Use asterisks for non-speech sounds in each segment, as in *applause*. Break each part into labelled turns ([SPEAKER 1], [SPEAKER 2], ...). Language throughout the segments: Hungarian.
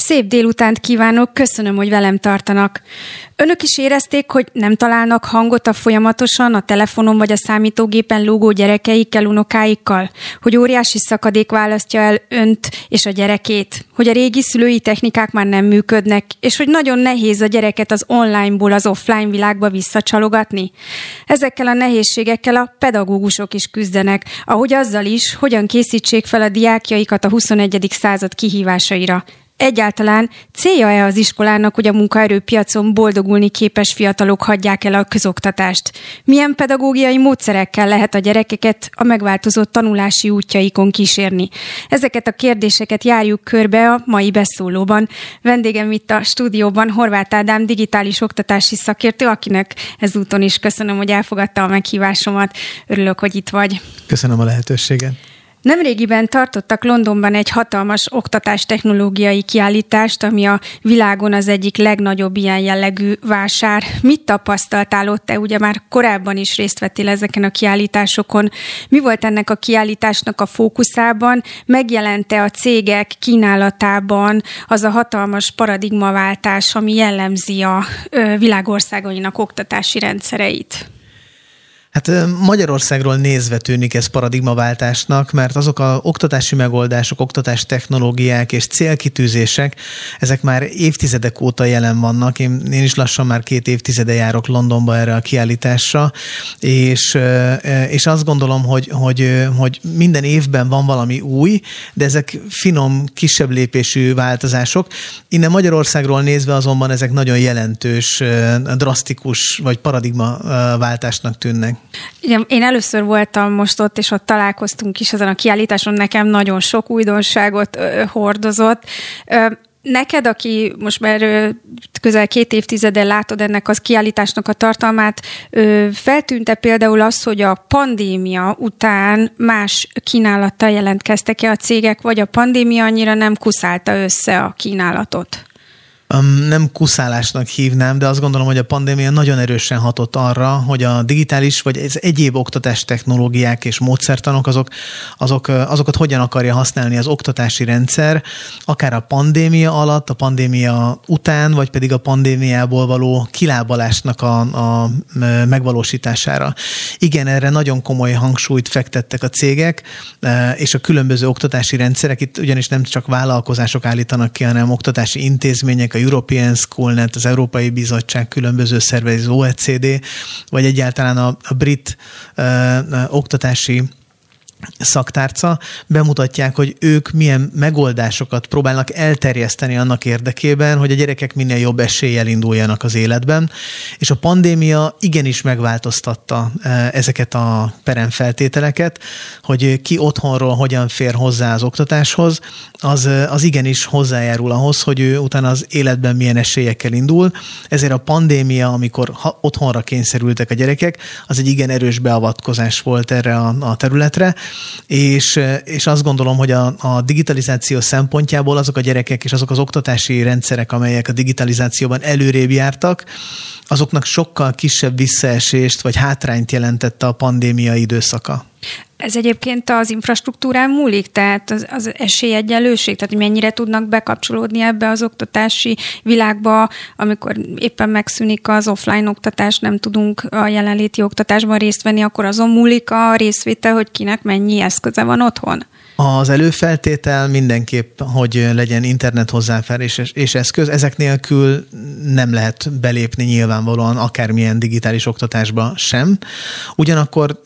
[SPEAKER 1] Szép délutánt kívánok, köszönöm, hogy velem tartanak. Önök is érezték, hogy nem találnak hangot a folyamatosan a telefonon vagy a számítógépen lógó gyerekeikkel, unokáikkal? Hogy óriási szakadék választja el önt és a gyerekét? Hogy a régi szülői technikák már nem működnek? És hogy nagyon nehéz a gyereket az onlineból az offline világba visszacsalogatni? Ezekkel a nehézségekkel a pedagógusok is küzdenek, ahogy azzal is, hogyan készítsék fel a diákjaikat a 21. század kihívásaira. Egyáltalán célja-e az iskolának, hogy a munkaerőpiacon boldogulni képes fiatalok hagyják el a közoktatást? Milyen pedagógiai módszerekkel lehet a gyerekeket a megváltozott tanulási útjaikon kísérni? Ezeket a kérdéseket járjuk körbe a mai beszólóban. Vendégem itt a stúdióban Horváth Ádám digitális oktatási szakértő, akinek ezúton is köszönöm, hogy elfogadta a meghívásomat. Örülök, hogy itt vagy.
[SPEAKER 2] Köszönöm a lehetőséget.
[SPEAKER 1] Nemrégiben tartottak Londonban egy hatalmas oktatástechnológiai kiállítást, ami a világon az egyik legnagyobb ilyen jellegű vásár. Mit tapasztaltál ott? Te ugye már korábban is részt vettél ezeken a kiállításokon. Mi volt ennek a kiállításnak a fókuszában? Megjelente a cégek kínálatában az a hatalmas paradigmaváltás, ami jellemzi a világországainak oktatási rendszereit?
[SPEAKER 2] Hát Magyarországról nézve tűnik ez paradigmaváltásnak, mert azok a oktatási megoldások, oktatás technológiák és célkitűzések, ezek már évtizedek óta jelen vannak. Én, én is lassan már két évtizede járok Londonba erre a kiállításra, és, és azt gondolom, hogy, hogy, hogy minden évben van valami új, de ezek finom, kisebb lépésű változások. Innen Magyarországról nézve azonban ezek nagyon jelentős, drasztikus vagy paradigmaváltásnak tűnnek.
[SPEAKER 1] Igen, én először voltam most ott, és ott találkoztunk is ezen a kiállításon, nekem nagyon sok újdonságot ö, hordozott. Ö, Neked, aki most már közel két évtizede látod ennek az kiállításnak a tartalmát, feltűnte például az, hogy a pandémia után más kínálattal jelentkeztek-e a cégek, vagy a pandémia annyira nem kuszálta össze a kínálatot?
[SPEAKER 2] Nem kuszálásnak hívnám, de azt gondolom, hogy a pandémia nagyon erősen hatott arra, hogy a digitális vagy az egyéb oktatás technológiák és módszertanok azok, azok, azokat hogyan akarja használni az oktatási rendszer, akár a pandémia alatt, a pandémia után, vagy pedig a pandémiából való kilábalásnak a, a megvalósítására. Igen, erre nagyon komoly hangsúlyt fektettek a cégek, és a különböző oktatási rendszerek, itt ugyanis nem csak vállalkozások állítanak ki, hanem oktatási intézmények, a European Schoolnet, az Európai Bizottság különböző szervei, az OECD, vagy egyáltalán a, a brit ö, ö, oktatási szaktárca, bemutatják, hogy ők milyen megoldásokat próbálnak elterjeszteni annak érdekében, hogy a gyerekek minél jobb eséllyel induljanak az életben, és a pandémia igenis megváltoztatta e, ezeket a peremfeltételeket, hogy ki otthonról hogyan fér hozzá az oktatáshoz, az, az igenis hozzájárul ahhoz, hogy ő utána az életben milyen esélyekkel indul. Ezért a pandémia, amikor otthonra kényszerültek a gyerekek, az egy igen erős beavatkozás volt erre a, a területre, és, és azt gondolom, hogy a, a digitalizáció szempontjából azok a gyerekek és azok az oktatási rendszerek, amelyek a digitalizációban előrébb jártak, azoknak sokkal kisebb visszaesést vagy hátrányt jelentette a pandémia időszaka.
[SPEAKER 1] Ez egyébként az infrastruktúrán múlik, tehát az, az esélyegyenlőség, tehát hogy mennyire tudnak bekapcsolódni ebbe az oktatási világba, amikor éppen megszűnik az offline oktatás, nem tudunk a jelenléti oktatásban részt venni, akkor azon múlik a részvétel, hogy kinek mennyi eszköze van otthon?
[SPEAKER 2] Az előfeltétel mindenképp, hogy legyen internet hozzáférés és eszköz. Ezek nélkül nem lehet belépni nyilvánvalóan akármilyen digitális oktatásba sem. Ugyanakkor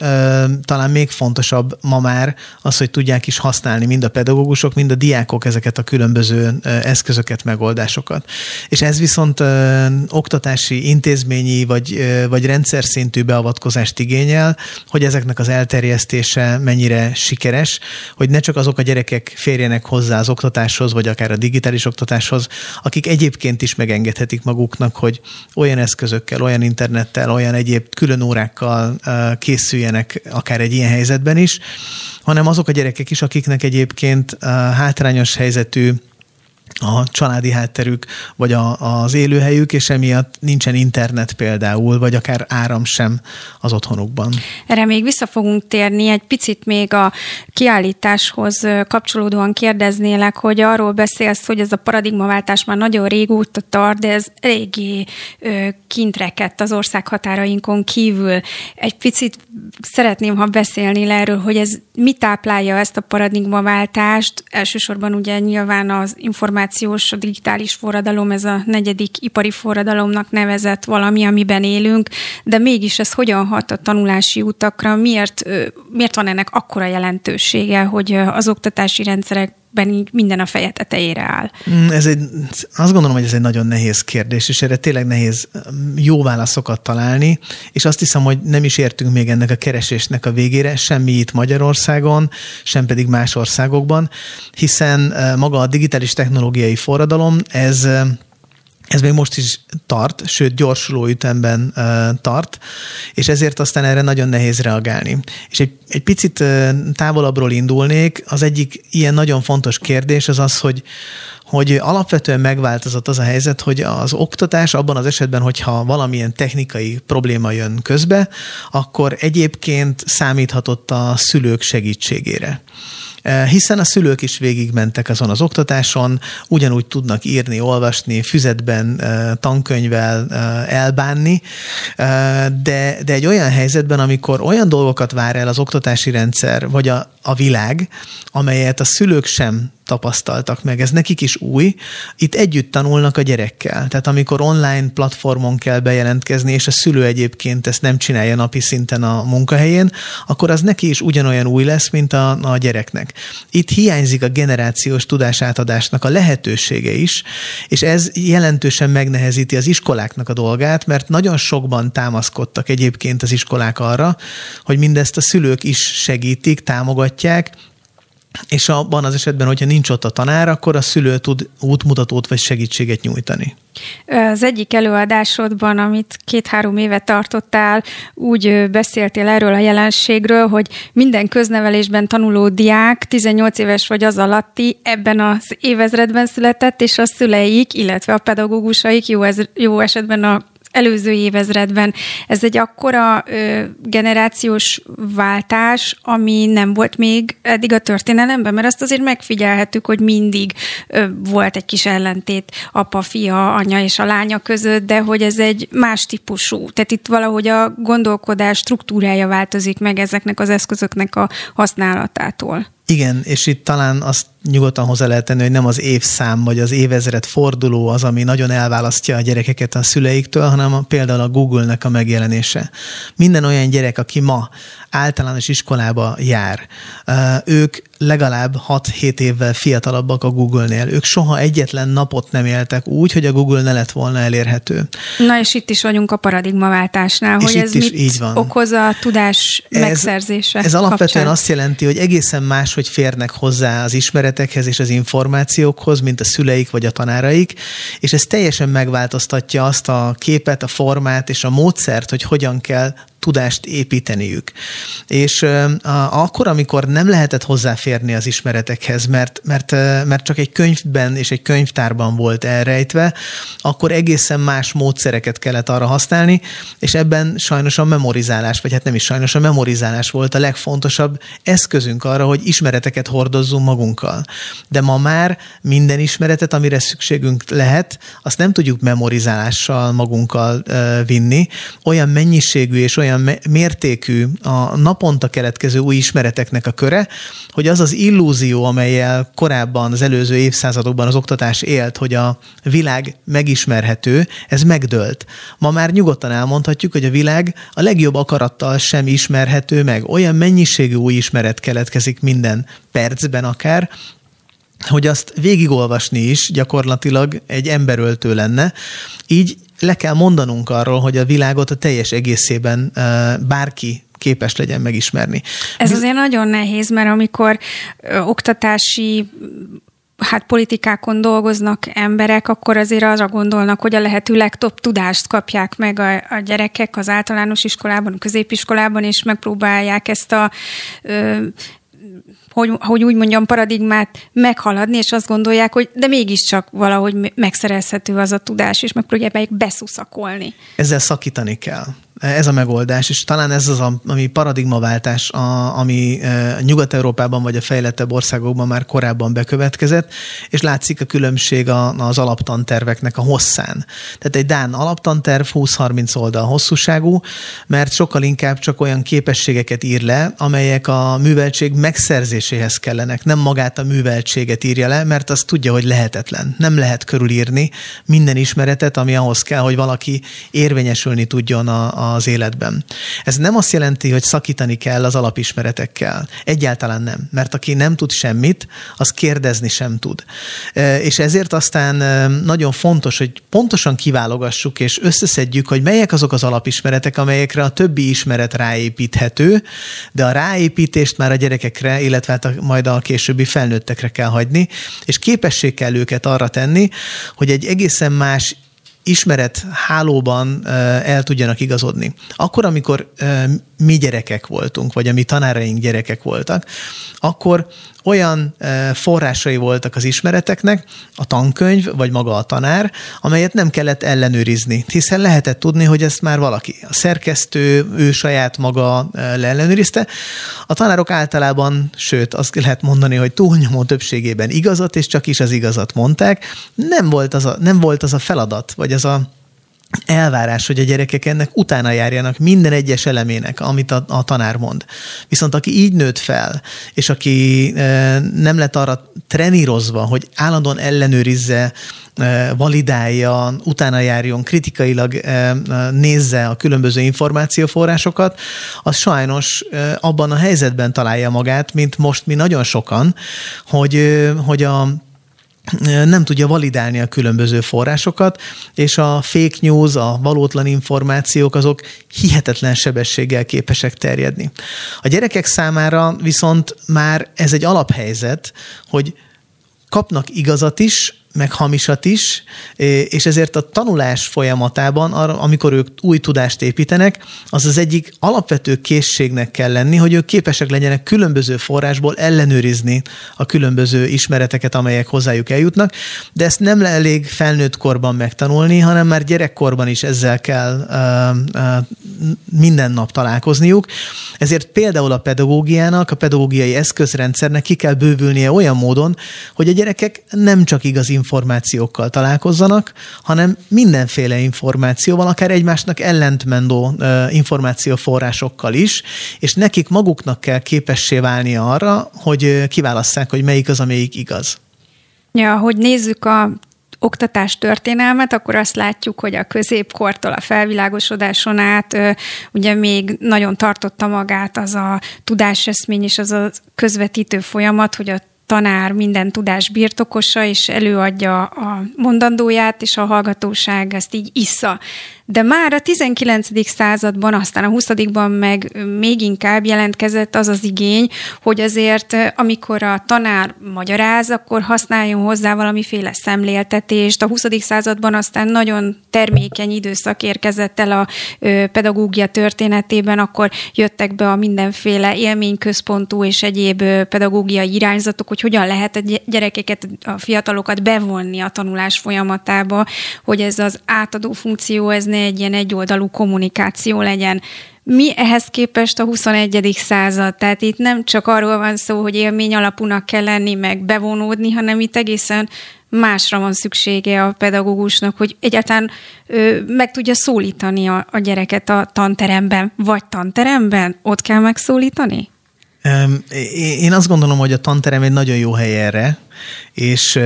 [SPEAKER 2] talán még fontosabb ma már az, hogy tudják is használni mind a pedagógusok, mind a diákok ezeket a különböző eszközöket, megoldásokat. És ez viszont oktatási, intézményi vagy, vagy rendszer szintű beavatkozást igényel, hogy ezeknek az elterjesztése mennyire sikeres, hogy ne csak azok a gyerekek férjenek hozzá az oktatáshoz, vagy akár a digitális oktatáshoz, akik egyébként is megengedhetik maguknak, hogy olyan eszközökkel, olyan internettel, olyan egyéb külön órákkal készüljenek akár egy ilyen helyzetben is, hanem azok a gyerekek is, akiknek egyébként hátrányos helyzetű a családi hátterük, vagy a, az élőhelyük, és emiatt nincsen internet például, vagy akár áram sem az otthonukban.
[SPEAKER 1] Erre még vissza fogunk térni, egy picit még a kiállításhoz kapcsolódóan kérdeznélek, hogy arról beszélsz, hogy ez a paradigmaváltás már nagyon régóta tart, de ez eléggé kint rekedt az ország határainkon kívül. Egy picit szeretném, ha beszélnél erről, hogy ez mi táplálja ezt a paradigmaváltást, elsősorban ugye nyilván az információ információs, a digitális forradalom, ez a negyedik ipari forradalomnak nevezett valami, amiben élünk, de mégis ez hogyan hat a tanulási utakra, miért, miért van ennek akkora jelentősége, hogy az oktatási rendszerek ben minden a feje tetejére áll?
[SPEAKER 2] Mm, ez egy, azt gondolom, hogy ez egy nagyon nehéz kérdés, és erre tényleg nehéz mm, jó válaszokat találni, és azt hiszem, hogy nem is értünk még ennek a keresésnek a végére, semmi itt Magyarországon, sem pedig más országokban, hiszen maga a digitális technológiai forradalom, ez ez még most is tart, sőt gyorsuló ütemben uh, tart, és ezért aztán erre nagyon nehéz reagálni. És egy, egy picit uh, távolabbról indulnék, az egyik ilyen nagyon fontos kérdés az az, hogy hogy alapvetően megváltozott az a helyzet, hogy az oktatás abban az esetben, hogyha valamilyen technikai probléma jön közbe, akkor egyébként számíthatott a szülők segítségére. Eh, hiszen a szülők is végigmentek azon az oktatáson, ugyanúgy tudnak írni, olvasni, füzetben, eh, tankönyvvel eh, elbánni, de, de egy olyan helyzetben, amikor olyan dolgokat vár el az oktatási rendszer, vagy a, a világ, amelyet a szülők sem tapasztaltak meg. Ez nekik is új. Itt együtt tanulnak a gyerekkel. Tehát amikor online platformon kell bejelentkezni, és a szülő egyébként ezt nem csinálja napi szinten a munkahelyén, akkor az neki is ugyanolyan új lesz, mint a, a gyereknek. Itt hiányzik a generációs tudásátadásnak a lehetősége is, és ez jelentősen megnehezíti az iskoláknak a dolgát, mert nagyon sokban támaszkodtak egyébként az iskolák arra, hogy mindezt a szülők is segítik, támogatják, és abban az esetben, hogyha nincs ott a tanár, akkor a szülő tud útmutatót vagy segítséget nyújtani.
[SPEAKER 1] Az egyik előadásodban, amit két-három éve tartottál, úgy beszéltél erről a jelenségről, hogy minden köznevelésben tanuló diák, 18 éves vagy az alatti, ebben az évezredben született, és a szüleik, illetve a pedagógusaik jó, ez, jó esetben a előző évezredben. Ez egy akkora ö, generációs váltás, ami nem volt még eddig a történelemben, mert azt azért megfigyelhetük, hogy mindig ö, volt egy kis ellentét apa, fia, anya és a lánya között, de hogy ez egy más típusú. Tehát itt valahogy a gondolkodás struktúrája változik meg ezeknek az eszközöknek a használatától.
[SPEAKER 2] Igen, és itt talán azt nyugodtan hozzá lehet tenni, hogy nem az évszám vagy az évezred forduló az, ami nagyon elválasztja a gyerekeket a szüleiktől, hanem a, például a Google-nek a megjelenése. Minden olyan gyerek, aki ma általános iskolába jár, ők legalább 6-7 évvel fiatalabbak a Google-nél. Ők soha egyetlen napot nem éltek úgy, hogy a Google ne lett volna elérhető.
[SPEAKER 1] Na és itt is vagyunk a paradigmaváltásnál, és hogy ez mit így van. okoz a tudás ez, megszerzése
[SPEAKER 2] Ez alapvetően kapcsán. azt jelenti, hogy egészen más, hogy férnek hozzá az ismeretekhez és az információkhoz, mint a szüleik vagy a tanáraik, és ez teljesen megváltoztatja azt a képet, a formát és a módszert, hogy hogyan kell tudást építeniük. És akkor, amikor nem lehetett hozzáférni az ismeretekhez, mert, mert, mert csak egy könyvben és egy könyvtárban volt elrejtve, akkor egészen más módszereket kellett arra használni, és ebben sajnos a memorizálás, vagy hát nem is sajnos a memorizálás volt a legfontosabb eszközünk arra, hogy ismereteket hordozzunk magunkkal. De ma már minden ismeretet, amire szükségünk lehet, azt nem tudjuk memorizálással magunkkal vinni. Olyan mennyiségű és olyan olyan mértékű a naponta keletkező új ismereteknek a köre, hogy az az illúzió, amelyel korábban az előző évszázadokban az oktatás élt, hogy a világ megismerhető, ez megdőlt. Ma már nyugodtan elmondhatjuk, hogy a világ a legjobb akarattal sem ismerhető meg. Olyan mennyiségű új ismeret keletkezik minden percben akár, hogy azt végigolvasni is gyakorlatilag egy emberöltő lenne. Így le kell mondanunk arról, hogy a világot a teljes egészében bárki képes legyen megismerni.
[SPEAKER 1] Ez Biz- azért nagyon nehéz, mert amikor oktatási hát politikákon dolgoznak emberek, akkor azért arra gondolnak, hogy a lehető legtöbb tudást kapják meg a, a gyerekek az általános iskolában, a középiskolában, és megpróbálják ezt a ö, hogy, hogy úgy mondjam, paradigmát meghaladni, és azt gondolják, hogy de mégiscsak valahogy megszerezhető az a tudás, és megpróbálják beszuszakolni.
[SPEAKER 2] Ezzel szakítani kell ez a megoldás, és talán ez az, a, ami paradigmaváltás, a, ami e, Nyugat-Európában vagy a fejlettebb országokban már korábban bekövetkezett, és látszik a különbség a, az alaptanterveknek a hosszán. Tehát egy Dán alaptanterv 20-30 oldal hosszúságú, mert sokkal inkább csak olyan képességeket ír le, amelyek a műveltség megszerzéséhez kellenek. Nem magát a műveltséget írja le, mert azt tudja, hogy lehetetlen. Nem lehet körülírni minden ismeretet, ami ahhoz kell, hogy valaki érvényesülni tudjon a az életben. Ez nem azt jelenti, hogy szakítani kell az alapismeretekkel. Egyáltalán nem. Mert aki nem tud semmit, az kérdezni sem tud. E, és ezért aztán e, nagyon fontos, hogy pontosan kiválogassuk és összeszedjük, hogy melyek azok az alapismeretek, amelyekre a többi ismeret ráépíthető, de a ráépítést már a gyerekekre, illetve hát a, majd a későbbi felnőttekre kell hagyni, és képesség kell őket arra tenni, hogy egy egészen más ismeret hálóban el tudjanak igazodni. Akkor, amikor mi gyerekek voltunk, vagy a mi tanáraink gyerekek voltak, akkor olyan forrásai voltak az ismereteknek, a tankönyv, vagy maga a tanár, amelyet nem kellett ellenőrizni, hiszen lehetett tudni, hogy ezt már valaki, a szerkesztő, ő saját maga leellenőrizte. A tanárok általában, sőt, azt lehet mondani, hogy túlnyomó többségében igazat, és csak is az igazat mondták. Nem volt az a, nem volt az a feladat, vagy az a elvárás, hogy a gyerekek ennek utána járjanak minden egyes elemének, amit a, a tanár mond. Viszont aki így nőtt fel, és aki e, nem lett arra trenírozva, hogy állandóan ellenőrizze, e, validálja, utána járjon, kritikailag e, nézze a különböző információforrásokat, az sajnos abban a helyzetben találja magát, mint most mi nagyon sokan, hogy, hogy a nem tudja validálni a különböző forrásokat, és a fake news, a valótlan információk azok hihetetlen sebességgel képesek terjedni. A gyerekek számára viszont már ez egy alaphelyzet, hogy kapnak igazat is, meg hamisat is, és ezért a tanulás folyamatában, amikor ők új tudást építenek, az az egyik alapvető készségnek kell lenni, hogy ők képesek legyenek különböző forrásból ellenőrizni a különböző ismereteket, amelyek hozzájuk eljutnak, de ezt nem elég felnőtt korban megtanulni, hanem már gyerekkorban is ezzel kell minden nap találkozniuk. Ezért például a pedagógiának, a pedagógiai eszközrendszernek ki kell bővülnie olyan módon, hogy a gyerekek nem csak igazi információkkal találkozzanak, hanem mindenféle információval, akár egymásnak ellentmendó információforrásokkal is, és nekik maguknak kell képessé válni arra, hogy kiválasszák, hogy melyik az, amelyik igaz.
[SPEAKER 1] Ja, hogy nézzük a oktatás történelmet, akkor azt látjuk, hogy a középkortól a felvilágosodáson át ugye még nagyon tartotta magát az a tudáseszmény és az a közvetítő folyamat, hogy a tanár minden tudás birtokosa, és előadja a mondandóját, és a hallgatóság ezt így issza. De már a 19. században, aztán a 20. meg még inkább jelentkezett az az igény, hogy azért, amikor a tanár magyaráz, akkor használjon hozzá valamiféle szemléltetést. A 20. században aztán nagyon termékeny időszak érkezett el a pedagógia történetében, akkor jöttek be a mindenféle élményközpontú és egyéb pedagógiai irányzatok, hogy hogyan lehet a gyerekeket, a fiatalokat bevonni a tanulás folyamatába, hogy ez az átadó funkció, ez ne egy ilyen egyoldalú kommunikáció legyen. Mi ehhez képest a 21. század? Tehát itt nem csak arról van szó, hogy élmény alapúnak kell lenni, meg bevonódni, hanem itt egészen másra van szüksége a pedagógusnak, hogy egyáltalán ö, meg tudja szólítani a, a gyereket a tanteremben, vagy tanteremben, ott kell megszólítani?
[SPEAKER 2] Én azt gondolom, hogy a tanterem egy nagyon jó hely erre, és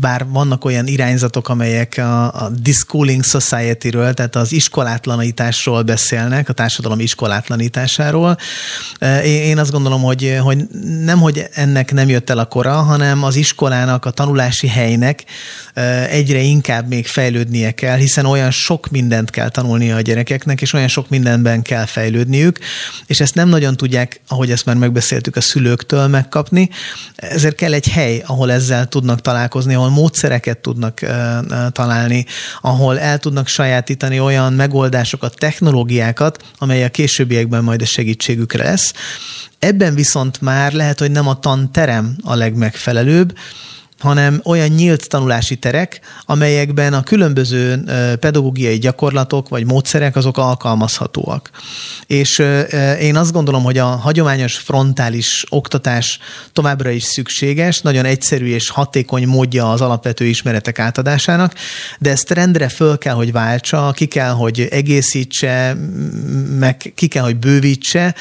[SPEAKER 2] bár vannak olyan irányzatok, amelyek a, a Discooling Society-ről, tehát az iskolátlanításról beszélnek, a társadalom iskolátlanításáról. Én azt gondolom, hogy, hogy nem, hogy ennek nem jött el a kora, hanem az iskolának, a tanulási helynek egyre inkább még fejlődnie kell, hiszen olyan sok mindent kell tanulnia a gyerekeknek, és olyan sok mindenben kell fejlődniük, és ezt nem nagyon tudják, ahogy ezt már megbeszéltük, a szülőktől megkapni, ezért kell egy hely, ahol ezzel tudnak találkozni, ahol módszereket tudnak találni, ahol el tudnak sajátítani olyan megoldásokat, technológiákat, amely a későbbiekben majd a segítségükre lesz. Ebben viszont már lehet, hogy nem a tanterem a legmegfelelőbb, hanem olyan nyílt tanulási terek, amelyekben a különböző pedagógiai gyakorlatok vagy módszerek azok alkalmazhatóak. És én azt gondolom, hogy a hagyományos frontális oktatás továbbra is szükséges, nagyon egyszerű és hatékony módja az alapvető ismeretek átadásának, de ezt rendre föl kell, hogy váltsa, ki kell, hogy egészítse, meg ki kell, hogy bővítse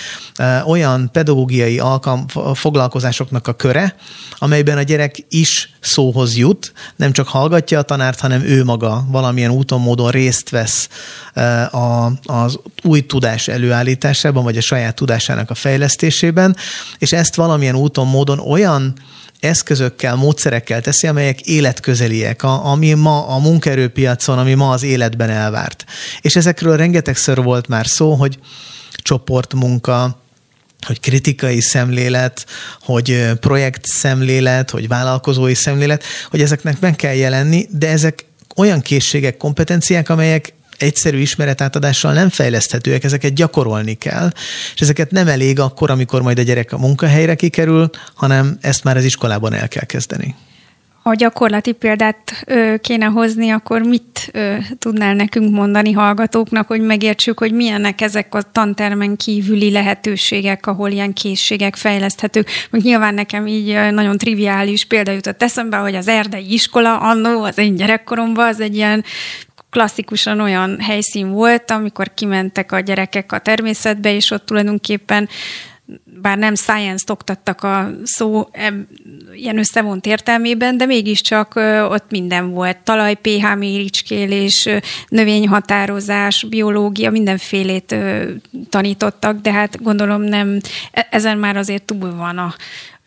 [SPEAKER 2] olyan pedagógiai alkalm, foglalkozásoknak a köre, amelyben a gyerek is szóhoz jut, nem csak hallgatja a tanárt, hanem ő maga valamilyen úton, módon részt vesz e, a, az új tudás előállításában, vagy a saját tudásának a fejlesztésében, és ezt valamilyen úton, módon olyan eszközökkel, módszerekkel teszi, amelyek életközeliek, ami ma a munkaerőpiacon, ami ma az életben elvárt. És ezekről rengetegszer volt már szó, hogy csoportmunka, hogy kritikai szemlélet, hogy projekt szemlélet, hogy vállalkozói szemlélet, hogy ezeknek meg kell jelenni, de ezek olyan készségek, kompetenciák, amelyek egyszerű ismeretátadással nem fejleszthetőek, ezeket gyakorolni kell, és ezeket nem elég akkor, amikor majd a gyerek a munkahelyre kikerül, hanem ezt már az iskolában el kell kezdeni
[SPEAKER 1] ha gyakorlati példát ö, kéne hozni, akkor mit ö, tudnál nekünk mondani hallgatóknak, hogy megértsük, hogy milyenek ezek a tantermen kívüli lehetőségek, ahol ilyen készségek fejleszthetők. Még nyilván nekem így nagyon triviális példa jutott eszembe, hogy az erdei iskola annó, az én gyerekkoromban, az egy ilyen klasszikusan olyan helyszín volt, amikor kimentek a gyerekek a természetbe, és ott tulajdonképpen bár nem science-t oktattak a szó ilyen összevont értelmében, de mégiscsak ott minden volt. Talaj, pH méricskélés, növényhatározás, biológia, mindenfélét tanítottak, de hát gondolom nem, e-, ezen már azért túl van a,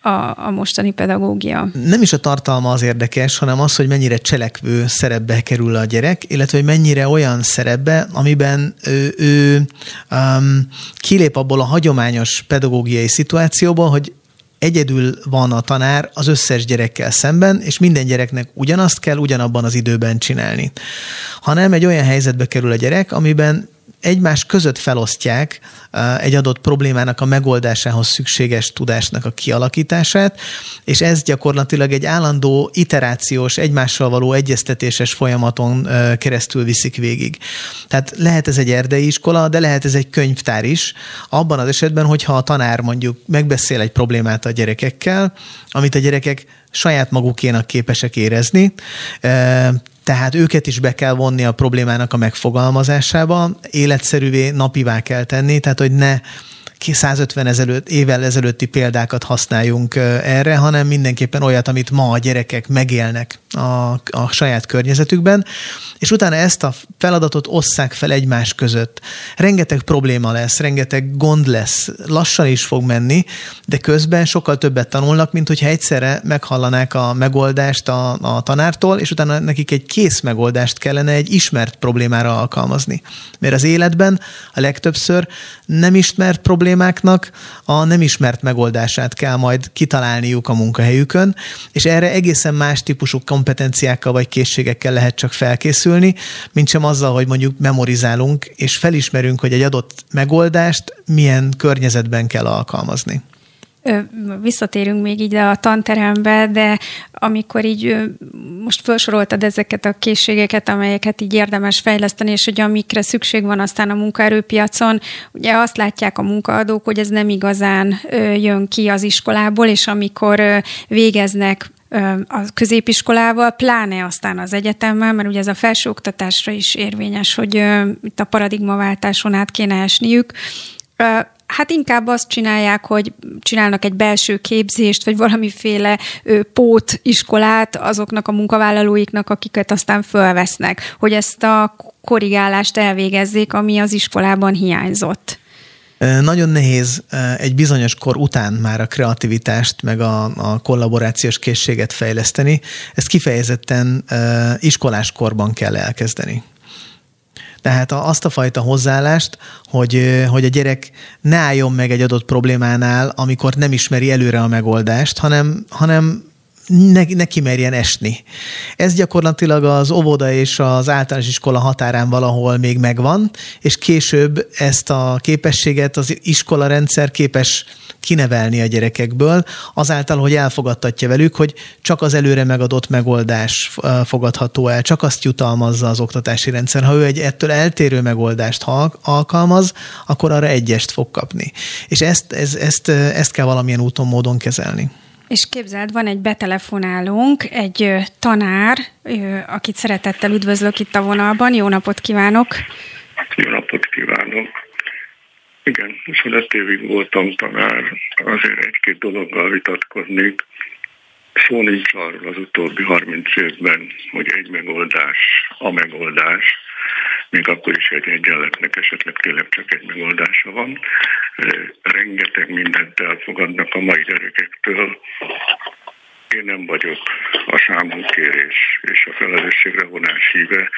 [SPEAKER 1] a, a mostani pedagógia.
[SPEAKER 2] Nem is a tartalma az érdekes, hanem az, hogy mennyire cselekvő szerepbe kerül a gyerek, illetve hogy mennyire olyan szerepbe, amiben ő, ő um, kilép abból a hagyományos pedagógiai szituációból, hogy egyedül van a tanár az összes gyerekkel szemben, és minden gyereknek ugyanazt kell ugyanabban az időben csinálni. Hanem egy olyan helyzetbe kerül a gyerek, amiben egymás között felosztják egy adott problémának a megoldásához szükséges tudásnak a kialakítását, és ez gyakorlatilag egy állandó iterációs, egymással való egyeztetéses folyamaton keresztül viszik végig. Tehát lehet ez egy erdei iskola, de lehet ez egy könyvtár is, abban az esetben, hogyha a tanár mondjuk megbeszél egy problémát a gyerekekkel, amit a gyerekek saját magukénak képesek érezni, tehát őket is be kell vonni a problémának a megfogalmazásába, életszerűvé, napivá kell tenni, tehát hogy ne 150 ezelőtt, évvel ezelőtti példákat használjunk erre, hanem mindenképpen olyat, amit ma a gyerekek megélnek a, a saját környezetükben, és utána ezt a feladatot osszák fel egymás között. Rengeteg probléma lesz, rengeteg gond lesz, lassan is fog menni, de közben sokkal többet tanulnak, mint hogyha egyszerre meghallanák a megoldást a, a tanártól, és utána nekik egy kész megoldást kellene egy ismert problémára alkalmazni. Mert az életben a legtöbbször nem ismert problémáknak a nem ismert megoldását kell majd kitalálniuk a munkahelyükön, és erre egészen más típusú kompetenciákkal vagy készségekkel lehet csak felkészülni, mint sem azzal, hogy mondjuk memorizálunk, és felismerünk, hogy egy adott megoldást milyen környezetben kell alkalmazni
[SPEAKER 1] visszatérünk még így a tanterembe, de amikor így most felsoroltad ezeket a készségeket, amelyeket így érdemes fejleszteni, és hogy amikre szükség van aztán a munkaerőpiacon, ugye azt látják a munkaadók, hogy ez nem igazán jön ki az iskolából, és amikor végeznek a középiskolával, pláne aztán az egyetemmel, mert ugye ez a felsőoktatásra is érvényes, hogy itt a paradigmaváltáson át kéne esniük, hát inkább azt csinálják, hogy csinálnak egy belső képzést, vagy valamiféle ö, pót iskolát azoknak a munkavállalóiknak, akiket aztán fölvesznek, hogy ezt a korrigálást elvégezzék, ami az iskolában hiányzott.
[SPEAKER 2] Nagyon nehéz egy bizonyos kor után már a kreativitást, meg a, a kollaborációs készséget fejleszteni. Ezt kifejezetten iskolás korban kell elkezdeni. Tehát azt a fajta hozzáállást, hogy, hogy a gyerek ne álljon meg egy adott problémánál, amikor nem ismeri előre a megoldást, hanem, hanem ne, ne kimerjen esni. Ez gyakorlatilag az óvoda és az általános iskola határán valahol még megvan, és később ezt a képességet az iskola rendszer képes kinevelni a gyerekekből, azáltal, hogy elfogadtatja velük, hogy csak az előre megadott megoldás fogadható el, csak azt jutalmazza az oktatási rendszer. Ha ő egy ettől eltérő megoldást alkalmaz, akkor arra egyest fog kapni. És ezt, ez, ezt, ezt kell valamilyen úton, módon kezelni.
[SPEAKER 1] És képzeld, van egy betelefonálónk, egy tanár, akit szeretettel üdvözlök itt a vonalban. Jó napot kívánok!
[SPEAKER 3] Jó napot kívánok! Igen, 25 évig voltam tanár, azért egy-két dologgal vitatkoznék. Szó nincs arról az utóbbi 30 évben, hogy egy megoldás a megoldás, még akkor is egy egyenletnek esetleg tényleg csak egy megoldása van. Rengeteg mindent elfogadnak a mai gyerekektől. Én nem vagyok a számunkérés és a felelősségre vonás híve,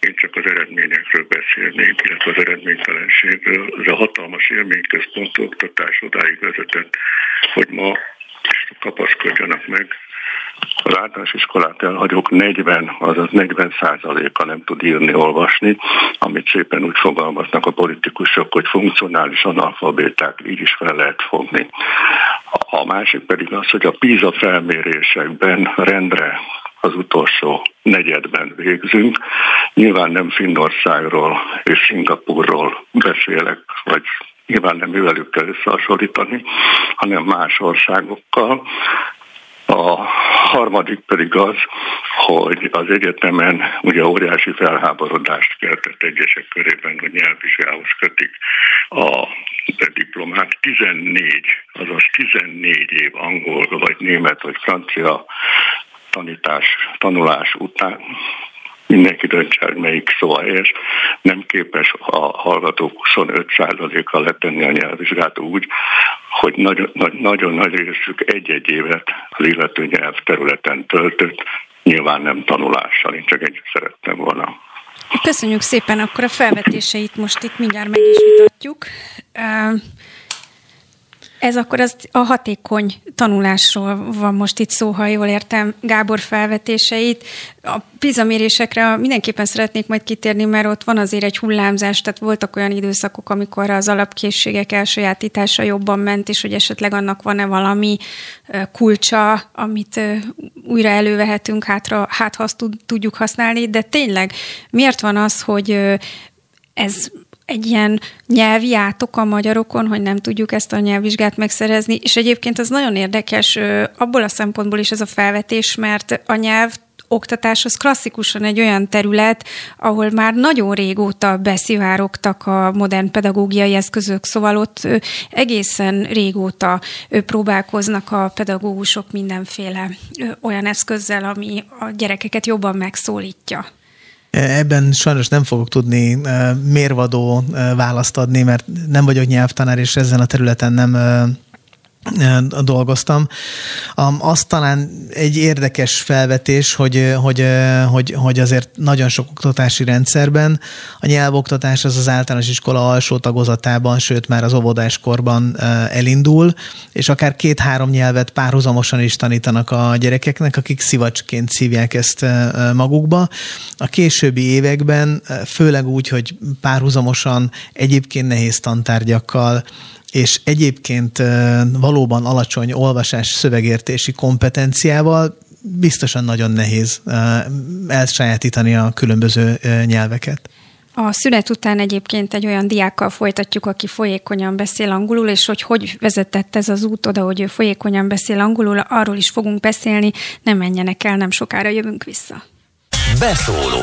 [SPEAKER 3] én csak az eredményekről beszélnék, illetve az eredménytelenségről. Ez a hatalmas élményközpontú oktatás odáig vezetett, hogy ma kapaszkodjanak meg az általános iskolát elhagyók 40, azaz 40 százaléka nem tud írni, olvasni, amit szépen úgy fogalmaznak a politikusok, hogy funkcionális analfabéták, így is fel lehet fogni. A másik pedig az, hogy a PISA felmérésekben rendre az utolsó negyedben végzünk. Nyilván nem Finnországról és Szingapurról beszélek, vagy nyilván nem ővelük kell összehasonlítani, hanem más országokkal. A harmadik pedig az, hogy az egyetemen ugye óriási felháborodást keltett egyesek körében, hogy nyelvvizsgához kötik a diplomát. 14, azaz 14 év angol, vagy német, vagy francia tanítás, tanulás után mindenki döntse el, melyik szó helyes, nem képes a hallgatók 25%-kal letenni a nyelvvizsgát úgy, hogy nagyon, nagyon nagy részük egy-egy évet az illető nyelv területen töltött, nyilván nem tanulással, én csak ennyit szerettem volna.
[SPEAKER 1] Köszönjük szépen, akkor a felvetéseit most itt mindjárt meg is vitatjuk. Ez akkor az a hatékony tanulásról van most itt szó, ha jól értem Gábor felvetéseit. A PISA mérésekre mindenképpen szeretnék majd kitérni, mert ott van azért egy hullámzás, tehát voltak olyan időszakok, amikor az alapkészségek elsajátítása jobban ment, és hogy esetleg annak van-e valami kulcsa, amit újra elővehetünk, hátra, hát ha azt tudjuk használni, de tényleg miért van az, hogy ez egy ilyen nyelvi átok a magyarokon, hogy nem tudjuk ezt a nyelvvizsgát megszerezni, és egyébként az nagyon érdekes abból a szempontból is ez a felvetés, mert a nyelv oktatás az klasszikusan egy olyan terület, ahol már nagyon régóta beszivárogtak a modern pedagógiai eszközök, szóval ott egészen régóta próbálkoznak a pedagógusok mindenféle olyan eszközzel, ami a gyerekeket jobban megszólítja.
[SPEAKER 2] Ebben sajnos nem fogok tudni mérvadó választ adni, mert nem vagyok nyelvtanár, és ezen a területen nem dolgoztam. Az talán egy érdekes felvetés, hogy, hogy, hogy, hogy azért nagyon sok oktatási rendszerben a nyelvoktatás az az általános iskola alsó tagozatában, sőt már az óvodáskorban elindul, és akár két-három nyelvet párhuzamosan is tanítanak a gyerekeknek, akik szivacsként szívják ezt magukba. A későbbi években, főleg úgy, hogy párhuzamosan egyébként nehéz tantárgyakkal, és egyébként valóban alacsony olvasás szövegértési kompetenciával biztosan nagyon nehéz elsajátítani a különböző nyelveket.
[SPEAKER 1] A szünet után egyébként egy olyan diákkal folytatjuk, aki folyékonyan beszél angolul, és hogy hogy vezetett ez az út oda, hogy ő folyékonyan beszél angolul, arról is fogunk beszélni. Nem menjenek el, nem sokára jövünk vissza.
[SPEAKER 4] Beszóló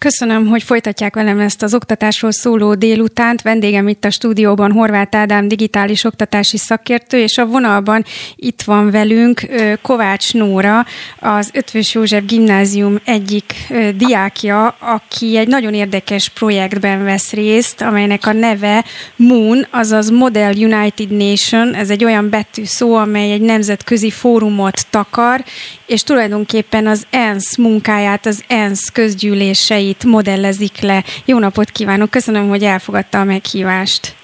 [SPEAKER 1] Köszönöm, hogy folytatják velem ezt az oktatásról szóló délutánt. Vendégem itt a stúdióban Horváth Ádám digitális oktatási szakértő, és a vonalban itt van velünk Kovács Nóra, az Ötvös József Gimnázium egyik diákja, aki egy nagyon érdekes projektben vesz részt, amelynek a neve Moon, azaz Model United Nation. Ez egy olyan betű szó, amely egy nemzetközi fórumot takar, és tulajdonképpen az ENSZ munkáját, az ENSZ közgyűlései terveit modellezik le. Jó napot kívánok, köszönöm, hogy elfogadta a meghívást.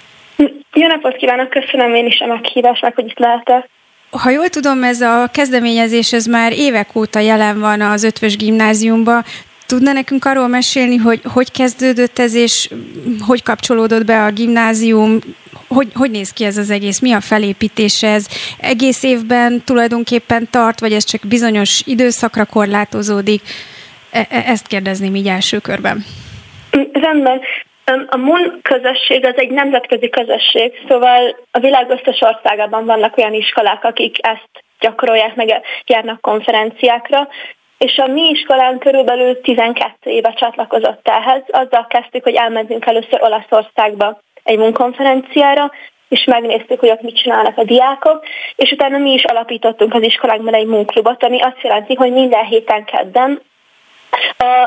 [SPEAKER 5] Jó napot kívánok, köszönöm én is a meghívást, meg hogy itt lehetek.
[SPEAKER 1] Ha jól tudom, ez a kezdeményezés ez már évek óta jelen van az Ötvös Gimnáziumban. Tudna nekünk arról mesélni, hogy hogy kezdődött ez, és hogy kapcsolódott be a gimnázium, hogy, hogy néz ki ez az egész, mi a felépítése ez? Egész évben tulajdonképpen tart, vagy ez csak bizonyos időszakra korlátozódik? E, e, ezt kérdezném így első körben.
[SPEAKER 5] Rendben. A MUN közösség az egy nemzetközi közösség, szóval a világ összes országában vannak olyan iskolák, akik ezt gyakorolják, meg járnak konferenciákra, és a mi iskolán körülbelül 12 éve csatlakozott ehhez. Azzal kezdtük, hogy elmentünk először Olaszországba egy munkonferenciára, és megnéztük, hogy ott mit csinálnak a diákok, és utána mi is alapítottunk az iskolánkban egy munklubot, ami azt jelenti, hogy minden héten kedden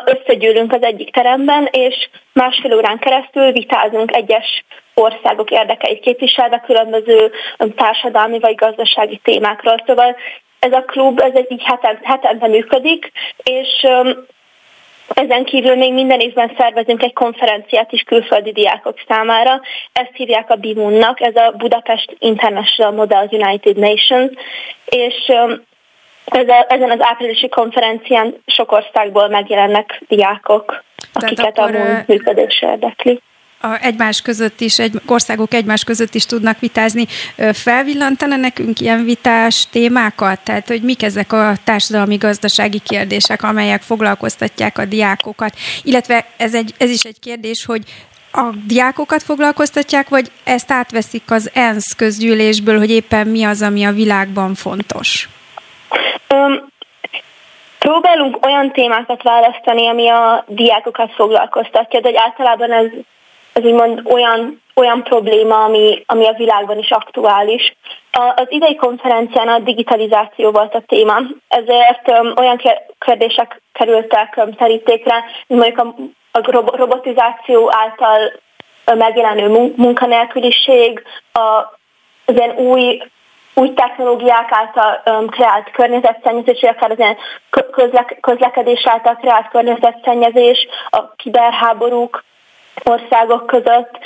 [SPEAKER 5] összegyűlünk az egyik teremben, és másfél órán keresztül vitázunk egyes országok érdekeit képviselve különböző társadalmi vagy gazdasági témákról. Szóval ez a klub, ez egy hetente, hetente működik, és ezen kívül még minden évben szervezünk egy konferenciát is külföldi diákok számára. Ezt hívják a BIMUN-nak, ez a Budapest International Model United Nations, és ezen az áprilisi konferencián sok országból megjelennek diákok, akiket a működés érdekli
[SPEAKER 1] a egymás között is, egy, országok egymás között is tudnak vitázni. Felvillantana nekünk ilyen vitás témákat? Tehát, hogy mik ezek a társadalmi-gazdasági kérdések, amelyek foglalkoztatják a diákokat? Illetve ez, egy, ez is egy kérdés, hogy a diákokat foglalkoztatják, vagy ezt átveszik az ENSZ közgyűlésből, hogy éppen mi az, ami a világban fontos?
[SPEAKER 5] Um, próbálunk olyan témákat választani, ami a diákokat foglalkoztatja, de általában ez, ez úgymond olyan, olyan probléma, ami, ami a világban is aktuális. A, az idei konferencián a digitalizáció volt a téma, ezért um, olyan kérdések kerültek um, terítékre, mint mondjuk a, a robotizáció által megjelenő munkanélküliség, a, az ilyen új új technológiák által um, kreált környezetszennyezés, akár az ilyen közlek, közlekedés által kreált környezetszennyezés, a kiberháborúk országok között,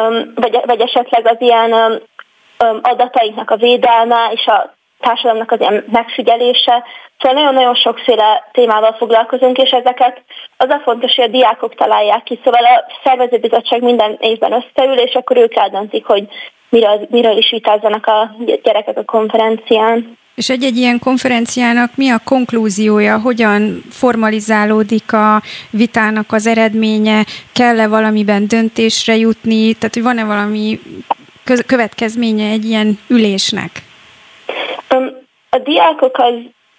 [SPEAKER 5] um, vagy, vagy esetleg az ilyen um, adatainknak a védelme és a társadalomnak az ilyen megfigyelése. Szóval nagyon-nagyon sokféle témával foglalkozunk, és ezeket az a fontos, hogy a diákok találják ki. Szóval a szervezőbizottság minden évben összeül, és akkor ők eldöntik, hogy miről, miről is vitázzanak a gyerekek a konferencián.
[SPEAKER 1] És egy-egy ilyen konferenciának mi a konklúziója, hogyan formalizálódik a vitának az eredménye, kell-e valamiben döntésre jutni, tehát hogy van-e valami következménye egy ilyen ülésnek?
[SPEAKER 5] A diákok az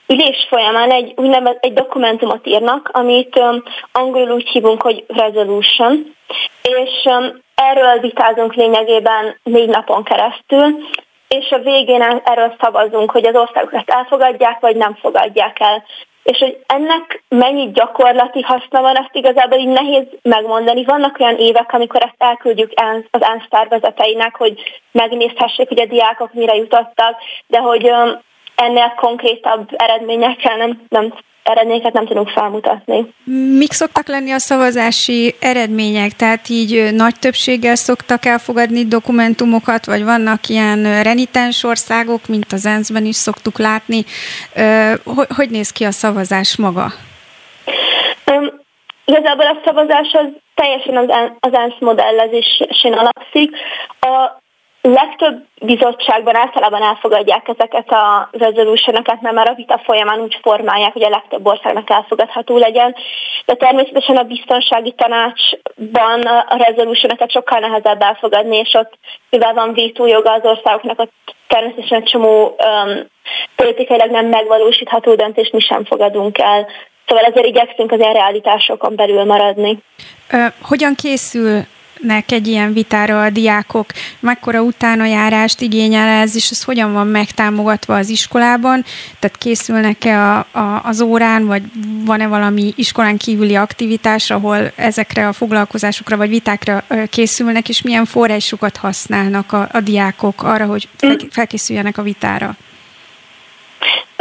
[SPEAKER 5] ülés folyamán egy úgynevezett egy dokumentumot írnak, amit um, angolul úgy hívunk, hogy resolution, és um, erről vitázunk lényegében négy napon keresztül, és a végén erről szavazunk, hogy az országok ezt elfogadják, vagy nem fogadják el. És hogy ennek mennyi gyakorlati haszna van, azt igazából így nehéz megmondani. Vannak olyan évek, amikor ezt elküldjük az ENSZ tervezeteinek, hogy megnézhessék, hogy a diákok mire jutottak, de hogy ennél konkrétabb eredményekkel nem, nem eredményeket nem tudunk felmutatni.
[SPEAKER 1] Mik szoktak lenni a szavazási eredmények? Tehát így nagy többséggel szoktak elfogadni dokumentumokat, vagy vannak ilyen renitens országok, mint az ENSZ-ben is szoktuk látni. Hogy, néz ki a szavazás maga?
[SPEAKER 5] Um, igazából a szavazás az teljesen az, az ENSZ modellezésén alapszik. A legtöbb bizottságban általában elfogadják ezeket a resolutionokat, mert már a vita folyamán úgy formálják, hogy a legtöbb országnak elfogadható legyen. De természetesen a biztonsági tanácsban a resolutionokat sokkal nehezebb elfogadni, és ott, mivel van vétójoga az országoknak, ott természetesen csomó um, politikailag nem megvalósítható döntést mi sem fogadunk el. Szóval ezért igyekszünk az realitásokon belül maradni.
[SPEAKER 1] Hogyan készül nek egy ilyen vitára a diákok, mekkora utánajárást igényel ez, és ez hogyan van megtámogatva az iskolában, tehát készülnek-e a, a, az órán, vagy van-e valami iskolán kívüli aktivitás, ahol ezekre a foglalkozásokra vagy vitákra készülnek, és milyen forrásokat használnak a, a diákok arra, hogy felkészüljenek a vitára?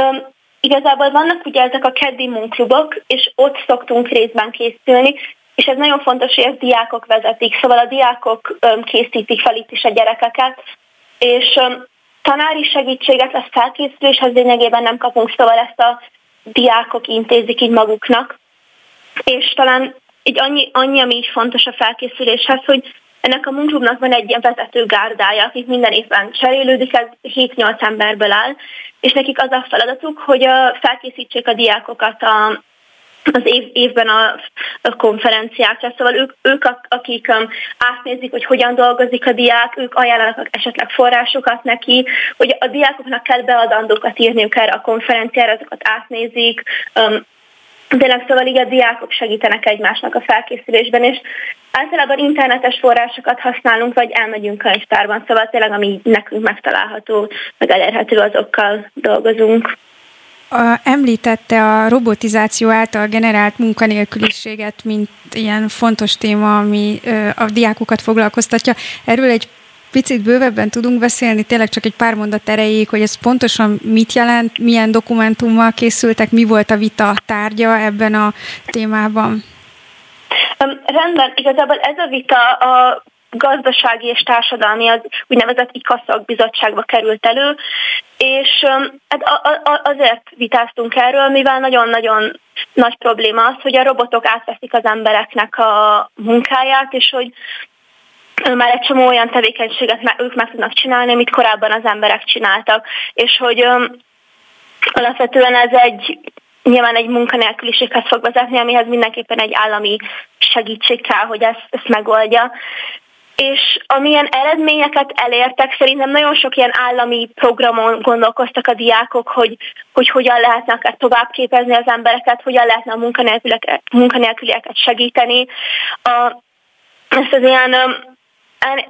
[SPEAKER 5] Um, igazából vannak ugye ezek a keddi munklubok, és ott szoktunk részben készülni, és ez nagyon fontos, hogy ezt diákok vezetik, szóval a diákok készítik fel itt is a gyerekeket, és tanári segítséget lesz felkészüléshez lényegében nem kapunk, szóval ezt a diákok intézik így maguknak. És talán egy annyi, annyi, ami így fontos a felkészüléshez, hogy ennek a munklubnak van egy ilyen vezető gárdája, akik minden évben cserélődik, ez 7-8 emberből áll, és nekik az a feladatuk, hogy a, felkészítsék a diákokat a, az év, évben a, a konferenciákra. Szóval ők, ők akik um, átnézik, hogy hogyan dolgozik a diák, ők ajánlanak esetleg forrásokat neki, hogy a diákoknak kell beadandókat írniuk erre a konferenciára, azokat átnézik, um, Tényleg szóval így a diákok segítenek egymásnak a felkészülésben, és általában internetes forrásokat használunk, vagy elmegyünk könyvtárban, szóval tényleg ami nekünk megtalálható, meg elérhető, azokkal dolgozunk.
[SPEAKER 1] A, említette a robotizáció által generált munkanélküliséget, mint ilyen fontos téma, ami a diákokat foglalkoztatja. Erről egy picit bővebben tudunk beszélni, tényleg csak egy pár mondat erejéig, hogy ez pontosan mit jelent, milyen dokumentummal készültek, mi volt a vita tárgya ebben a témában?
[SPEAKER 5] Um, rendben, igazából ez a vita a gazdasági és társadalmi, az úgynevezett ikaszak bizottságba került elő, és hát azért vitáztunk erről, mivel nagyon-nagyon nagy probléma az, hogy a robotok átveszik az embereknek a munkáját, és hogy már egy csomó olyan tevékenységet ők meg tudnak csinálni, amit korábban az emberek csináltak, és hogy alapvetően ez egy nyilván egy munkanélküliséghez fog vezetni, amihez mindenképpen egy állami segítség kell, hogy ezt, ezt megoldja és amilyen eredményeket elértek, szerintem nagyon sok ilyen állami programon gondolkoztak a diákok, hogy, hogy hogyan lehetne akár továbbképezni az embereket, hogyan lehetne a munkanélkülieket, munkanélkülieket segíteni. A, ezt az ilyen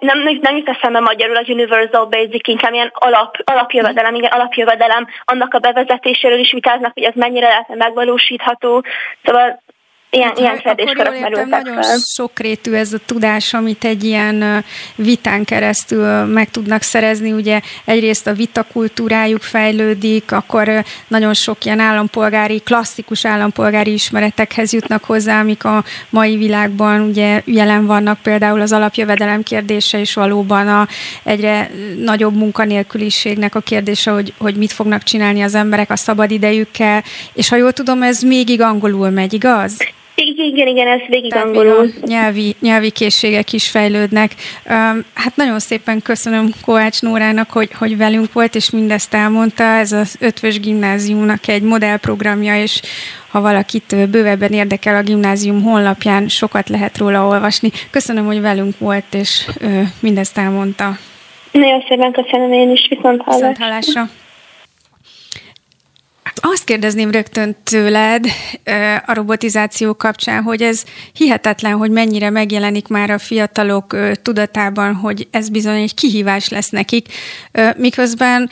[SPEAKER 5] nem, nem jut eszembe magyarul az Universal Basic inkább ilyen alap, alapjövedelem, igen, alapjövedelem, annak a bevezetéséről is vitáznak, hogy ez mennyire lehetne megvalósítható. Szóval ilyen, hát, ilyen kérdéskörök merültek
[SPEAKER 1] Nagyon fel. sokrétű ez a tudás, amit egy ilyen vitán keresztül meg tudnak szerezni. Ugye egyrészt a vitakultúrájuk fejlődik, akkor nagyon sok ilyen állampolgári, klasszikus állampolgári ismeretekhez jutnak hozzá, amik a mai világban ugye jelen vannak, például az alapjövedelem kérdése is valóban a egyre nagyobb munkanélküliségnek a kérdése, hogy, hogy mit fognak csinálni az emberek a szabadidejükkel, és ha jól tudom, ez mégig angolul megy, igaz?
[SPEAKER 5] Igen, igen, ez végig Tehát angolul.
[SPEAKER 1] Nyelvi, nyelvi készségek is fejlődnek. Hát nagyon szépen köszönöm Kovács Nórának, hogy, hogy velünk volt, és mindezt elmondta. Ez az Ötvös Gimnáziumnak egy modellprogramja, és ha valakit bővebben érdekel a gimnázium honlapján, sokat lehet róla olvasni. Köszönöm, hogy velünk volt, és mindezt elmondta.
[SPEAKER 5] Nagyon szépen köszönöm én is, viszont hallásra. Viszont
[SPEAKER 1] hallásra. Azt kérdezném rögtön tőled a robotizáció kapcsán, hogy ez hihetetlen, hogy mennyire megjelenik már a fiatalok tudatában, hogy ez bizony egy kihívás lesz nekik, miközben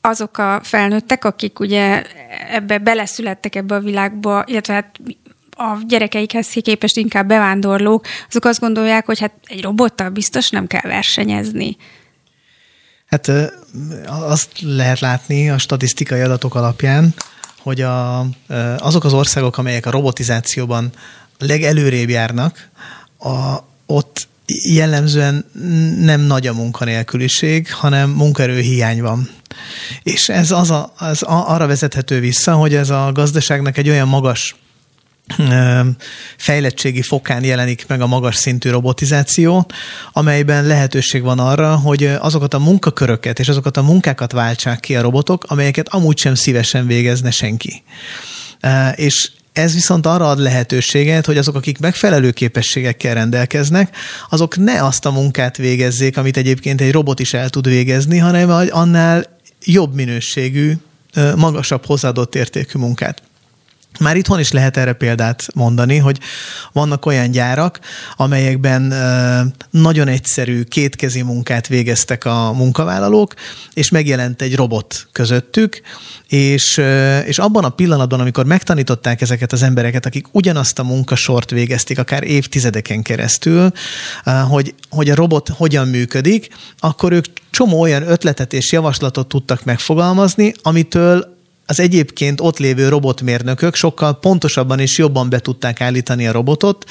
[SPEAKER 1] azok a felnőttek, akik ugye ebbe beleszülettek ebbe a világba, illetve hát a gyerekeikhez képest inkább bevándorlók, azok azt gondolják, hogy hát egy robottal biztos nem kell versenyezni.
[SPEAKER 2] Hát azt lehet látni a statisztikai adatok alapján, hogy a, azok az országok, amelyek a robotizációban legelőrébb járnak, a, ott jellemzően nem nagy a munkanélküliség, hanem munkaerőhiány van. És ez az, a, az arra vezethető vissza, hogy ez a gazdaságnak egy olyan magas fejlettségi fokán jelenik meg a magas szintű robotizáció, amelyben lehetőség van arra, hogy azokat a munkaköröket és azokat a munkákat váltsák ki a robotok, amelyeket amúgy sem szívesen végezne senki. És ez viszont arra ad lehetőséget, hogy azok, akik megfelelő képességekkel rendelkeznek, azok ne azt a munkát végezzék, amit egyébként egy robot is el tud végezni, hanem annál jobb minőségű, magasabb hozzáadott értékű munkát. Már itthon is lehet erre példát mondani, hogy vannak olyan gyárak, amelyekben nagyon egyszerű kétkezi munkát végeztek a munkavállalók, és megjelent egy robot közöttük, és, és abban a pillanatban, amikor megtanították ezeket az embereket, akik ugyanazt a munkasort végezték, akár évtizedeken keresztül, hogy, hogy a robot hogyan működik, akkor ők csomó olyan ötletet és javaslatot tudtak megfogalmazni, amitől az egyébként ott lévő robotmérnökök sokkal pontosabban és jobban be tudták állítani a robotot,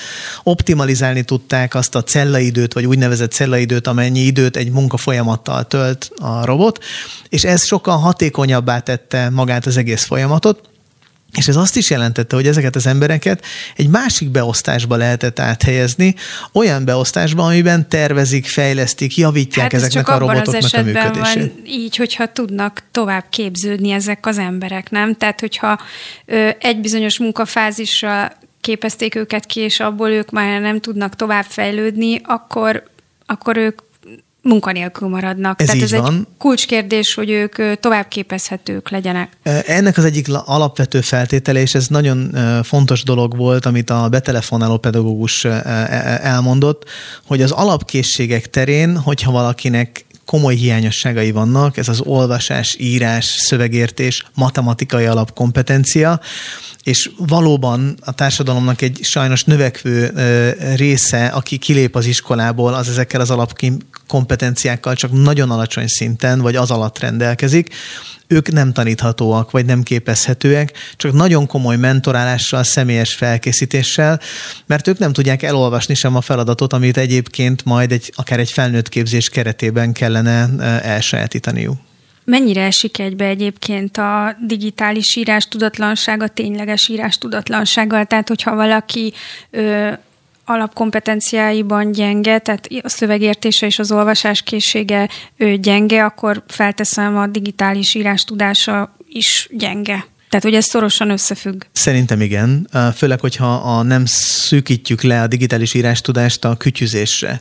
[SPEAKER 2] optimalizálni tudták azt a cellaidőt, vagy úgynevezett cellaidőt, amennyi időt egy munka folyamattal tölt a robot, és ez sokkal hatékonyabbá tette magát az egész folyamatot, és ez azt is jelentette, hogy ezeket az embereket egy másik beosztásba lehetett áthelyezni, olyan beosztásba, amiben tervezik, fejlesztik, javítják hát ezeknek a robotoknak a működését. Van
[SPEAKER 1] így, hogyha tudnak tovább képződni ezek az emberek, nem? Tehát, hogyha ö, egy bizonyos munkafázisra képezték őket ki, és abból ők már nem tudnak tovább fejlődni, akkor, akkor ők munkanélkül maradnak.
[SPEAKER 2] Ez
[SPEAKER 1] Tehát
[SPEAKER 2] ez
[SPEAKER 1] van.
[SPEAKER 2] egy
[SPEAKER 1] kulcskérdés, hogy ők továbbképezhetők legyenek.
[SPEAKER 2] Ennek az egyik alapvető feltétele, és ez nagyon fontos dolog volt, amit a betelefonáló pedagógus e, e, elmondott, hogy az alapkészségek terén, hogyha valakinek komoly hiányosságai vannak, ez az olvasás, írás, szövegértés, matematikai alapkompetencia, és valóban a társadalomnak egy sajnos növekvő része, aki kilép az iskolából, az ezekkel az alapkompetenciákkal csak nagyon alacsony szinten, vagy az alatt rendelkezik, ők nem taníthatóak, vagy nem képezhetőek, csak nagyon komoly mentorálással, személyes felkészítéssel, mert ők nem tudják elolvasni sem a feladatot, amit egyébként majd egy, akár egy felnőtt képzés keretében kellene elsajátítaniuk.
[SPEAKER 1] Mennyire esik egybe egyébként a digitális írás tudatlanság a tényleges írás tudatlansággal? Tehát, hogyha valaki ö, alapkompetenciáiban gyenge, tehát a szövegértése és az olvasás készsége ő gyenge, akkor felteszem a digitális írás tudása is gyenge. Tehát, hogy ez szorosan összefügg.
[SPEAKER 2] Szerintem igen, főleg, hogyha a nem szűkítjük le a digitális írástudást a kütyüzésre.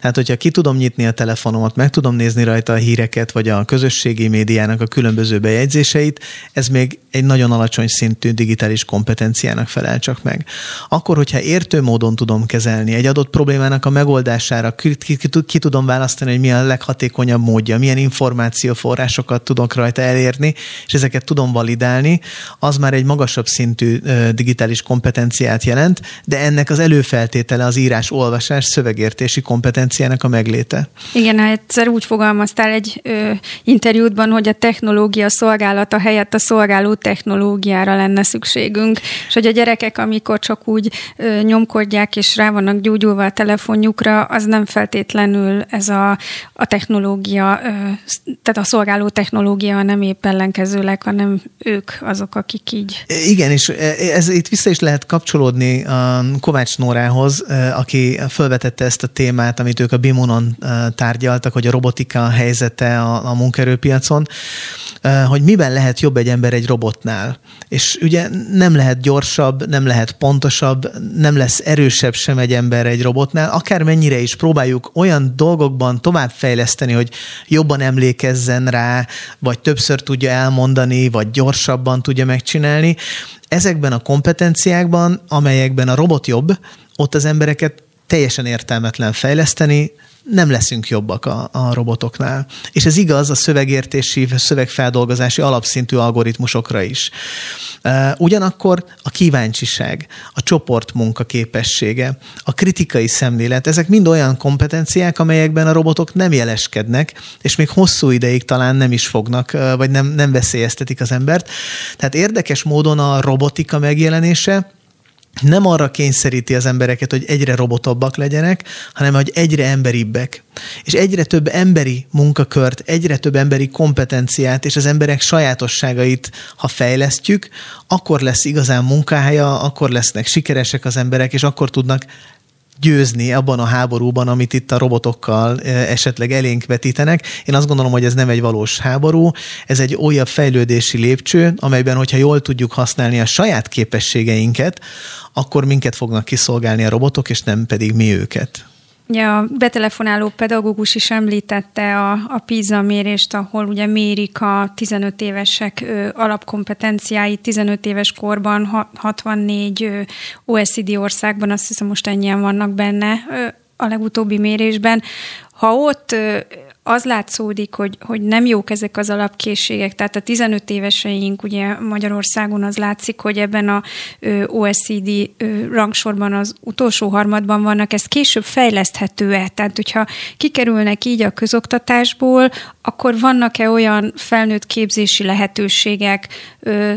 [SPEAKER 2] Tehát, hogyha ki tudom nyitni a telefonomat, meg tudom nézni rajta a híreket, vagy a közösségi médiának a különböző bejegyzéseit, ez még egy nagyon alacsony szintű digitális kompetenciának felel csak meg. Akkor, hogyha értő módon tudom kezelni egy adott problémának a megoldására, ki, ki, ki, ki tudom választani, hogy mi a leghatékonyabb módja, milyen információforrásokat tudok rajta elérni, és ezeket tudom validálni, az már egy magasabb szintű digitális kompetenciát jelent, de ennek az előfeltétele az írás-olvasás szövegértési kompetenciának a megléte.
[SPEAKER 1] Igen, hát egyszer úgy fogalmaztál egy ö, interjútban, hogy a technológia szolgálata helyett a szolgáló technológiára lenne szükségünk, és hogy a gyerekek, amikor csak úgy ö, nyomkodják és rá vannak gyógyulva a telefonjukra, az nem feltétlenül ez a, a technológia, ö, tehát a szolgáló technológia, nem épp ellenkezőleg, hanem ők az azok, akik így...
[SPEAKER 2] Igen, és ez itt vissza is lehet kapcsolódni a Kovács Nórához, aki felvetette ezt a témát, amit ők a Bimunon tárgyaltak, hogy a robotika helyzete a, a munkaerőpiacon, hogy miben lehet jobb egy ember egy robotnál. És ugye nem lehet gyorsabb, nem lehet pontosabb, nem lesz erősebb sem egy ember egy robotnál, akár mennyire is próbáljuk olyan dolgokban továbbfejleszteni, hogy jobban emlékezzen rá, vagy többször tudja elmondani, vagy gyorsabban tudja megcsinálni. Ezekben a kompetenciákban, amelyekben a robot jobb, ott az embereket teljesen értelmetlen fejleszteni, nem leszünk jobbak a, a robotoknál. És ez igaz a szövegértési, szövegfeldolgozási alapszintű algoritmusokra is. Ugyanakkor a kíváncsiság, a csoportmunka képessége, a kritikai szemlélet, ezek mind olyan kompetenciák, amelyekben a robotok nem jeleskednek, és még hosszú ideig talán nem is fognak, vagy nem, nem veszélyeztetik az embert. Tehát érdekes módon a robotika megjelenése nem arra kényszeríti az embereket, hogy egyre robotobbak legyenek, hanem hogy egyre emberibbek. És egyre több emberi munkakört, egyre több emberi kompetenciát és az emberek sajátosságait, ha fejlesztjük, akkor lesz igazán munkája, akkor lesznek sikeresek az emberek, és akkor tudnak győzni abban a háborúban, amit itt a robotokkal esetleg elénk vetítenek. Én azt gondolom, hogy ez nem egy valós háború, ez egy újabb fejlődési lépcső, amelyben, hogyha jól tudjuk használni a saját képességeinket, akkor minket fognak kiszolgálni a robotok, és nem pedig mi őket.
[SPEAKER 1] Ja, a betelefonáló pedagógus is említette a, a PISA mérést, ahol ugye mérik a 15 évesek ö, alapkompetenciáit 15 éves korban, ha, 64 ö, OECD országban, azt hiszem most ennyien vannak benne ö, a legutóbbi mérésben. Ha ott az látszódik, hogy, hogy nem jók ezek az alapkészségek, tehát a 15 éveseink ugye Magyarországon az látszik, hogy ebben a OECD rangsorban az utolsó harmadban vannak, ez később fejleszthető-e? Tehát, hogyha kikerülnek így a közoktatásból, akkor vannak-e olyan felnőtt képzési lehetőségek,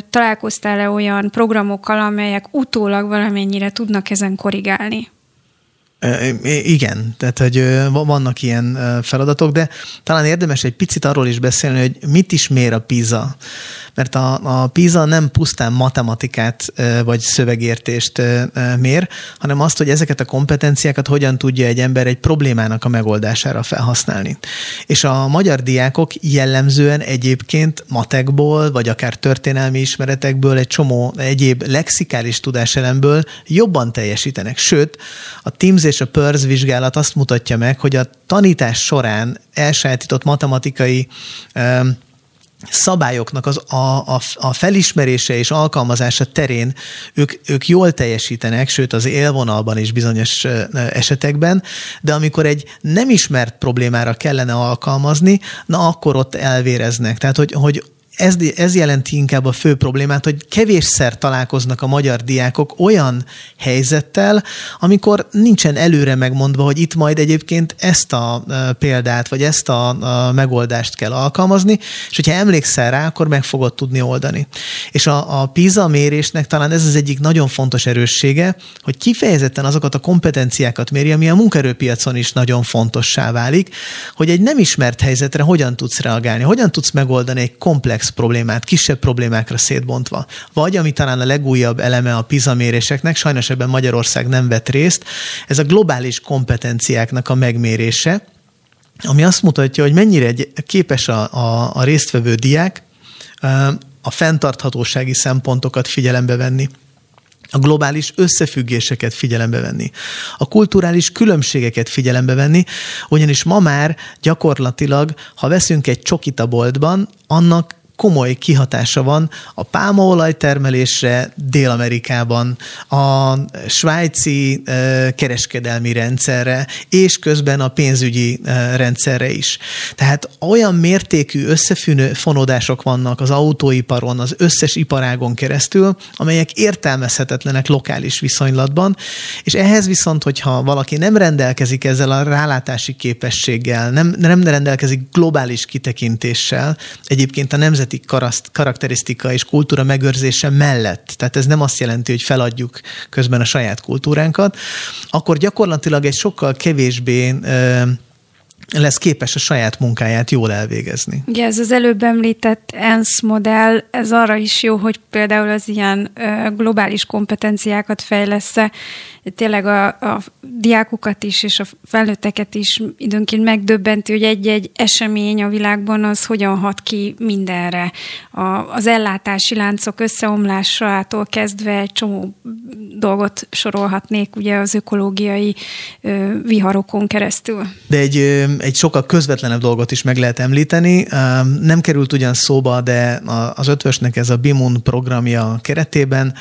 [SPEAKER 1] találkoztál-e olyan programokkal, amelyek utólag valamennyire tudnak ezen korrigálni?
[SPEAKER 2] Igen, tehát hogy vannak ilyen feladatok, de talán érdemes egy picit arról is beszélni, hogy mit is mér a PISA mert a, a PISA nem pusztán matematikát vagy szövegértést mér, hanem azt, hogy ezeket a kompetenciákat hogyan tudja egy ember egy problémának a megoldására felhasználni. És a magyar diákok jellemzően egyébként matekból, vagy akár történelmi ismeretekből, egy csomó egyéb lexikális tudáselemből jobban teljesítenek. Sőt, a TIMS és a PERS vizsgálat azt mutatja meg, hogy a tanítás során elsajátított matematikai szabályoknak az, a, a, a felismerése és alkalmazása terén ők, ők jól teljesítenek, sőt az élvonalban is bizonyos esetekben, de amikor egy nem ismert problémára kellene alkalmazni, na akkor ott elvéreznek. Tehát, hogy, hogy ez, ez jelenti inkább a fő problémát, hogy kevésszer találkoznak a magyar diákok olyan helyzettel, amikor nincsen előre megmondva, hogy itt majd egyébként ezt a példát, vagy ezt a, megoldást kell alkalmazni, és hogyha emlékszel rá, akkor meg fogod tudni oldani. És a, a PISA mérésnek talán ez az egyik nagyon fontos erőssége, hogy kifejezetten azokat a kompetenciákat méri, ami a munkerőpiacon is nagyon fontossá válik, hogy egy nem ismert helyzetre hogyan tudsz reagálni, hogyan tudsz megoldani egy komplex problémát, kisebb problémákra szétbontva. Vagy, ami talán a legújabb eleme a PISA méréseknek, sajnos ebben Magyarország nem vett részt, ez a globális kompetenciáknak a megmérése, ami azt mutatja, hogy mennyire képes a, a, a résztvevő diák a fenntarthatósági szempontokat figyelembe venni a globális összefüggéseket figyelembe venni, a kulturális különbségeket figyelembe venni, ugyanis ma már gyakorlatilag, ha veszünk egy csokit a boltban, annak komoly kihatása van a pálmaolaj termelésre Dél-Amerikában, a svájci kereskedelmi rendszerre, és közben a pénzügyi rendszerre is. Tehát olyan mértékű összefűnő fonódások vannak az autóiparon, az összes iparágon keresztül, amelyek értelmezhetetlenek lokális viszonylatban, és ehhez viszont, hogyha valaki nem rendelkezik ezzel a rálátási képességgel, nem, nem rendelkezik globális kitekintéssel, egyébként a nemzeti nemzeti karakterisztika és kultúra megőrzése mellett, tehát ez nem azt jelenti, hogy feladjuk közben a saját kultúránkat, akkor gyakorlatilag egy sokkal kevésbé lesz képes a saját munkáját jól elvégezni.
[SPEAKER 1] Ugye ez az előbb említett ENSZ modell, ez arra is jó, hogy például az ilyen globális kompetenciákat fejlesz tényleg a, a diákokat is, és a felnőtteket is időnként megdöbbenti, hogy egy-egy esemény a világban az hogyan hat ki mindenre. A, az ellátási láncok összeomlásától kezdve egy csomó dolgot sorolhatnék ugye az ökológiai ö, viharokon keresztül.
[SPEAKER 2] De egy, egy sokkal közvetlenebb dolgot is meg lehet említeni. Nem került ugyan szóba, de az ötvösnek ez a BIMUN programja keretében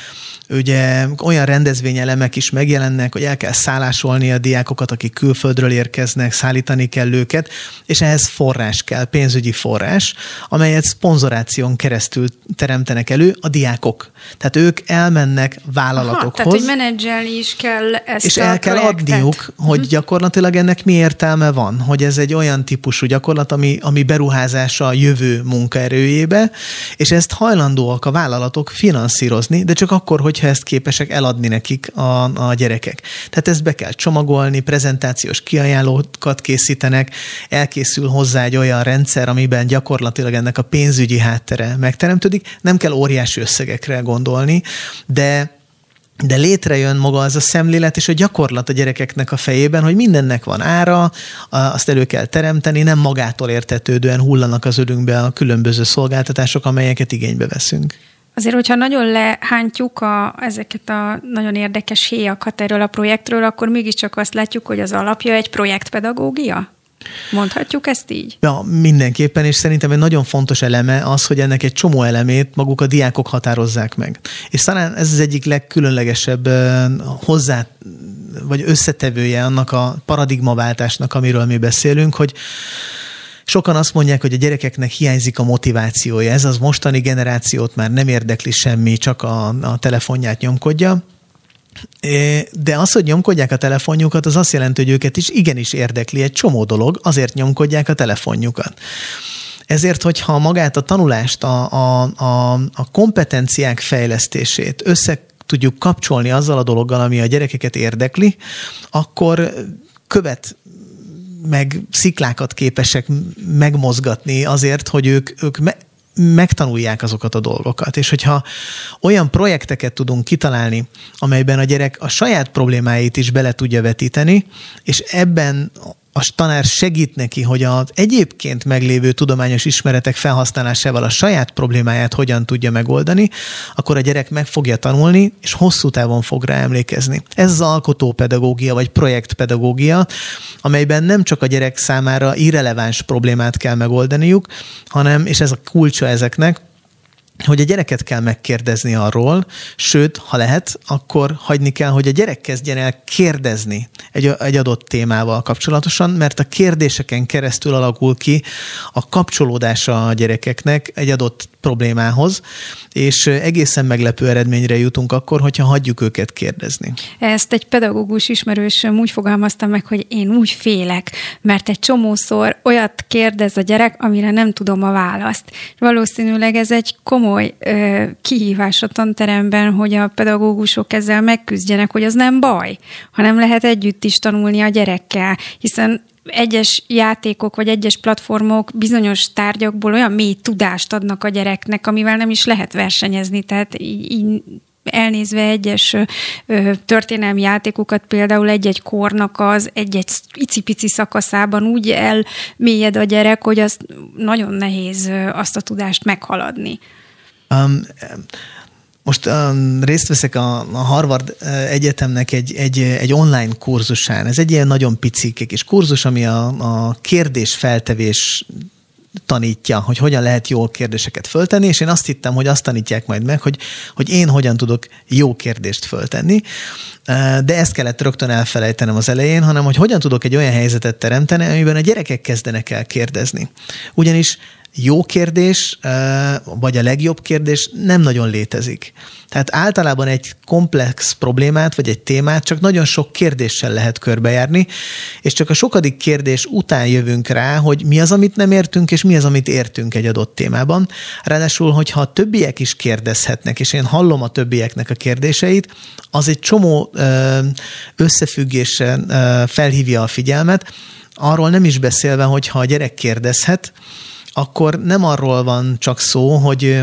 [SPEAKER 2] ugye olyan rendezvényelemek is megjelennek, hogy el kell szállásolni a diákokat, akik külföldről érkeznek, szállítani kell őket, és ehhez forrás kell, pénzügyi forrás, amelyet szponzoráción keresztül teremtenek elő a diákok. Tehát ők elmennek vállalatokhoz. Aha,
[SPEAKER 1] tehát, hogy menedzselni is kell ezt
[SPEAKER 2] És
[SPEAKER 1] a
[SPEAKER 2] el kell
[SPEAKER 1] projektet.
[SPEAKER 2] adniuk, hogy uh-huh. gyakorlatilag ennek mi értelme van, hogy ez egy olyan típusú gyakorlat, ami, ami beruházása a jövő munkaerőjébe, és ezt hajlandóak a vállalatok finanszírozni, de csak akkor, hogyha ezt képesek eladni nekik a, a gyerekek. Tehát ezt be kell csomagolni, prezentációs kiajánlókat készítenek, elkészül hozzá egy olyan rendszer, amiben gyakorlatilag ennek a pénzügyi háttere megteremtődik. Nem kell óriási összegekre gondolni, de de létrejön maga az a szemlélet és a gyakorlat a gyerekeknek a fejében, hogy mindennek van ára, azt elő kell teremteni, nem magától értetődően hullanak az örünkbe a különböző szolgáltatások, amelyeket igénybe veszünk.
[SPEAKER 1] Azért, hogyha nagyon lehántjuk a, ezeket a nagyon érdekes héjakat erről a projektről, akkor mégiscsak azt látjuk, hogy az alapja egy projektpedagógia? Mondhatjuk ezt így?
[SPEAKER 2] Ja, mindenképpen, és szerintem egy nagyon fontos eleme az, hogy ennek egy csomó elemét maguk a diákok határozzák meg. És talán ez az egyik legkülönlegesebb hozzá vagy összetevője annak a paradigmaváltásnak, amiről mi beszélünk, hogy Sokan azt mondják, hogy a gyerekeknek hiányzik a motivációja. Ez az mostani generációt már nem érdekli semmi, csak a, a telefonját nyomkodja. De az, hogy nyomkodják a telefonjukat, az azt jelenti, hogy őket is igenis érdekli egy csomó dolog, azért nyomkodják a telefonjukat. Ezért, hogyha magát a tanulást, a, a, a, a kompetenciák fejlesztését össze tudjuk kapcsolni azzal a dologgal, ami a gyerekeket érdekli, akkor követ meg sziklákat képesek megmozgatni azért, hogy ők, ők megtanulják azokat a dolgokat. És hogyha olyan projekteket tudunk kitalálni, amelyben a gyerek a saját problémáit is bele tudja vetíteni, és ebben a tanár segít neki, hogy az egyébként meglévő tudományos ismeretek felhasználásával a saját problémáját hogyan tudja megoldani, akkor a gyerek meg fogja tanulni, és hosszú távon fog rá emlékezni. Ez az alkotópedagógia, vagy projektpedagógia, amelyben nem csak a gyerek számára irreleváns problémát kell megoldaniuk, hanem, és ez a kulcsa ezeknek, hogy a gyereket kell megkérdezni arról, sőt, ha lehet, akkor hagyni kell, hogy a gyerek kezdjen el kérdezni egy, egy adott témával kapcsolatosan, mert a kérdéseken keresztül alakul ki a kapcsolódása a gyerekeknek egy adott problémához, és egészen meglepő eredményre jutunk akkor, hogyha hagyjuk őket kérdezni.
[SPEAKER 1] Ezt egy pedagógus ismerősöm úgy fogalmazta meg, hogy én úgy félek, mert egy csomószor olyat kérdez a gyerek, amire nem tudom a választ. Valószínűleg ez egy komoly ö, kihívás a tanteremben, hogy a pedagógusok ezzel megküzdjenek, hogy az nem baj, hanem lehet együtt is tanulni a gyerekkel, hiszen egyes játékok vagy egyes platformok bizonyos tárgyakból olyan mély tudást adnak a gyereknek, amivel nem is lehet versenyezni. Tehát így, így elnézve egyes ö, történelmi játékokat, például egy-egy kornak az egy-egy icipici szakaszában úgy elmélyed a gyerek, hogy az nagyon nehéz azt a tudást meghaladni. Um,
[SPEAKER 2] most um, részt veszek a, a Harvard Egyetemnek egy, egy, egy online kurzusán. Ez egy ilyen nagyon pici kis kurzus, ami a, a kérdésfeltevés tanítja, hogy hogyan lehet jó kérdéseket föltenni, és én azt hittem, hogy azt tanítják majd meg, hogy, hogy én hogyan tudok jó kérdést föltenni, de ezt kellett rögtön elfelejtenem az elején, hanem hogy hogyan tudok egy olyan helyzetet teremteni, amiben a gyerekek kezdenek el kérdezni. Ugyanis jó kérdés, vagy a legjobb kérdés nem nagyon létezik. Tehát általában egy komplex problémát, vagy egy témát csak nagyon sok kérdéssel lehet körbejárni, és csak a sokadik kérdés után jövünk rá, hogy mi az, amit nem értünk, és mi az, amit értünk egy adott témában. Ráadásul, hogyha a többiek is kérdezhetnek, és én hallom a többieknek a kérdéseit, az egy csomó összefüggésen felhívja a figyelmet, arról nem is beszélve, hogy ha a gyerek kérdezhet, akkor nem arról van csak szó, hogy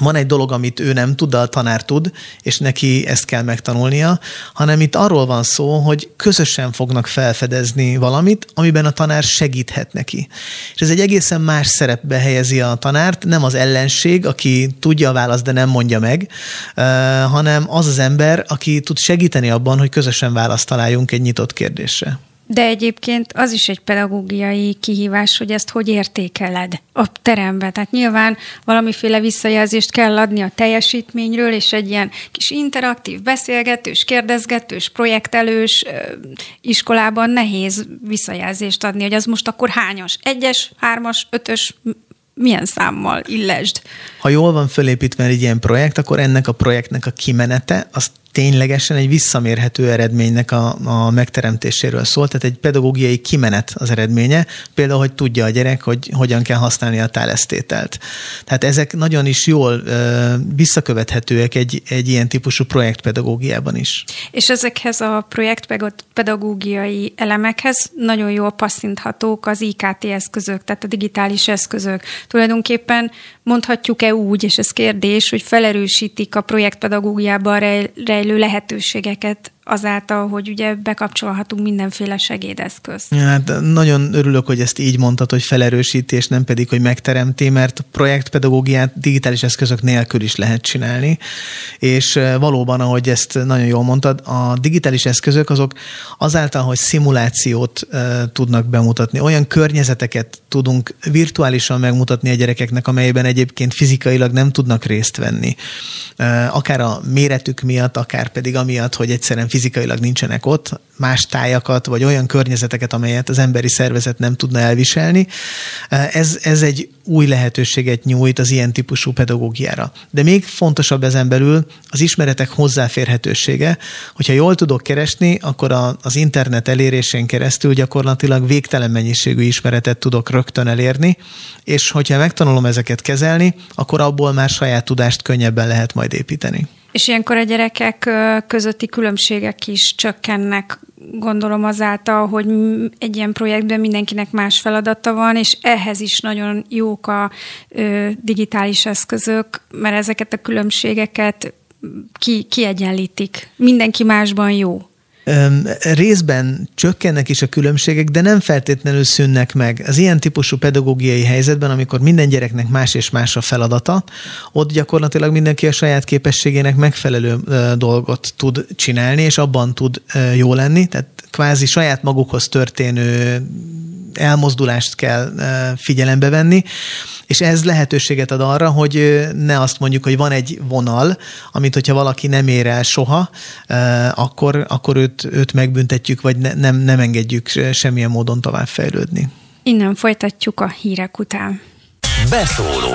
[SPEAKER 2] van egy dolog, amit ő nem tud, de a tanár tud, és neki ezt kell megtanulnia, hanem itt arról van szó, hogy közösen fognak felfedezni valamit, amiben a tanár segíthet neki. És ez egy egészen más szerepbe helyezi a tanárt, nem az ellenség, aki tudja a választ, de nem mondja meg, hanem az az ember, aki tud segíteni abban, hogy közösen választ találjunk egy nyitott kérdésre.
[SPEAKER 1] De egyébként az is egy pedagógiai kihívás, hogy ezt hogy értékeled a teremben. Tehát nyilván valamiféle visszajelzést kell adni a teljesítményről, és egy ilyen kis interaktív, beszélgetős, kérdezgetős, projektelős iskolában nehéz visszajelzést adni, hogy az most akkor hányos? Egyes, hármas, ötös, milyen számmal illesd?
[SPEAKER 2] Ha jól van fölépítve egy ilyen projekt, akkor ennek a projektnek a kimenete az ténylegesen egy visszamérhető eredménynek a, a megteremtéséről szól, tehát egy pedagógiai kimenet az eredménye, például, hogy tudja a gyerek, hogy hogyan kell használni a tálesztételt. Tehát ezek nagyon is jól ö, visszakövethetőek egy, egy ilyen típusú projektpedagógiában is.
[SPEAKER 1] És ezekhez a projektpedagógiai elemekhez nagyon jól passzinthatók az IKT eszközök, tehát a digitális eszközök. Tulajdonképpen mondhatjuk-e úgy, és ez kérdés, hogy felerősítik a projektpedagógiában rejlő lehetőségeket azáltal, hogy ugye bekapcsolhatunk mindenféle segédeszközt.
[SPEAKER 2] Hát nagyon örülök, hogy ezt így mondtad, hogy felerősítés, nem pedig, hogy megteremti, mert projektpedagógiát digitális eszközök nélkül is lehet csinálni, és valóban, ahogy ezt nagyon jól mondtad, a digitális eszközök azok azáltal, hogy szimulációt uh, tudnak bemutatni, olyan környezeteket tudunk virtuálisan megmutatni a gyerekeknek, amelyben egyébként fizikailag nem tudnak részt venni. Uh, akár a méretük miatt, akár pedig amiatt, hogy egyszerűen fizikailag nincsenek ott, más tájakat, vagy olyan környezeteket, amelyet az emberi szervezet nem tudna elviselni. Ez, ez egy új lehetőséget nyújt az ilyen típusú pedagógiára. De még fontosabb ezen belül az ismeretek hozzáférhetősége. Hogyha jól tudok keresni, akkor a, az internet elérésén keresztül gyakorlatilag végtelen mennyiségű ismeretet tudok rögtön elérni, és hogyha megtanulom ezeket kezelni, akkor abból már saját tudást könnyebben lehet majd építeni.
[SPEAKER 1] És ilyenkor a gyerekek közötti különbségek is csökkennek, gondolom azáltal, hogy egy ilyen projektben mindenkinek más feladata van, és ehhez is nagyon jók a digitális eszközök, mert ezeket a különbségeket ki, kiegyenlítik. Mindenki másban jó
[SPEAKER 2] részben csökkennek is a különbségek, de nem feltétlenül szűnnek meg. Az ilyen típusú pedagógiai helyzetben, amikor minden gyereknek más és más a feladata, ott gyakorlatilag mindenki a saját képességének megfelelő dolgot tud csinálni, és abban tud jó lenni, tehát kvázi saját magukhoz történő elmozdulást kell figyelembe venni, és ez lehetőséget ad arra, hogy ne azt mondjuk, hogy van egy vonal, amit hogyha valaki nem ér el soha, akkor, akkor őt, őt megbüntetjük, vagy ne, nem, nem engedjük semmilyen módon tovább fejlődni.
[SPEAKER 1] Innen folytatjuk a hírek után.
[SPEAKER 4] Beszóló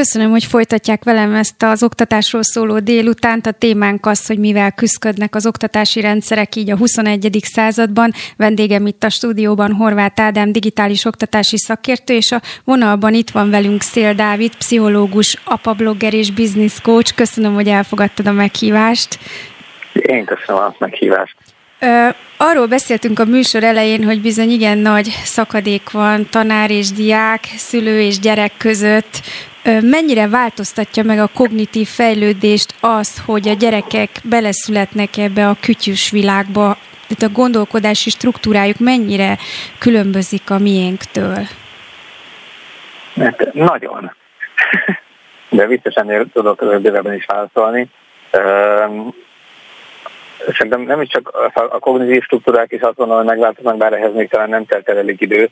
[SPEAKER 1] Köszönöm, hogy folytatják velem ezt az oktatásról szóló délutánt. A témánk az, hogy mivel küzdködnek az oktatási rendszerek így a 21. században. Vendégem itt a stúdióban Horváth Ádám, digitális oktatási szakértő, és a vonalban itt van velünk Szél Dávid, pszichológus, apablogger és business coach. Köszönöm, hogy elfogadtad a meghívást.
[SPEAKER 6] Én köszönöm a meghívást.
[SPEAKER 1] Arról beszéltünk a műsor elején, hogy bizony igen nagy szakadék van tanár és diák, szülő és gyerek között. Mennyire változtatja meg a kognitív fejlődést azt, hogy a gyerekek beleszületnek ebbe a kütyűs világba, tehát a gondolkodási struktúrájuk mennyire különbözik a miénktől?
[SPEAKER 6] Hát nagyon. *laughs* De viccesen tudok bővebben is válaszolni szerintem nem is csak a kognitív struktúrák is azt gondolom, hogy megváltoznak, bár ehhez még talán nem telt el elég idő,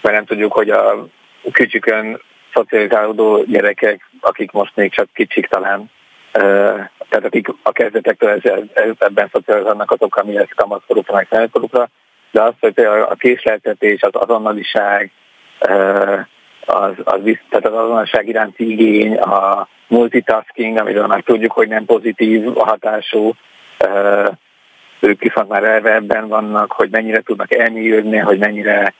[SPEAKER 6] mert nem tudjuk, hogy a kücsükön szocializálódó gyerekek, akik most még csak kicsik talán, tehát akik a kezdetektől ebben szocializálnak azok, ami ez kamaszkorukra, meg felkorukra, de azt, hogy a késleltetés, az azonnaliság, az, az, tehát az azonnaliság iránti igény, a multitasking, amiről már tudjuk, hogy nem pozitív hatású, ők viszont már elve ebben vannak, hogy mennyire tudnak elmélyülni, hogy mennyire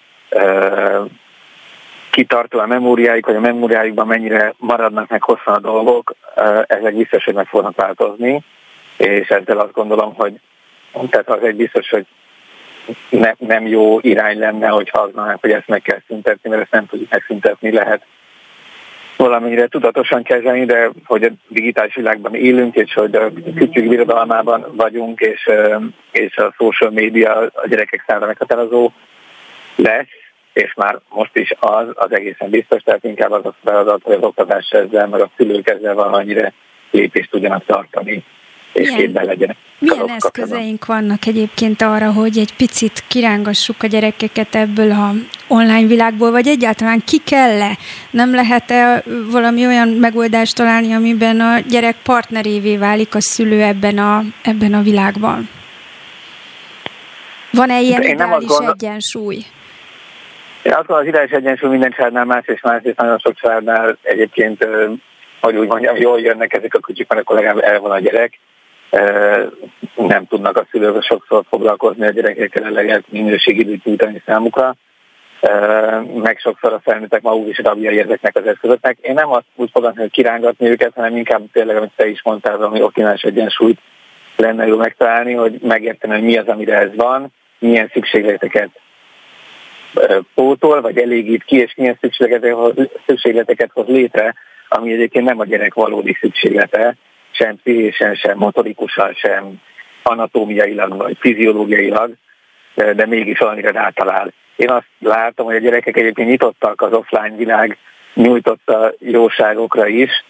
[SPEAKER 6] kitartó a memóriájuk, vagy a memóriájukban mennyire maradnak meg hosszan a dolgok, ezek biztos, hogy meg fognak változni, és ezzel azt gondolom, hogy tehát az egy biztos, hogy ne, nem jó irány lenne, hogy használnánk, hogy ezt meg kell szüntetni, mert ezt nem tudjuk megszüntetni, lehet valamennyire tudatosan kezelni, de hogy a digitális világban élünk, és hogy a kütyük birodalmában vagyunk, és, és a social media a gyerekek számára meghatározó lesz, és már most is az, az egészen biztos, tehát inkább az a feladat, hogy az oktatás ezzel, meg a szülők ezzel valamire lépést tudjanak tartani és milyen, képben legyenek.
[SPEAKER 1] Milyen eszközeink vannak egyébként arra, hogy egy picit kirángassuk a gyerekeket ebből a online világból, vagy egyáltalán ki kell-e? Nem lehet-e valami olyan megoldást találni, amiben a gyerek partnerévé válik a szülő ebben a, ebben a világban? Van-e ilyen ideális gondol... egyensúly?
[SPEAKER 6] Én azt gondolom, az ideális egyensúly minden családnál más és más, és nagyon sok családnál egyébként, hogy úgy mondjam, jól jönnek ezek a kutyuk, mert akkor legalább el van a gyerek. Nem tudnak a szülők sokszor foglalkozni a gyerekekkel, eleget minőségidőt nyújtani számukra meg sokszor a felnőttek maguk is rabjai ezeknek az eszközöknek. Én nem azt úgy fogadni, hogy kirángatni őket, hanem inkább tényleg, amit te is mondtál, ami optimális egyensúlyt lenne jó megtalálni, hogy megérteni, hogy mi az, amire ez van, milyen szükségleteket pótol, vagy elégít ki, és milyen szükségleteket hoz létre, ami egyébként nem a gyerek valódi szükséglete, sem pszichésen, sem motorikusan, sem anatómiailag, vagy fiziológiailag, de mégis valamire rátalál. Én azt látom, hogy a gyerekek egyébként nyitottak az offline világ nyújtotta jóságokra is,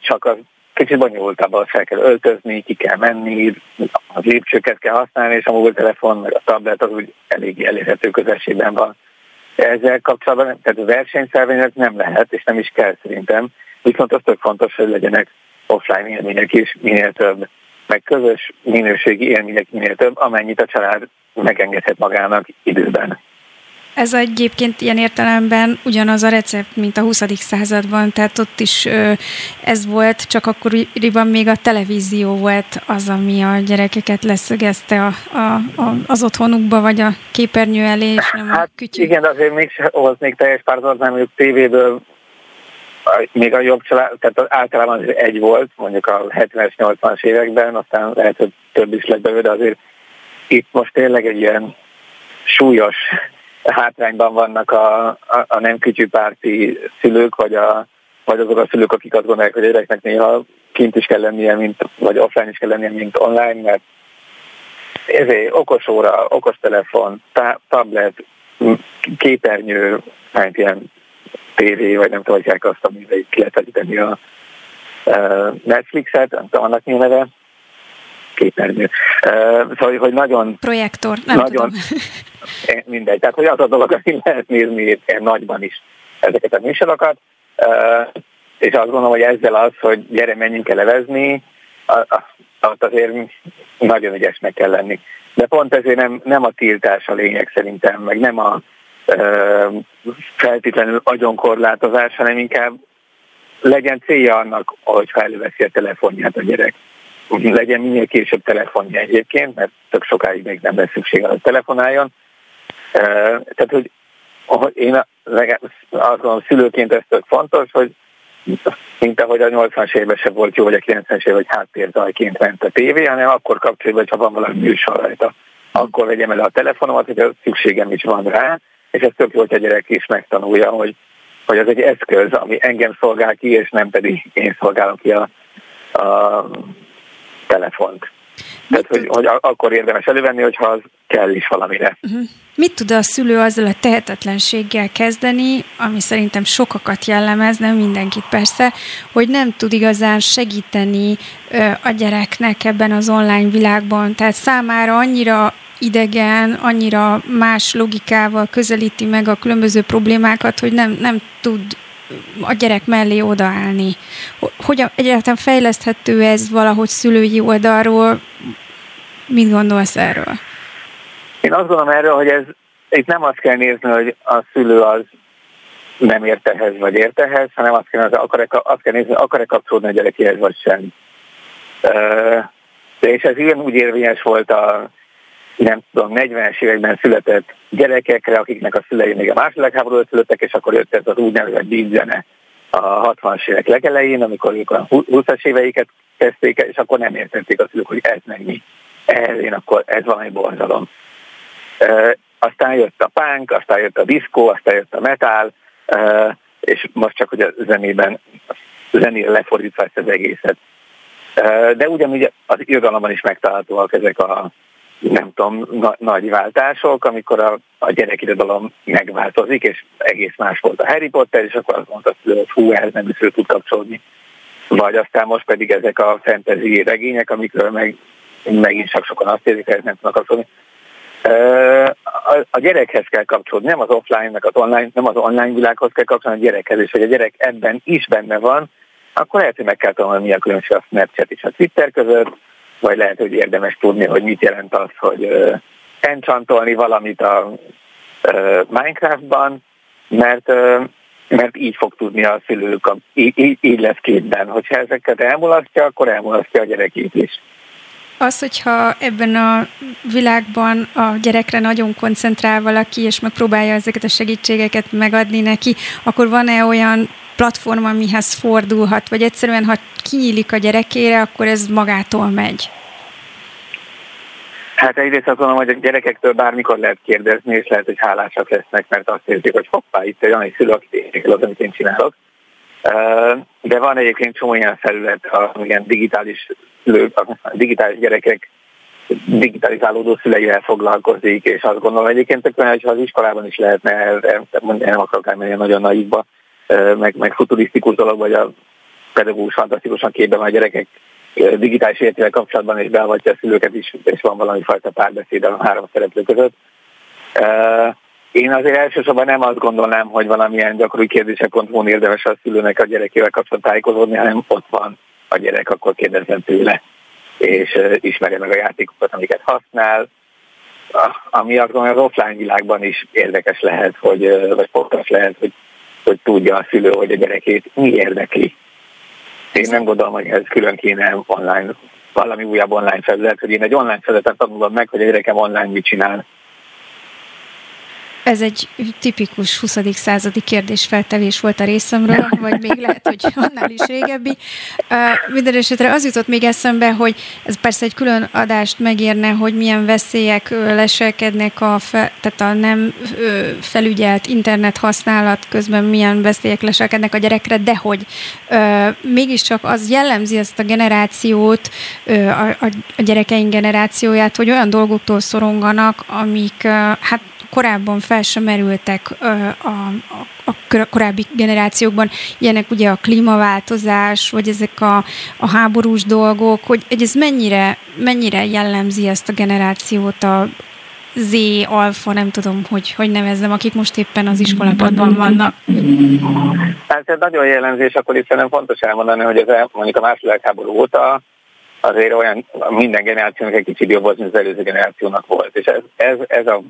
[SPEAKER 6] csak az kicsit bonyolultabban fel kell öltözni, ki kell menni, az lépcsőket kell használni, és a mobiltelefon, meg a tablet az úgy elég elérhető közösségben van. Ezzel kapcsolatban, tehát a versenyszervényet nem lehet, és nem is kell szerintem, viszont az tök fontos, hogy legyenek offline élmények is minél több, meg közös minőségi élmények minél több, amennyit a család megengedhet magának időben.
[SPEAKER 1] Ez egyébként ilyen értelemben ugyanaz a recept, mint a 20. században, tehát ott is ez volt, csak akkoriban még a televízió volt az, ami a gyerekeket leszögezte a, a, a, az otthonukba, vagy a képernyő elé, és nem
[SPEAKER 6] hát,
[SPEAKER 1] a kütyű.
[SPEAKER 6] Igen, de azért még hoznék teljes pártot, nem mondjuk tévéből még a jobb család, tehát általában egy volt, mondjuk a 70-es, 80-as években, aztán lehet, hogy több is lett belőle, de azért itt most tényleg egy ilyen súlyos hátrányban vannak a, a, a nem kütyűpárti szülők, vagy, a, vagy azok a szülők, akik azt gondolják, hogy gyereknek néha kint is kell lennie, mint, vagy offline is kell lennie, mint online, mert ezért okos óra, okos telefon, tablet, képernyő, hát ilyen tévé, vagy nem tudom, hogy azt, amivel ki lehet a Netflixet, nem tudom, annak mi neve, képernyő. Szóval, hogy nagyon...
[SPEAKER 1] Projektor, nem
[SPEAKER 6] nagyon, tudom. Mindegy, tehát hogy az a dolog, ami lehet nézni nagyban is ezeket a műsorokat, és azt gondolom, hogy ezzel az, hogy gyere, menjünk el levezni, azt azért nagyon ügyesnek kell lenni. De pont ezért nem, nem a tiltás a lényeg szerintem, meg nem a feltétlenül agyonkorlátozás, hanem inkább legyen célja annak, hogy felveszi a telefonját a gyerek legyen minél később telefonja egyébként, mert tök sokáig még nem lesz szükség, hogy telefonáljon. Tehát, hogy én azt gondolom, szülőként ez tök fontos, hogy mint ahogy a 80-as évben se volt jó, vagy a 90-es évben, hogy háttérzajként ment a tévé, hanem akkor kapcsolja, ha van valami műsor rajta. Akkor vegyem el a telefonomat, hogyha szükségem is van rá, és ez tök jó, hogy a gyerek is megtanulja, hogy, hogy ez egy eszköz, ami engem szolgál ki, és nem pedig én szolgálom ki a, a telefont. Tehát, hogy, hogy akkor érdemes elővenni, hogyha az kell is valamire. Uh-huh.
[SPEAKER 1] Mit tud a szülő azzal a tehetetlenséggel kezdeni, ami szerintem sokakat jellemez, nem mindenkit persze, hogy nem tud igazán segíteni ö, a gyereknek ebben az online világban. Tehát számára annyira idegen, annyira más logikával közelíti meg a különböző problémákat, hogy nem, nem tud a gyerek mellé odaállni. Hogyan egyáltalán fejleszthető ez valahogy szülői oldalról? Mit gondolsz erről?
[SPEAKER 6] Én azt gondolom erről, hogy ez itt nem azt kell nézni, hogy a szülő az nem ért ehhez, vagy ért ehhez, hanem azt kell, akar-e, azt kell nézni, akar-e kapcsolódni a gyerekéhez, vagy sem. De és ez ilyen úgy érvényes volt a nem tudom, 40-es években született gyerekekre, akiknek a szülei még a második háború születtek, és akkor jött ez az úgynevezett beatzene a 60-as évek legelején, amikor ők a 20-as éveiket kezdték, és akkor nem értették a szülők, hogy ez meg mi. Ez, én akkor ez valami borzalom. E, aztán jött a punk, aztán jött a diszkó, aztán jött a metal, e, és most csak, hogy a zenében, zenére lefordítva ezt az egészet. De ugyanúgy az irodalomban is megtalálhatóak ezek a nem tudom, na, nagy váltások, amikor a, a gyerekirodalom megváltozik, és egész más volt a Harry Potter, és akkor azt mondta, hogy hú, ehhez nem is tud kapcsolódni. Vagy aztán most pedig ezek a fantasy regények, amikről meg, megint csak sokan azt érzik, hogy nem tudnak kapcsolni. a, gyerekhez kell kapcsolódni, nem az offline, meg az online, nem az online világhoz kell kapcsolódni a gyerekhez, és hogy a gyerek ebben is benne van, akkor lehet, hogy meg kell tanulni, mi a különbség a Snapchat és a Twitter között, vagy lehet, hogy érdemes tudni, hogy mit jelent az, hogy enchantolni valamit a Minecraftban, mert mert így fog tudni a szülők, így, így lesz képben. Hogyha ezeket elmulasztja, akkor elmulasztja a gyerekét is.
[SPEAKER 1] Az, hogyha ebben a világban a gyerekre nagyon koncentrál valaki, és megpróbálja ezeket a segítségeket megadni neki, akkor van-e olyan platform, amihez fordulhat, vagy egyszerűen, ha kinyílik a gyerekére, akkor ez magától megy?
[SPEAKER 6] Hát egyrészt azt mondom, hogy a gyerekektől bármikor lehet kérdezni, és lehet, hogy hálásak lesznek, mert azt érzik, hogy hoppá, itt olyan egy szülő, akit az, amit én csinálok. De van egyébként csomó ilyen felület, amilyen digitális digitális gyerekek digitalizálódó szüleivel foglalkozik, és azt gondolom egyébként tök olyan, hogyha az iskolában is lehetne, nem akarok elmenni nagyon naívba, meg, meg futurisztikus dolog, vagy a pedagógus fantasztikusan képben a gyerekek digitális életével kapcsolatban, és beavatja a szülőket is, és van valami fajta párbeszéd a három szereplő között. Én azért elsősorban nem azt gondolnám, hogy valamilyen gyakori kérdések.hu érdemes a szülőnek a gyerekével kapcsolatban tájékozódni, hanem ott van a gyerek, akkor kérdezzen tőle, és ismerje meg a játékokat, amiket használ, ami azt gondolom, az offline világban is érdekes lehet, hogy, vagy fontos lehet, hogy, hogy tudja a szülő, hogy a gyerekét mi érdekli. Én nem gondolom, hogy ez külön kéne online, valami újabb online felület, hogy én egy online felületen tanulom meg, hogy a gyerekem online mit csinál
[SPEAKER 1] ez egy tipikus 20. századi kérdésfeltevés volt a részemről, vagy még lehet, hogy annál is régebbi. Uh, minden esetre az jutott még eszembe, hogy ez persze egy külön adást megérne, hogy milyen veszélyek leselkednek a, fe, tehát a nem felügyelt internet használat közben milyen veszélyek leselkednek a gyerekre, de hogy uh, mégiscsak az jellemzi ezt a generációt, a, a gyerekeink generációját, hogy olyan dolgoktól szoronganak, amik hát korábban fel sem merültek a, a, a korábbi generációkban, ilyenek ugye a klímaváltozás, vagy ezek a, a háborús dolgok, hogy, hogy ez mennyire, mennyire jellemzi ezt a generációt a Z, alfa, nem tudom, hogy, hogy nevezzem, akik most éppen az iskolapadban vannak.
[SPEAKER 6] Hát ez nagyon jellemzés, akkor itt szerintem fontos elmondani, hogy ez mondjuk a második világháború óta azért olyan minden generációnak egy kicsit jobb volt, mint az előző generációnak volt. És ez, ez, ez a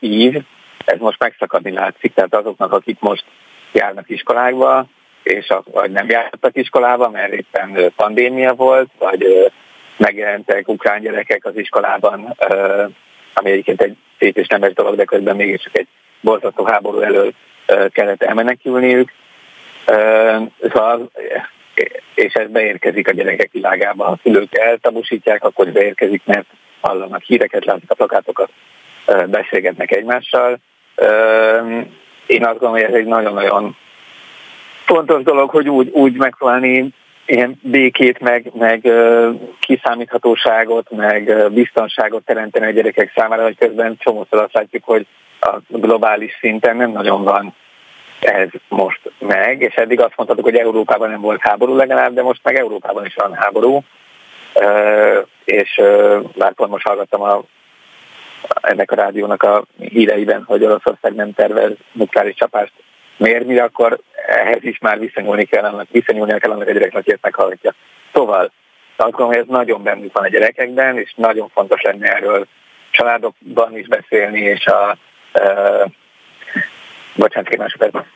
[SPEAKER 6] ív, ez most megszakadni látszik, tehát azoknak, akik most járnak iskolákba, és a, vagy nem jártak iskolába, mert éppen pandémia volt, vagy megjelentek ukrán gyerekek az iskolában, ami egyébként egy szép és nemes dolog, de közben mégiscsak egy borzasztó háború elől kellett elmenekülniük. Szóval, és ez beérkezik a gyerekek világába. Ha a szülők eltabusítják, akkor beérkezik, mert hallanak híreket, látnak a plakátokat, beszélgetnek egymással. Én azt gondolom, hogy ez egy nagyon-nagyon fontos dolog, hogy úgy, úgy megpróbálni ilyen békét, meg, meg kiszámíthatóságot, meg biztonságot teremteni a gyerekek számára, hogy közben csomószor azt látjuk, hogy a globális szinten nem nagyon van ez most meg, és eddig azt mondhatok, hogy Európában nem volt háború legalább, de most meg Európában is van háború, és már pont most hallgattam a ennek a rádiónak a híreiben, hogy Oroszország nem tervez nukleáris csapást mérni, akkor ehhez is már viszonyulni kell annak, viszonyulni kell annak a gyereknek, hogy meghallgatja. Szóval azt gondolom, hogy ez nagyon bennük van a gyerekekben, és nagyon fontos lenne erről családokban is beszélni, és a e, bocsánat, két másodperc.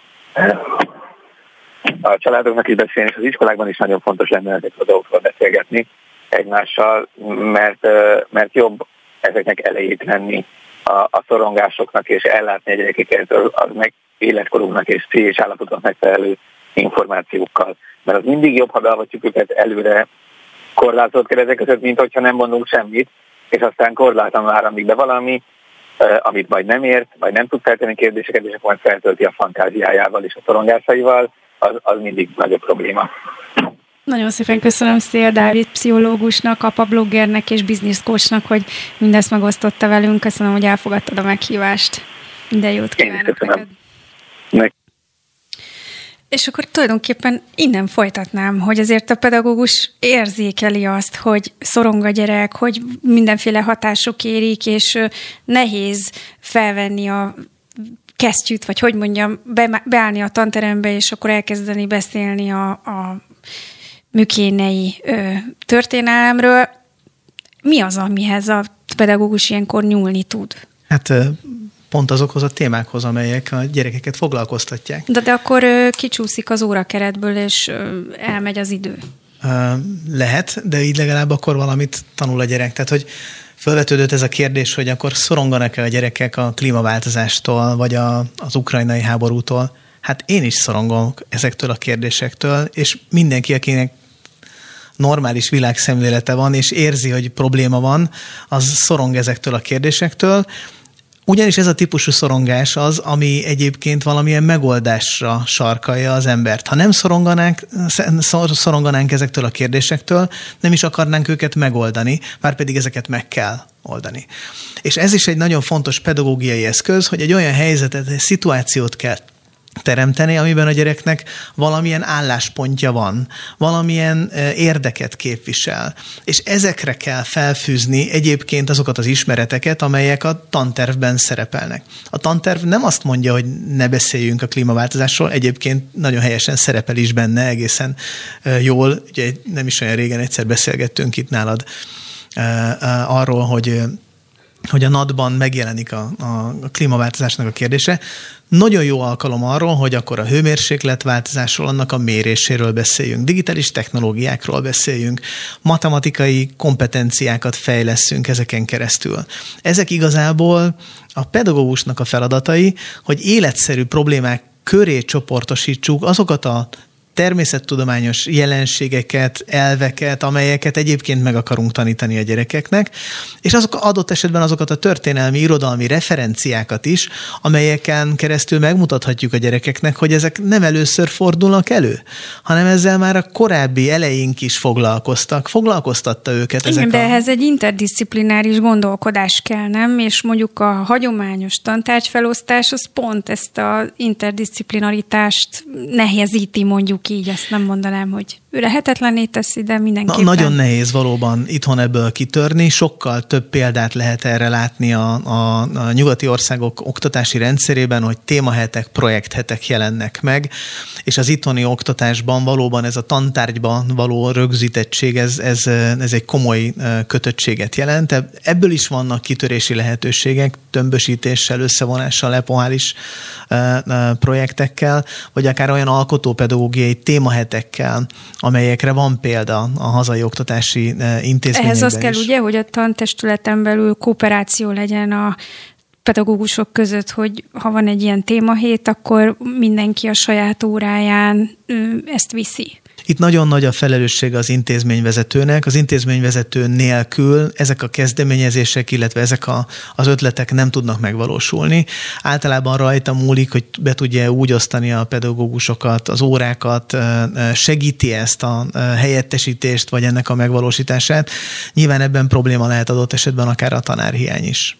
[SPEAKER 6] A családoknak is beszélni, és az iskolákban is nagyon fontos lenne ezekről a dolgokról beszélgetni egymással, mert, mert jobb ezeknek elejét venni a, a szorongásoknak, és ellátni egy gyerekeket az meg életkorunknak és pszichés állapotnak megfelelő információkkal. Mert az mindig jobb, ha beavatjuk őket előre korlátozott keretek között, mint hogyha nem mondunk semmit, és aztán korlátom már, amíg be valami, amit majd nem ért, vagy nem tud feltenni kérdéseket, és akkor majd feltölti a fantáziájával és a szorongásaival, az, az mindig nagyobb probléma.
[SPEAKER 1] Nagyon szépen köszönöm Szél Dávid pszichológusnak, apabloggernek és bizniszkócsnak, hogy mindezt megosztotta velünk. Köszönöm, hogy elfogadtad a meghívást. Minden jót kívánok neked. És akkor tulajdonképpen innen folytatnám, hogy azért a pedagógus érzékeli azt, hogy szorong a gyerek, hogy mindenféle hatások érik, és nehéz felvenni a kesztyűt, vagy hogy mondjam, be, beállni a tanterembe, és akkor elkezdeni beszélni a, a műkénei ö, történelemről. Mi az, amihez a pedagógus ilyenkor nyúlni tud?
[SPEAKER 2] Hát pont azokhoz a témákhoz, amelyek a gyerekeket foglalkoztatják.
[SPEAKER 1] De, de akkor ö, kicsúszik az órakeretből, és ö, elmegy az idő.
[SPEAKER 2] Lehet, de így legalább akkor valamit tanul a gyerek. Tehát, hogy Fölvetődött ez a kérdés, hogy akkor szoronganak-e a gyerekek a klímaváltozástól, vagy a, az ukrajnai háborútól. Hát én is szorongok ezektől a kérdésektől, és mindenki, akinek normális világszemlélete van, és érzi, hogy probléma van, az szorong ezektől a kérdésektől, ugyanis ez a típusú szorongás az, ami egyébként valamilyen megoldásra sarkalja az embert. Ha nem szoronganánk, szoronganánk ezektől a kérdésektől, nem is akarnánk őket megoldani, már pedig ezeket meg kell oldani. És ez is egy nagyon fontos pedagógiai eszköz, hogy egy olyan helyzetet, egy szituációt kell teremteni, amiben a gyereknek valamilyen álláspontja van, valamilyen érdeket képvisel. És ezekre kell felfűzni egyébként azokat az ismereteket, amelyek a tantervben szerepelnek. A tanterv nem azt mondja, hogy ne beszéljünk a klímaváltozásról, egyébként nagyon helyesen szerepel is benne egészen jól. Ugye nem is olyan régen egyszer beszélgettünk itt nálad arról, hogy hogy a NAD-ban megjelenik a, a klímaváltozásnak a kérdése. Nagyon jó alkalom arról, hogy akkor a hőmérsékletváltozásról, annak a méréséről beszéljünk, digitális technológiákról beszéljünk, matematikai kompetenciákat fejleszünk ezeken keresztül. Ezek igazából a pedagógusnak a feladatai, hogy életszerű problémák köré csoportosítsuk azokat a természettudományos jelenségeket, elveket, amelyeket egyébként meg akarunk tanítani a gyerekeknek, és azok adott esetben azokat a történelmi, irodalmi referenciákat is, amelyeken keresztül megmutathatjuk a gyerekeknek, hogy ezek nem először fordulnak elő, hanem ezzel már a korábbi eleink is foglalkoztak, foglalkoztatta őket.
[SPEAKER 1] Igen, ezek de a... ehhez egy interdisziplináris gondolkodás kell, nem? És mondjuk a hagyományos tantárgyfelosztás az pont ezt a interdisciplinaritást nehezíti mondjuk így ezt nem mondanám, hogy lehetetlenné teszi, de mindenképpen.
[SPEAKER 2] Na, nagyon nehéz valóban itthon ebből kitörni, sokkal több példát lehet erre látni a, a, a nyugati országok oktatási rendszerében, hogy témahetek, projekthetek jelennek meg, és az itthoni oktatásban valóban ez a tantárgyban való rögzítettség, ez, ez, ez egy komoly kötöttséget jelent. Ebből is vannak kitörési lehetőségek, tömbösítéssel, összevonással, epohális projektekkel, vagy akár olyan alkotópedagógiai témahetekkel, amelyekre van példa a hazai oktatási intézményekben
[SPEAKER 1] Ehhez az kell ugye, hogy a tantestületen belül kooperáció legyen a pedagógusok között, hogy ha van egy ilyen témahét, akkor mindenki a saját óráján ezt viszi.
[SPEAKER 2] Itt nagyon nagy a felelőssége az intézményvezetőnek. Az intézményvezető nélkül ezek a kezdeményezések, illetve ezek a, az ötletek nem tudnak megvalósulni. Általában rajta múlik, hogy be tudja úgy osztani a pedagógusokat, az órákat, segíti ezt a helyettesítést, vagy ennek a megvalósítását. Nyilván ebben probléma lehet adott esetben akár a tanárhiány is.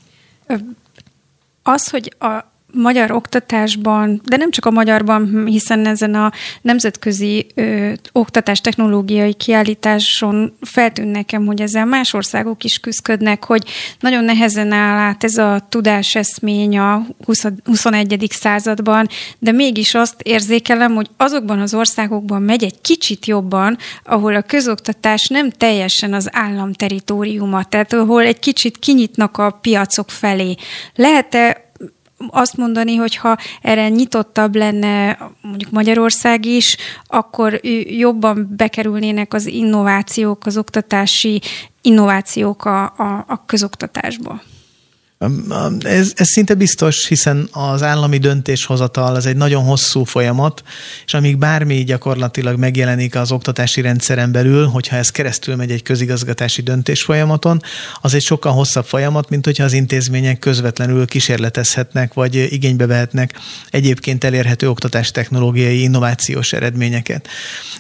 [SPEAKER 1] Az, hogy a magyar oktatásban, de nem csak a magyarban, hiszen ezen a nemzetközi ö, oktatás technológiai kiállításon feltűnt nekem, hogy ezzel más országok is küzdködnek, hogy nagyon nehezen áll át ez a tudáseszmény a 20, 21. században, de mégis azt érzékelem, hogy azokban az országokban megy egy kicsit jobban, ahol a közoktatás nem teljesen az állam teritoriuma, tehát ahol egy kicsit kinyitnak a piacok felé. Lehet-e azt mondani, hogy ha erre nyitottabb lenne mondjuk Magyarország is, akkor jobban bekerülnének az innovációk, az oktatási innovációk a, a, a közoktatásba.
[SPEAKER 2] Ez, ez szinte biztos, hiszen az állami döntéshozatal az egy nagyon hosszú folyamat, és amíg bármi gyakorlatilag megjelenik az oktatási rendszeren belül, hogyha ez keresztül megy egy közigazgatási döntés folyamaton, az egy sokkal hosszabb folyamat, mint hogyha az intézmények közvetlenül kísérletezhetnek, vagy igénybe vehetnek egyébként elérhető oktatás technológiai innovációs eredményeket.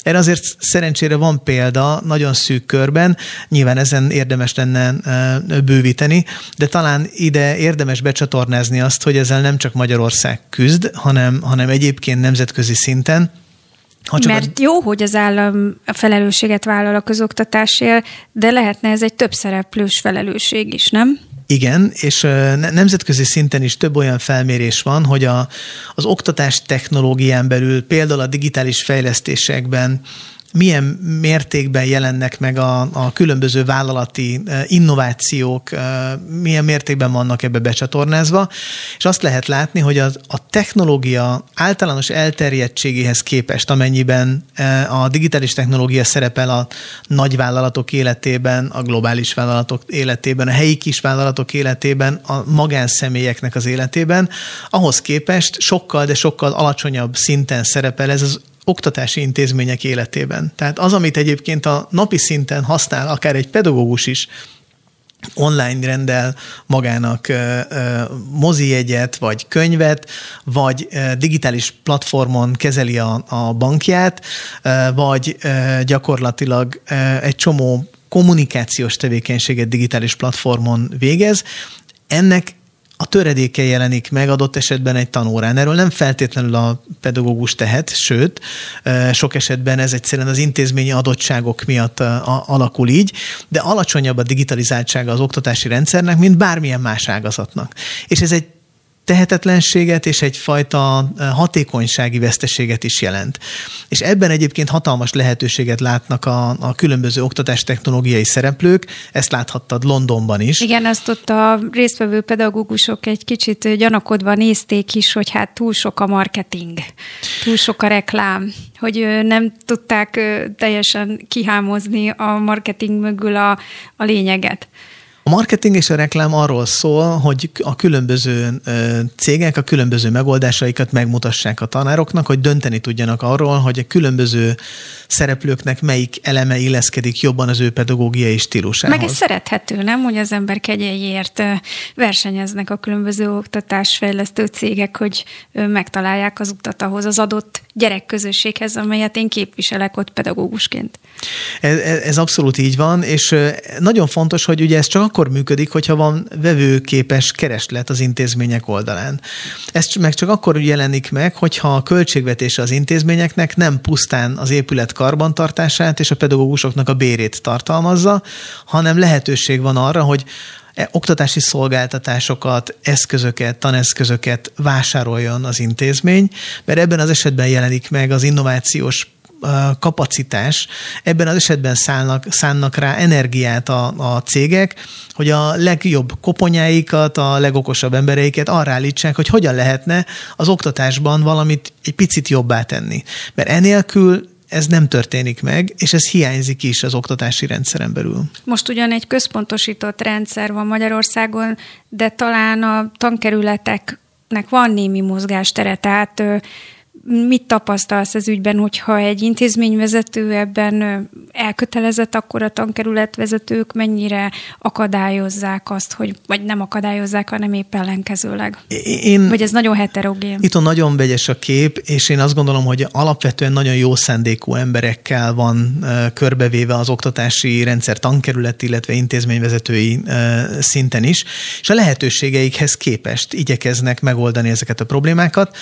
[SPEAKER 2] Erre azért szerencsére van példa nagyon szűk körben, nyilván ezen érdemes lenne bővíteni, de talán ide érdemes becsatornázni azt, hogy ezzel nem csak Magyarország küzd, hanem, hanem egyébként nemzetközi szinten
[SPEAKER 1] Ha csak Mert az... jó, hogy az állam a felelősséget vállal a közoktatásért, de lehetne ez egy több szereplős felelősség is, nem?
[SPEAKER 2] Igen, és nemzetközi szinten is több olyan felmérés van, hogy a, az oktatás technológián belül, például a digitális fejlesztésekben milyen mértékben jelennek meg a, a különböző vállalati innovációk, milyen mértékben vannak ebbe becsatornázva, és azt lehet látni, hogy az, a technológia általános elterjedtségéhez képest, amennyiben a digitális technológia szerepel a nagyvállalatok életében, a globális vállalatok életében, a helyi kisvállalatok életében, a magánszemélyeknek az életében, ahhoz képest sokkal, de sokkal alacsonyabb szinten szerepel ez az oktatási intézmények életében. Tehát az, amit egyébként a napi szinten használ akár egy pedagógus is, online rendel magának mozi jegyet, vagy könyvet, vagy digitális platformon kezeli a, a bankját, vagy gyakorlatilag egy csomó kommunikációs tevékenységet digitális platformon végez. Ennek a töredéke jelenik meg adott esetben egy tanórán. Erről nem feltétlenül a pedagógus tehet, sőt, sok esetben ez egyszerűen az intézményi adottságok miatt alakul így, de alacsonyabb a digitalizáltsága az oktatási rendszernek, mint bármilyen más ágazatnak. És ez egy tehetetlenséget és egyfajta hatékonysági veszteséget is jelent. És ebben egyébként hatalmas lehetőséget látnak a, a különböző oktatástechnológiai szereplők, ezt láthattad Londonban is.
[SPEAKER 1] Igen, azt ott a résztvevő pedagógusok egy kicsit gyanakodva nézték is, hogy hát túl sok a marketing, túl sok a reklám, hogy nem tudták teljesen kihámozni a marketing mögül a, a lényeget.
[SPEAKER 2] A marketing és a reklám arról szól, hogy a különböző cégek a különböző megoldásaikat megmutassák a tanároknak, hogy dönteni tudjanak arról, hogy a különböző szereplőknek melyik eleme illeszkedik jobban az ő pedagógiai stílusához.
[SPEAKER 1] Meg ez szerethető, nem? Hogy az ember kegyeiért versenyeznek a különböző oktatásfejlesztő cégek, hogy megtalálják az utat ahhoz az adott gyerekközösséghez, amelyet én képviselek ott pedagógusként.
[SPEAKER 2] Ez, ez abszolút így van, és nagyon fontos, hogy ugye ez csak akkor működik, hogyha van vevőképes kereslet az intézmények oldalán. Ez meg csak akkor jelenik meg, hogyha a költségvetése az intézményeknek nem pusztán az épület karbantartását és a pedagógusoknak a bérét tartalmazza, hanem lehetőség van arra, hogy e, oktatási szolgáltatásokat, eszközöket, taneszközöket vásároljon az intézmény, mert ebben az esetben jelenik meg az innovációs kapacitás, ebben az esetben szállnak, szánnak rá energiát a, a cégek, hogy a legjobb koponyáikat, a legokosabb embereiket arra állítsák, hogy hogyan lehetne az oktatásban valamit egy picit jobbá tenni. Mert enélkül ez nem történik meg, és ez hiányzik is az oktatási rendszeren belül.
[SPEAKER 1] Most ugyan egy központosított rendszer van Magyarországon, de talán a tankerületeknek van némi mozgástere, tehát Mit tapasztalsz az ügyben, hogyha egy intézményvezető ebben elkötelezett, akkor a tankerületvezetők mennyire akadályozzák azt, hogy, vagy nem akadályozzák, hanem épp ellenkezőleg? Én, vagy ez nagyon heterogén?
[SPEAKER 2] Itt nagyon vegyes a kép, és én azt gondolom, hogy alapvetően nagyon jó szándékú emberekkel van körbevéve az oktatási rendszer tankerület, illetve intézményvezetői szinten is, és a lehetőségeikhez képest igyekeznek megoldani ezeket a problémákat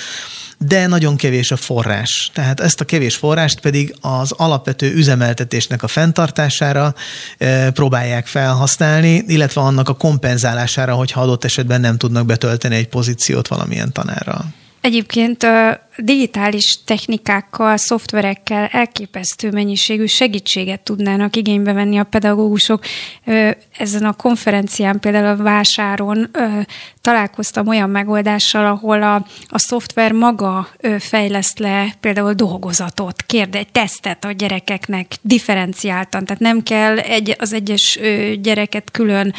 [SPEAKER 2] de nagyon kevés a forrás. Tehát ezt a kevés forrást pedig az alapvető üzemeltetésnek a fenntartására e, próbálják felhasználni, illetve annak a kompenzálására, hogyha adott esetben nem tudnak betölteni egy pozíciót valamilyen tanárral.
[SPEAKER 1] Egyébként digitális technikákkal, szoftverekkel elképesztő mennyiségű segítséget tudnának igénybe venni a pedagógusok. Ezen a konferencián, például a vásáron találkoztam olyan megoldással, ahol a, a szoftver maga fejleszt le például dolgozatot, kérde egy tesztet a gyerekeknek differenciáltan, tehát nem kell egy, az egyes gyereket külön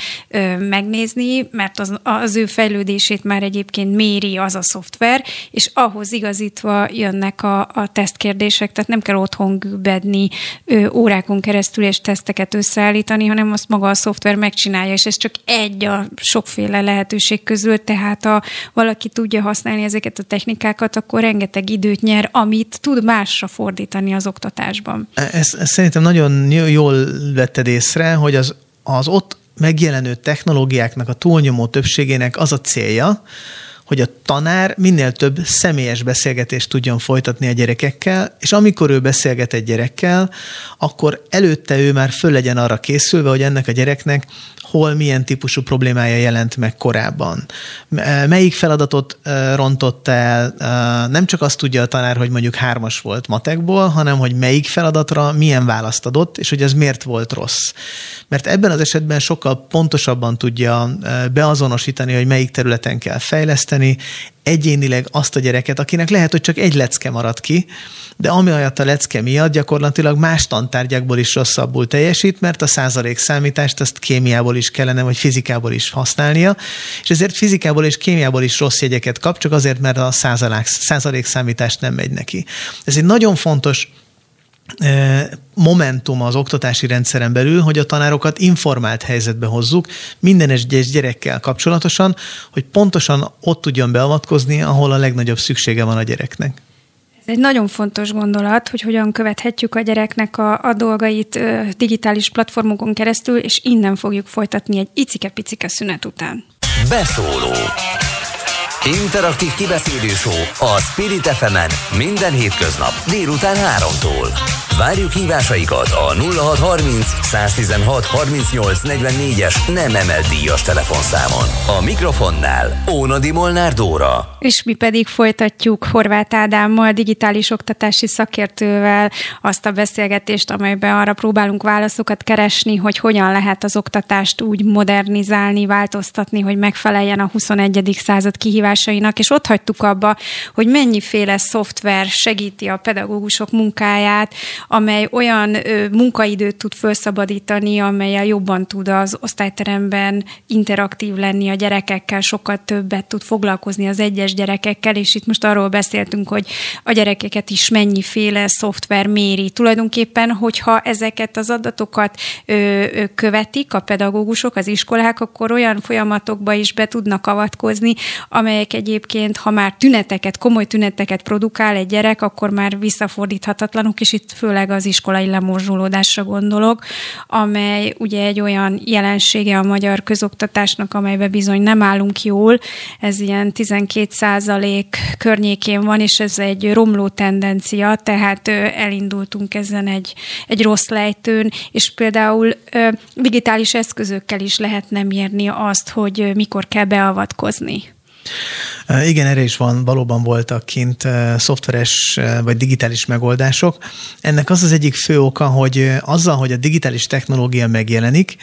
[SPEAKER 1] megnézni, mert az, az ő fejlődését már egyébként méri az a szoftver, és ahhoz igazi rögzítve jönnek a, a tesztkérdések, tehát nem kell otthon gübbedni ő, órákon keresztül és teszteket összeállítani, hanem azt maga a szoftver megcsinálja, és ez csak egy a sokféle lehetőség közül, tehát ha valaki tudja használni ezeket a technikákat, akkor rengeteg időt nyer, amit tud másra fordítani az oktatásban.
[SPEAKER 2] Ezt, ezt szerintem nagyon jól vetted észre, hogy az, az ott megjelenő technológiáknak a túlnyomó többségének az a célja, hogy a tanár minél több személyes beszélgetést tudjon folytatni a gyerekekkel, és amikor ő beszélget egy gyerekkel, akkor előtte ő már föl legyen arra készülve, hogy ennek a gyereknek hol milyen típusú problémája jelent meg korábban. Melyik feladatot rontott el, nem csak azt tudja a tanár, hogy mondjuk hármas volt matekból, hanem hogy melyik feladatra milyen választ adott, és hogy ez miért volt rossz. Mert ebben az esetben sokkal pontosabban tudja beazonosítani, hogy melyik területen kell fejleszteni, egyénileg azt a gyereket, akinek lehet, hogy csak egy lecke marad ki, de ami a lecke miatt gyakorlatilag más tantárgyakból is rosszabbul teljesít, mert a százalék számítást azt kémiából is kellene, vagy fizikából is használnia, és ezért fizikából és kémiából is rossz jegyeket kap, csak azért, mert a százalék, százalék számítást nem megy neki. Ez egy nagyon fontos momentum az oktatási rendszeren belül, hogy a tanárokat informált helyzetbe hozzuk minden egyes gyerekkel kapcsolatosan, hogy pontosan ott tudjon beavatkozni, ahol a legnagyobb szüksége van a gyereknek.
[SPEAKER 1] Ez egy nagyon fontos gondolat, hogy hogyan követhetjük a gyereknek a, a dolgait ö, digitális platformokon keresztül, és innen fogjuk folytatni egy icike-picike szünet után.
[SPEAKER 4] Beszóló Interaktív kibeszélő a Spirit fm minden hétköznap délután 3-tól. Várjuk hívásaikat a 0630 116 38 44-es nem emelt díjas telefonszámon. A mikrofonnál Ónadi Molnár Dóra.
[SPEAKER 1] És mi pedig folytatjuk Horváth Ádámmal, digitális oktatási szakértővel azt a beszélgetést, amelyben arra próbálunk válaszokat keresni, hogy hogyan lehet az oktatást úgy modernizálni, változtatni, hogy megfeleljen a 21. század kihívásainak, és ott hagytuk abba, hogy mennyiféle szoftver segíti a pedagógusok munkáját, amely olyan munkaidőt tud felszabadítani, amelyel jobban tud az osztályteremben interaktív lenni a gyerekekkel, sokkal többet tud foglalkozni az egyes gyerekekkel, és itt most arról beszéltünk, hogy a gyerekeket is mennyiféle szoftver méri. Tulajdonképpen, hogyha ezeket az adatokat ö, ö, követik a pedagógusok, az iskolák, akkor olyan folyamatokba is be tudnak avatkozni, amelyek egyébként, ha már tüneteket, komoly tüneteket produkál egy gyerek, akkor már visszafordíthatatlanok, és itt főleg az iskolai lemorzsolódásra gondolok, amely ugye egy olyan jelensége a magyar közoktatásnak, amelybe bizony nem állunk jól, ez ilyen 12 százalék környékén van, és ez egy romló tendencia, tehát elindultunk ezen egy, egy rossz lejtőn, és például digitális eszközökkel is lehetne mérni azt, hogy mikor kell beavatkozni.
[SPEAKER 2] Igen, erre is van, valóban voltak kint szoftveres vagy digitális megoldások. Ennek az az egyik fő oka, hogy azzal, hogy a digitális technológia megjelenik,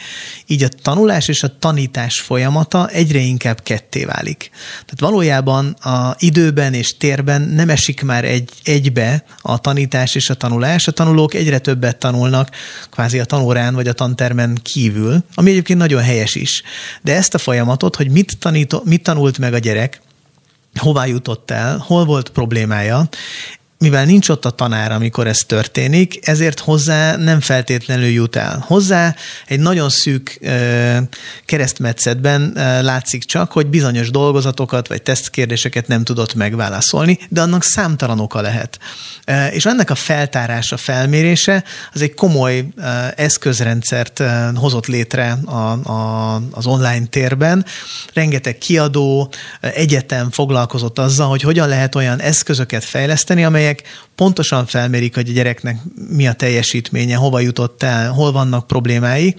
[SPEAKER 2] így a tanulás és a tanítás folyamata egyre inkább ketté válik. Tehát valójában a időben és térben nem esik már egy, egybe a tanítás és a tanulás. A tanulók egyre többet tanulnak kvázi a tanórán vagy a tantermen kívül, ami egyébként nagyon helyes is. De ezt a folyamatot, hogy mit, tanít, mit tanult meg a gyerek, hová jutott el, hol volt problémája, mivel nincs ott a tanár, amikor ez történik, ezért hozzá nem feltétlenül jut el. Hozzá egy nagyon szűk keresztmetszetben látszik csak, hogy bizonyos dolgozatokat vagy tesztkérdéseket nem tudott megválaszolni, de annak számtalan oka lehet. És ennek a feltárása, felmérése az egy komoly eszközrendszert hozott létre a, a, az online térben. Rengeteg kiadó, egyetem foglalkozott azzal, hogy hogyan lehet olyan eszközöket fejleszteni, amelyek amelyek pontosan felmérik, hogy a gyereknek mi a teljesítménye, hova jutott el, hol vannak problémái,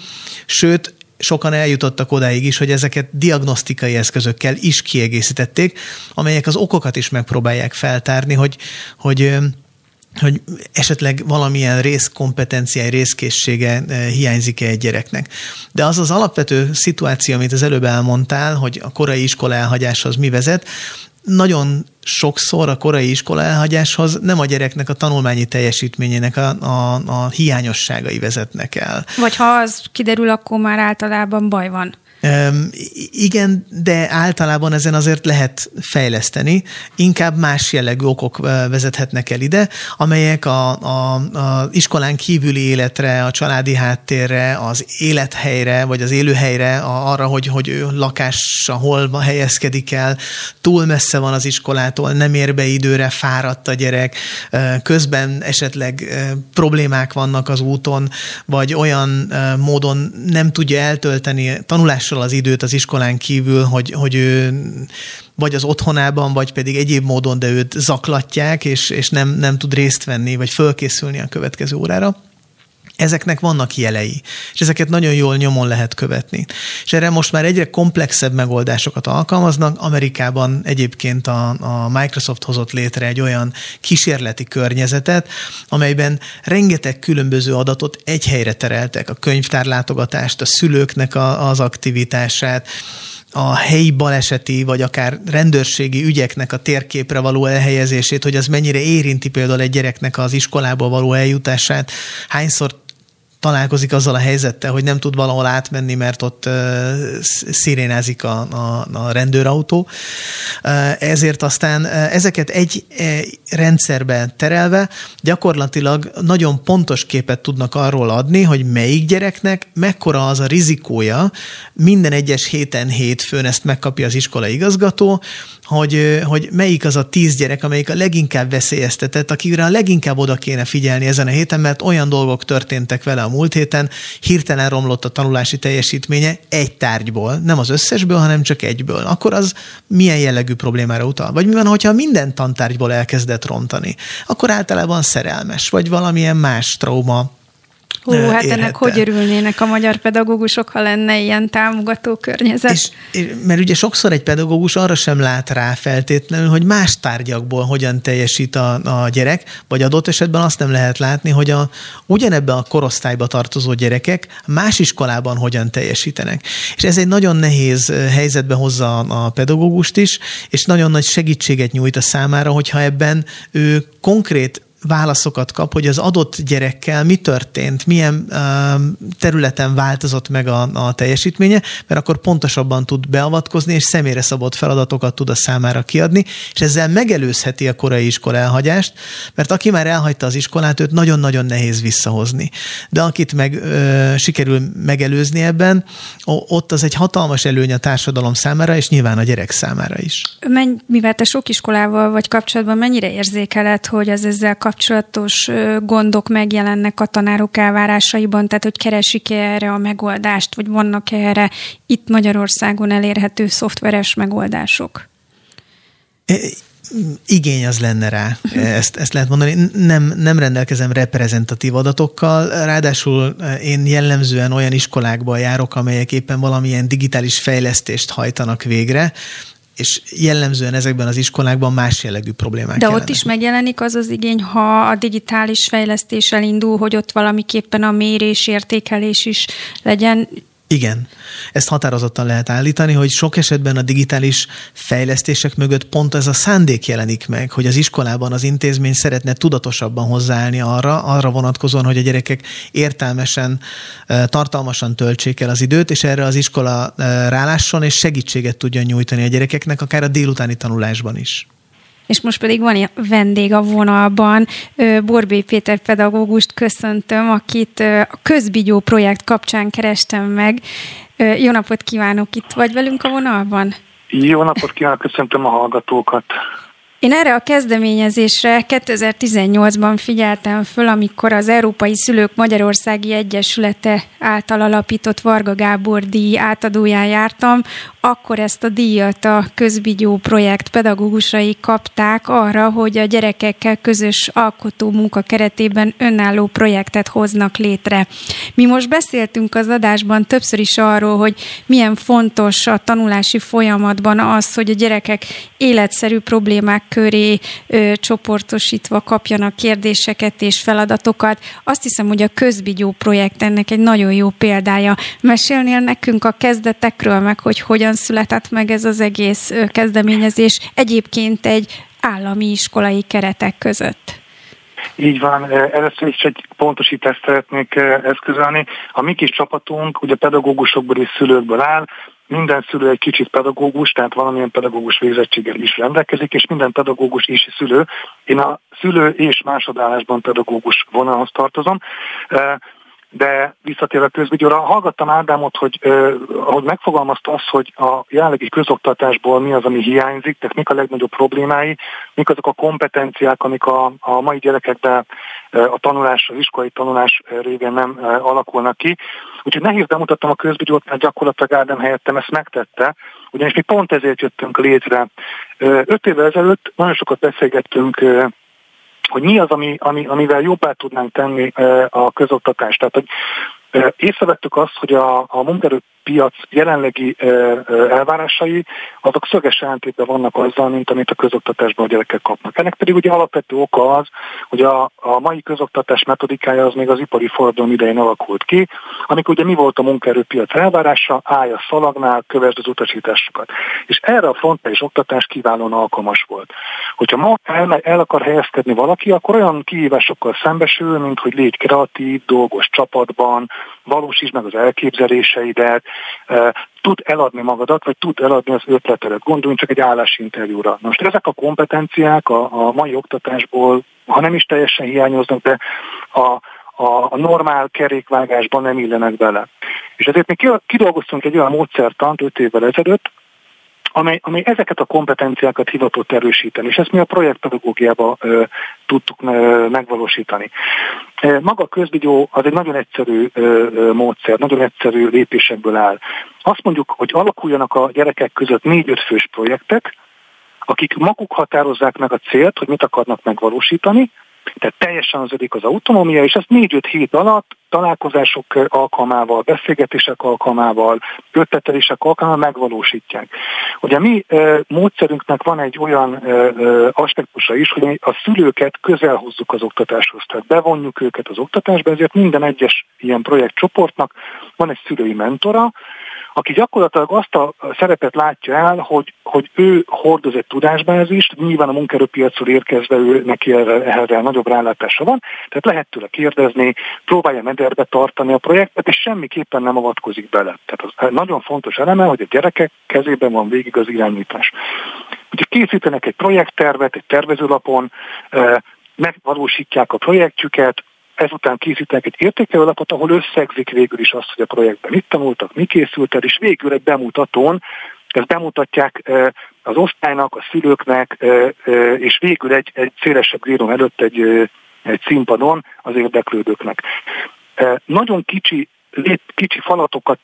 [SPEAKER 2] sőt, sokan eljutottak odáig is, hogy ezeket diagnosztikai eszközökkel is kiegészítették, amelyek az okokat is megpróbálják feltárni, hogy, hogy hogy esetleg valamilyen részkompetenciái, részkészsége hiányzik-e egy gyereknek. De az az alapvető szituáció, amit az előbb elmondtál, hogy a korai iskola elhagyáshoz mi vezet, nagyon sokszor a korai iskola elhagyáshoz nem a gyereknek a tanulmányi teljesítményének a, a, a hiányosságai vezetnek el.
[SPEAKER 1] Vagy ha az kiderül, akkor már általában baj van.
[SPEAKER 2] Igen, de általában ezen azért lehet fejleszteni. Inkább más jellegű okok vezethetnek el ide, amelyek a, a, a iskolán kívüli életre, a családi háttérre, az élethelyre, vagy az élőhelyre, arra, hogy, hogy ő lakása hol helyezkedik el, túl messze van az iskolától, nem ér be időre, fáradt a gyerek, közben esetleg problémák vannak az úton, vagy olyan módon nem tudja eltölteni tanulással mással az időt az iskolán kívül, hogy, hogy ő vagy az otthonában, vagy pedig egyéb módon, de őt zaklatják, és, és nem, nem tud részt venni, vagy fölkészülni a következő órára ezeknek vannak jelei, és ezeket nagyon jól nyomon lehet követni. És erre most már egyre komplexebb megoldásokat alkalmaznak. Amerikában egyébként a, a Microsoft hozott létre egy olyan kísérleti környezetet, amelyben rengeteg különböző adatot egy helyre tereltek. A könyvtárlátogatást, a szülőknek a, az aktivitását, a helyi baleseti, vagy akár rendőrségi ügyeknek a térképre való elhelyezését, hogy az mennyire érinti például egy gyereknek az iskolába való eljutását, hányszor találkozik azzal a helyzettel, hogy nem tud valahol átmenni, mert ott szirénázik a, a, a rendőrautó. Ezért aztán ezeket egy rendszerbe terelve gyakorlatilag nagyon pontos képet tudnak arról adni, hogy melyik gyereknek mekkora az a rizikója, minden egyes héten hétfőn ezt megkapja az iskola igazgató, hogy, hogy melyik az a tíz gyerek, amelyik a leginkább veszélyeztetett, akire a leginkább oda kéne figyelni ezen a héten, mert olyan dolgok történtek vele a múlt héten, hirtelen romlott a tanulási teljesítménye egy tárgyból, nem az összesből, hanem csak egyből. Akkor az milyen jellegű problémára utal? Vagy mi van, hogyha minden tantárgyból elkezdett rontani? Akkor általában szerelmes, vagy valamilyen más trauma
[SPEAKER 1] Hú, hát érhette. ennek hogy örülnének a magyar pedagógusok, ha lenne ilyen támogató környezet? És,
[SPEAKER 2] mert ugye sokszor egy pedagógus arra sem lát rá feltétlenül, hogy más tárgyakból hogyan teljesít a, a gyerek, vagy adott esetben azt nem lehet látni, hogy a, ugyanebben a korosztályba tartozó gyerekek más iskolában hogyan teljesítenek. És ez egy nagyon nehéz helyzetbe hozza a pedagógust is, és nagyon nagy segítséget nyújt a számára, hogyha ebben ő konkrét válaszokat kap, hogy az adott gyerekkel mi történt, milyen területen változott meg a, a teljesítménye, mert akkor pontosabban tud beavatkozni, és személyre szabott feladatokat tud a számára kiadni, és ezzel megelőzheti a korai iskola elhagyást, mert aki már elhagyta az iskolát, őt nagyon-nagyon nehéz visszahozni. De akit meg ö, sikerül megelőzni ebben, ott az egy hatalmas előny a társadalom számára, és nyilván a gyerek számára is.
[SPEAKER 1] Mivel te sok iskolával vagy kapcsolatban, mennyire érzékeled, hogy az ezzel kapcsolatos gondok megjelennek a tanárok elvárásaiban, tehát hogy keresik -e erre a megoldást, vagy vannak -e erre itt Magyarországon elérhető szoftveres megoldások?
[SPEAKER 2] igény az lenne rá, *laughs* ezt, ezt lehet mondani. Nem, nem rendelkezem reprezentatív adatokkal, ráadásul én jellemzően olyan iskolákba járok, amelyek éppen valamilyen digitális fejlesztést hajtanak végre, és jellemzően ezekben az iskolákban más jellegű problémák
[SPEAKER 1] De jelennek. ott is megjelenik az az igény, ha a digitális fejlesztés elindul, hogy ott valamiképpen a mérés, értékelés is legyen.
[SPEAKER 2] Igen, ezt határozottan lehet állítani, hogy sok esetben a digitális fejlesztések mögött pont ez a szándék jelenik meg, hogy az iskolában az intézmény szeretne tudatosabban hozzáállni arra, arra vonatkozóan, hogy a gyerekek értelmesen, tartalmasan töltsék el az időt, és erre az iskola rálásson, és segítséget tudjon nyújtani a gyerekeknek, akár a délutáni tanulásban is.
[SPEAKER 1] És most pedig van egy vendég a vonalban, Borbé Péter pedagógust köszöntöm, akit a közbigyó projekt kapcsán kerestem meg. Jó napot kívánok, itt vagy velünk a vonalban?
[SPEAKER 7] Jó napot kívánok, köszöntöm a hallgatókat.
[SPEAKER 1] Én erre a kezdeményezésre 2018-ban figyeltem föl, amikor az Európai Szülők Magyarországi Egyesülete által alapított Varga Gábor díj átadóján jártam, akkor ezt a díjat a közbigyó projekt pedagógusai kapták arra, hogy a gyerekekkel közös alkotó munka keretében önálló projektet hoznak létre. Mi most beszéltünk az adásban többször is arról, hogy milyen fontos a tanulási folyamatban az, hogy a gyerekek életszerű problémák köré ö, csoportosítva kapjanak kérdéseket és feladatokat. Azt hiszem, hogy a közbigyó projekt ennek egy nagyon jó példája. Mesélnél nekünk a kezdetekről, meg hogy hogyan született meg ez az egész kezdeményezés egyébként egy állami iskolai keretek között?
[SPEAKER 7] Így van, először is egy pontosítást szeretnék eszközölni. A mi kis csapatunk ugye pedagógusokból és szülőkből áll, minden szülő egy kicsit pedagógus, tehát valamilyen pedagógus végzettséggel is rendelkezik, és minden pedagógus is szülő. Én a szülő és másodállásban pedagógus vonalhoz tartozom. de visszatérve a közvigyóra, hallgattam Ádámot, hogy eh, ahogy megfogalmazta azt, hogy a jelenlegi közoktatásból mi az, ami hiányzik, tehát mik a legnagyobb problémái, mik azok a kompetenciák, amik a, a mai gyerekekben a tanulás, az iskolai tanulás révén nem alakulnak ki. Úgyhogy nehéz bemutattam a közvigyót, mert gyakorlatilag Ádám helyettem ezt megtette, ugyanis mi pont ezért jöttünk létre. Öt évvel ezelőtt nagyon sokat beszélgettünk hogy mi az, ami, ami, amivel jobbá tudnánk tenni a közoktatást. Tehát, hogy észrevettük azt, hogy a, a munkerő piac jelenlegi elvárásai, azok szöges ellentétben vannak azzal, mint amit a közoktatásban a gyerekek kapnak. Ennek pedig ugye alapvető oka az, hogy a, a mai közoktatás metodikája az még az ipari forradalom idején alakult ki, amikor ugye mi volt a munkaerőpiac elvárása, állja szalagnál, kövesd az utasításokat. És erre a frontális oktatás kiválóan alkalmas volt. Hogyha ma el, el akar helyezkedni valaki, akkor olyan kihívásokkal szembesül, mint hogy légy kreatív, dolgos csapatban, valósítsd meg az elképzeléseidet, tud eladni magadat, vagy tud eladni az ötletedet. Gondoljunk csak egy állásinterjúra. Most ezek a kompetenciák a, a mai oktatásból, ha nem is teljesen hiányoznak, de a, a, a normál kerékvágásban nem illenek bele. És ezért mi kidolgoztunk egy olyan módszertant 5 évvel ezelőtt, amely, amely ezeket a kompetenciákat hivatott erősíteni, és ezt mi a projektpedagógiában ö, tudtuk ö, megvalósítani. Maga a közvigyó az egy nagyon egyszerű ö, ö, módszer, nagyon egyszerű lépésekből áll. Azt mondjuk, hogy alakuljanak a gyerekek között négy-öt fős projektek, akik maguk határozzák meg a célt, hogy mit akarnak megvalósítani, tehát teljesen az ödik az autonómia, és ezt négy-öt hét alatt találkozások alkalmával, beszélgetések alkalmával, ötletelések alkalmával megvalósítják. Ugye mi módszerünknek van egy olyan aspektusa is, hogy mi a szülőket közel hozzuk az oktatáshoz, tehát bevonjuk őket az oktatásba, ezért minden egyes ilyen projektcsoportnak van egy szülői mentora, aki gyakorlatilag azt a szerepet látja el, hogy, hogy ő hordoz egy tudásbázist, nyilván a munkerőpiacról érkezve ő neki erre, erre nagyobb rálátása van, tehát lehet tőle kérdezni, próbálja mederbe tartani a projektet, és semmiképpen nem avatkozik bele. Tehát az nagyon fontos eleme, hogy a gyerekek kezében van végig az irányítás. Ugye készítenek egy projekttervet, egy tervezőlapon, megvalósítják a projektjüket, ezután készítenek egy értékelőlapot, ahol összegzik végül is azt, hogy a projektben mit tanultak, mi készült el, és végül egy bemutatón ezt bemutatják az osztálynak, a szülőknek, és végül egy, egy szélesebb grédon előtt egy, egy színpadon az érdeklődőknek. Nagyon kicsi kicsi falatokat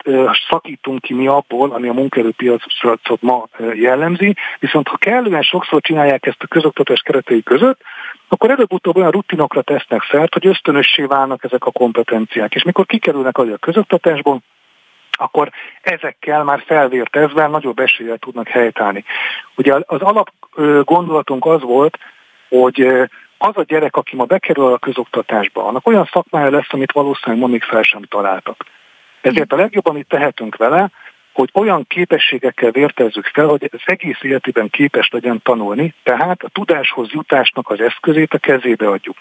[SPEAKER 7] szakítunk ki mi abból, ami a munkaerőpiacot ma jellemzi, viszont ha kellően sokszor csinálják ezt a közoktatás keretei között, akkor előbb-utóbb olyan rutinokra tesznek szert, hogy ösztönössé válnak ezek a kompetenciák. És mikor kikerülnek a közoktatásból, akkor ezekkel már felvértezve nagyobb eséllyel tudnak helytállni. Ugye az alap gondolatunk az volt, hogy az a gyerek, aki ma bekerül a közoktatásba, annak olyan szakmája lesz, amit valószínűleg ma még fel sem találtak. Ezért a legjobb, amit tehetünk vele, hogy olyan képességekkel vértezzük fel, hogy az egész életében képes legyen tanulni, tehát a tudáshoz jutásnak az eszközét a kezébe adjuk.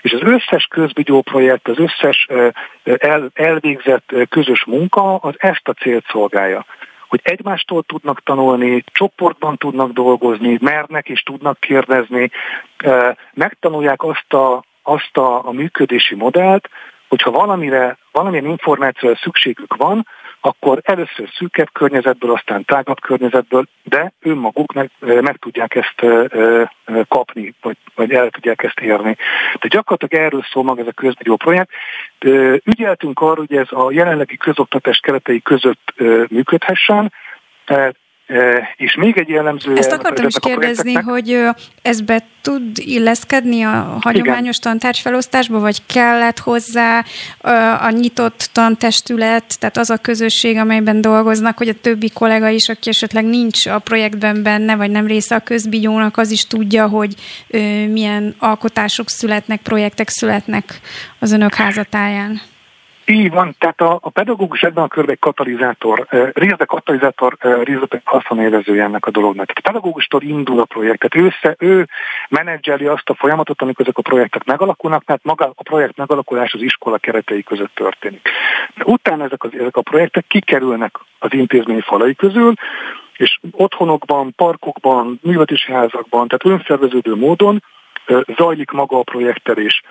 [SPEAKER 7] És az összes közvideó projekt, az összes el, elvégzett közös munka az ezt a célt szolgálja hogy egymástól tudnak tanulni, csoportban tudnak dolgozni, mernek és tudnak kérdezni, megtanulják azt a, azt a, a működési modellt, hogyha valamire, valamilyen információra szükségük van, akkor először szűkebb környezetből, aztán tágabb környezetből, de önmaguk meg, meg tudják ezt kapni, vagy, vagy el tudják ezt érni. De gyakorlatilag erről szól maga ez a közvideó projekt. Ügyeltünk arra, hogy ez a jelenlegi közoktatás keretei között működhessen, és még egy jellemző...
[SPEAKER 1] Ezt akartam is kérdezni, hogy ez be tud illeszkedni a hagyományos Igen. tantárgyfelosztásba, vagy kellett hozzá a nyitott tantestület, tehát az a közösség, amelyben dolgoznak, hogy a többi kollega is, aki esetleg nincs a projektben benne, vagy nem része a közbigyónak, az is tudja, hogy milyen alkotások születnek, projektek születnek az önök házatáján.
[SPEAKER 7] Így van, tehát a, a pedagógus ebben a körben egy katalizátor, részbe katalizátor, részbe haszonélvezője ennek a dolognak. Tehát a pedagógustól indul a projekt, tehát ő, ő menedzseli azt a folyamatot, amikor ezek a projektek megalakulnak, mert maga a projekt megalakulás az iskola keretei között történik. De utána ezek, az, ezek a projektek kikerülnek az intézmény falai közül, és otthonokban, parkokban, művetési házakban, tehát önszerveződő módon zajlik maga a projektelés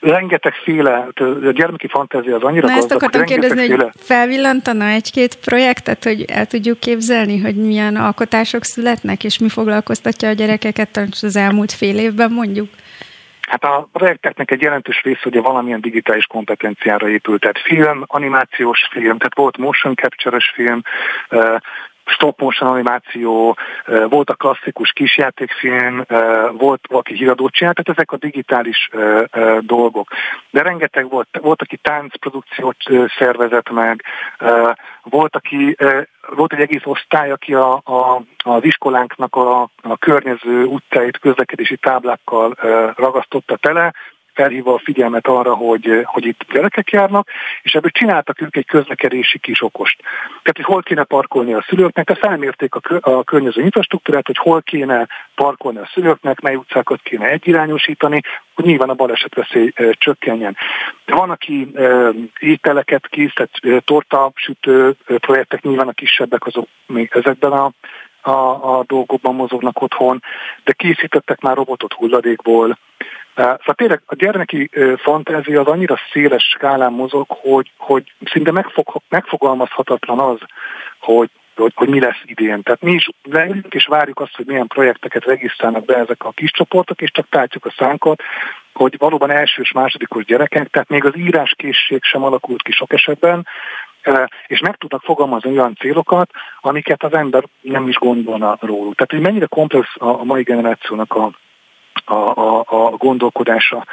[SPEAKER 7] rengetegféle, a gyermeki fantázia az annyira
[SPEAKER 1] Na
[SPEAKER 7] gazdag,
[SPEAKER 1] ezt akartam kérdezni,
[SPEAKER 7] féle...
[SPEAKER 1] hogy felvillantana egy-két projektet, hogy el tudjuk képzelni, hogy milyen alkotások születnek, és mi foglalkoztatja a gyerekeket az elmúlt fél évben mondjuk?
[SPEAKER 7] Hát a projekteknek egy jelentős része ugye valamilyen digitális kompetenciára épült, tehát film, animációs film, tehát volt motion capture-es film, stop motion animáció, volt a klasszikus kisjátékfilm, volt valaki híradót csinált, tehát ezek a digitális dolgok. De rengeteg volt, volt, aki táncprodukciót szervezett meg, volt, aki volt egy egész osztály, aki a, a, az iskolánknak a, a környező utcáit közlekedési táblákkal ragasztotta tele, felhívva a figyelmet arra, hogy, hogy itt gyerekek járnak, és ebből csináltak ők egy közlekedési kis okost. Tehát, hogy hol kéne parkolni a szülőknek, tehát felmérték a, a környező infrastruktúrát, hogy hol kéne parkolni a szülőknek, mely utcákat kéne egyirányosítani, hogy nyilván a balesetveszély e, csökkenjen. De van, aki e, ételeket kész, tehát e, torta sütő projektek, nyilván a kisebbek azok még ezekben a a, a dolgokban mozognak otthon, de készítettek már robotot hulladékból, Szóval tényleg a gyermeki fantázia az annyira széles skálán mozog, hogy, hogy szinte megfog, megfogalmazhatatlan az, hogy, hogy, hogy mi lesz idén. Tehát mi is leülünk és várjuk azt, hogy milyen projekteket regisztrálnak be ezek a kis csoportok, és csak tártjuk a szánkat, hogy valóban elsős, másodikos gyerekek, tehát még az íráskészség sem alakult ki sok esetben, és meg tudnak fogalmazni olyan célokat, amiket az ember nem is gondolna róluk. Tehát, hogy mennyire komplex a mai generációnak a a, a, a gondolkodása.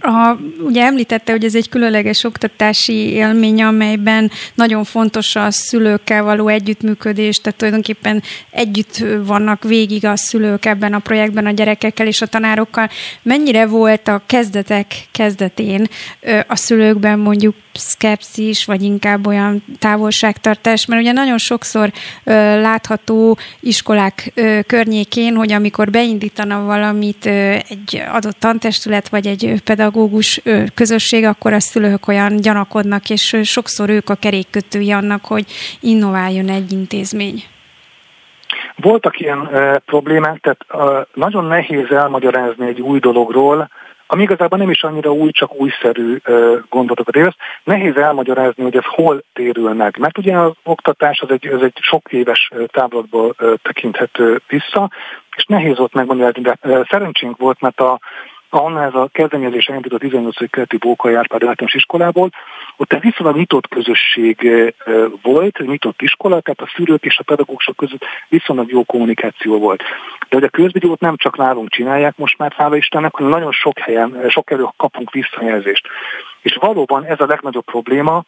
[SPEAKER 1] A, ugye említette, hogy ez egy különleges oktatási élmény, amelyben nagyon fontos a szülőkkel való együttműködés, tehát tulajdonképpen együtt vannak végig a szülők ebben a projektben a gyerekekkel és a tanárokkal. Mennyire volt a kezdetek kezdetén a szülőkben mondjuk szkepszis, vagy inkább olyan távolságtartás, mert ugye nagyon sokszor ö, látható iskolák ö, környékén, hogy amikor beindítana valamit ö, egy adott tantestület, vagy egy pedagógus ö, közösség, akkor a szülők olyan gyanakodnak, és ö, sokszor ők a kerékkötői annak, hogy innováljon egy intézmény.
[SPEAKER 7] Voltak ilyen uh, problémák, tehát uh, nagyon nehéz elmagyarázni egy új dologról, ami igazából nem is annyira új, csak újszerű gondolatokat érez. Nehéz elmagyarázni, hogy ez hol térül meg. Mert ugye az oktatás az egy, az egy sok éves távlatból tekinthető vissza, és nehéz volt megmondani, de szerencsénk volt, mert a ahonnan ez a kezdeményezés elindult a 18. keleti Bókai Árpád általános iskolából, ott egy viszonylag nyitott közösség volt, nyitott iskola, tehát a szülők és a pedagógusok között viszonylag jó kommunikáció volt. De hogy a közvideót nem csak nálunk csinálják most már, hála Istennek, hanem nagyon sok helyen, sok elő kapunk visszajelzést. És valóban ez a legnagyobb probléma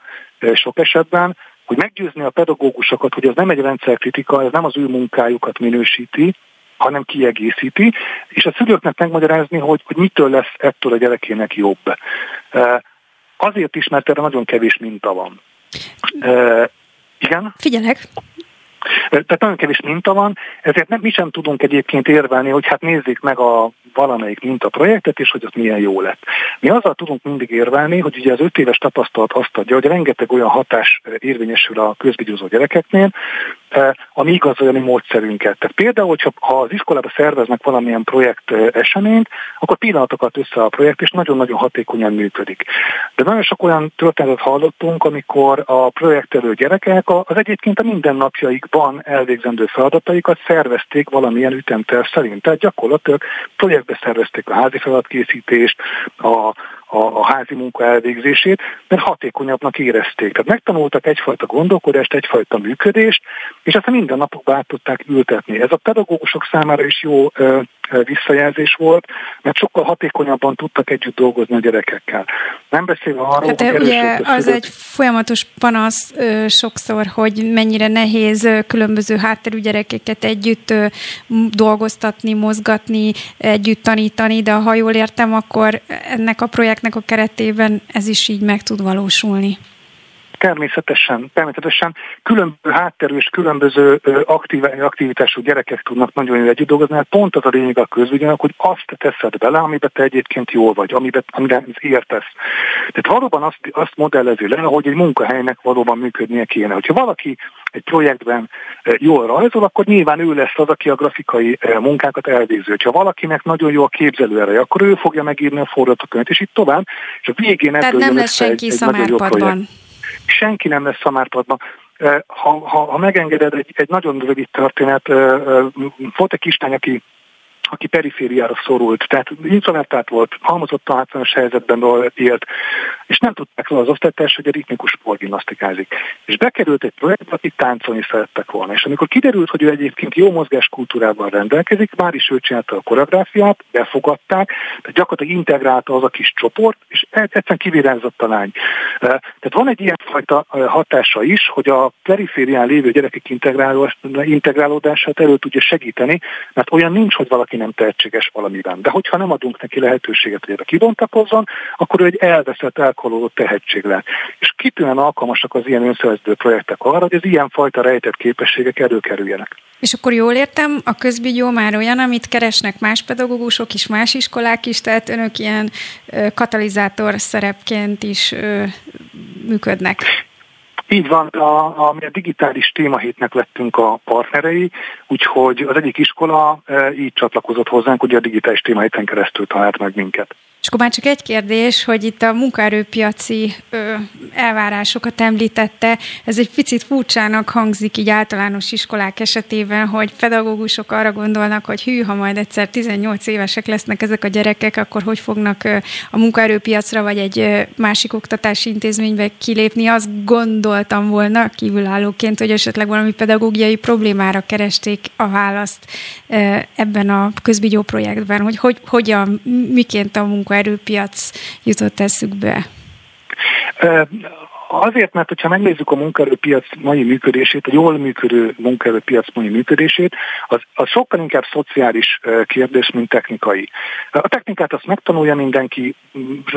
[SPEAKER 7] sok esetben, hogy meggyőzni a pedagógusokat, hogy ez nem egy rendszerkritika, ez nem az ő munkájukat minősíti, hanem kiegészíti, és a szülőknek megmagyarázni, hogy, hogy mitől lesz ettől a gyerekének jobb. Azért is, mert erre nagyon kevés minta van. Igen?
[SPEAKER 1] Figyelek.
[SPEAKER 7] Tehát nagyon kevés minta van, ezért nem, mi sem tudunk egyébként érvelni, hogy hát nézzék meg a valamelyik mintaprojektet, és hogy az milyen jó lett. Mi azzal tudunk mindig érvelni, hogy ugye az öt éves tapasztalat azt adja, hogy rengeteg olyan hatás érvényesül a közvigyózó gyerekeknél, a mi módszerünket. Tehát például, hogyha, ha az iskolába szerveznek valamilyen projekt eh, eseményt, akkor pillanatokat össze a projekt, és nagyon-nagyon hatékonyan működik. De nagyon sok olyan történetet hallottunk, amikor a projektelő gyerekek az egyébként a mindennapjaikban elvégzendő feladataikat szervezték valamilyen ütemterv szerint. Tehát gyakorlatilag projektbe szervezték a házi feladatkészítést, a, a, a házi munka elvégzését, mert hatékonyabbnak érezték. Tehát megtanultak egyfajta gondolkodást, egyfajta működést, és ezt a mindennapokban át tudták ültetni. Ez a pedagógusok számára is jó visszajelzés volt, mert sokkal hatékonyabban tudtak együtt dolgozni a gyerekekkel. Nem beszélve arról,
[SPEAKER 1] hát hogy ugye az egy folyamatos panasz ö, sokszor, hogy mennyire nehéz ö, különböző hátterű gyerekeket együtt ö, dolgoztatni, mozgatni, együtt tanítani, de ha jól értem, akkor ennek a projekt projektnek a keretében ez is így meg tud valósulni.
[SPEAKER 7] Természetesen, természetesen különböző hátterű és különböző aktív, aktivitású gyerekek tudnak nagyon jól együtt dolgozni, hát pont az a lényeg a közügynek, hogy azt teszed bele, amiben te egyébként jól vagy, amiben, amiben értesz. Tehát valóban azt, azt modellezi le, hogy egy munkahelynek valóban működnie kéne. Hogyha valaki egy projektben jól rajzol, akkor nyilván ő lesz az, aki a grafikai munkákat elvégzi. Ha valakinek nagyon jó a képzelőereje, akkor ő fogja megírni a forgatókönyvet, és itt tovább, és a végén
[SPEAKER 1] ebből Tehát nem lesz senki egy,
[SPEAKER 7] senki nem lesz szamárpadban. Ha, ha, ha megengeded, egy, egy nagyon rövid történet, volt egy kislány, aki aki perifériára szorult, tehát introvertált volt, halmozottan hátrányos helyzetben élt, és nem tudták le az osztálytárs, hogy a ritmikus sportgimnasztikázik. És bekerült egy projektbe, akik táncolni szerettek volna. És amikor kiderült, hogy ő egyébként jó mozgáskultúrával rendelkezik, már is ő csinálta a koreográfiát, befogadták, tehát gyakorlatilag integrálta az a kis csoport, és egyszerűen kivirázott a lány. Tehát van egy ilyenfajta hatása is, hogy a periférián lévő gyerekek integrálódását elő tudja segíteni, mert olyan nincs, hogy valaki nem tehetséges valamiben. De hogyha nem adunk neki lehetőséget, hogy erre kibontakozzon, akkor ő egy elveszett, elkolódott tehetség lett. És kitűnően alkalmasak az ilyen önszervező projektek arra, hogy az ilyen fajta rejtett képességek előkerüljenek.
[SPEAKER 1] És akkor jól értem, a közbigyó már olyan, amit keresnek más pedagógusok is, más iskolák is, tehát önök ilyen katalizátor szerepként is működnek.
[SPEAKER 7] Így van, a, a, mi a digitális témahétnek lettünk a partnerei, úgyhogy az egyik iskola e, így csatlakozott hozzánk, ugye a digitális témahéten keresztül talált meg minket.
[SPEAKER 1] És akkor már csak egy kérdés, hogy itt a munkaerőpiaci ö, elvárásokat említette, ez egy picit furcsának hangzik így általános iskolák esetében, hogy pedagógusok arra gondolnak, hogy hű, ha majd egyszer 18 évesek lesznek ezek a gyerekek, akkor hogy fognak ö, a munkaerőpiacra vagy egy ö, másik oktatási intézménybe kilépni. Azt gondoltam volna kívülállóként, hogy esetleg valami pedagógiai problémára keresték a választ ö, ebben a közbigyó projektben, hogy, hogy hogyan, miként a munka munkaerőpiac jutott eszükbe?
[SPEAKER 7] Azért, mert hogyha megnézzük a munkaerőpiac mai működését, a jól működő munkaerőpiac mai működését, az, az sokkal inkább szociális kérdés, mint technikai. A technikát azt megtanulja mindenki,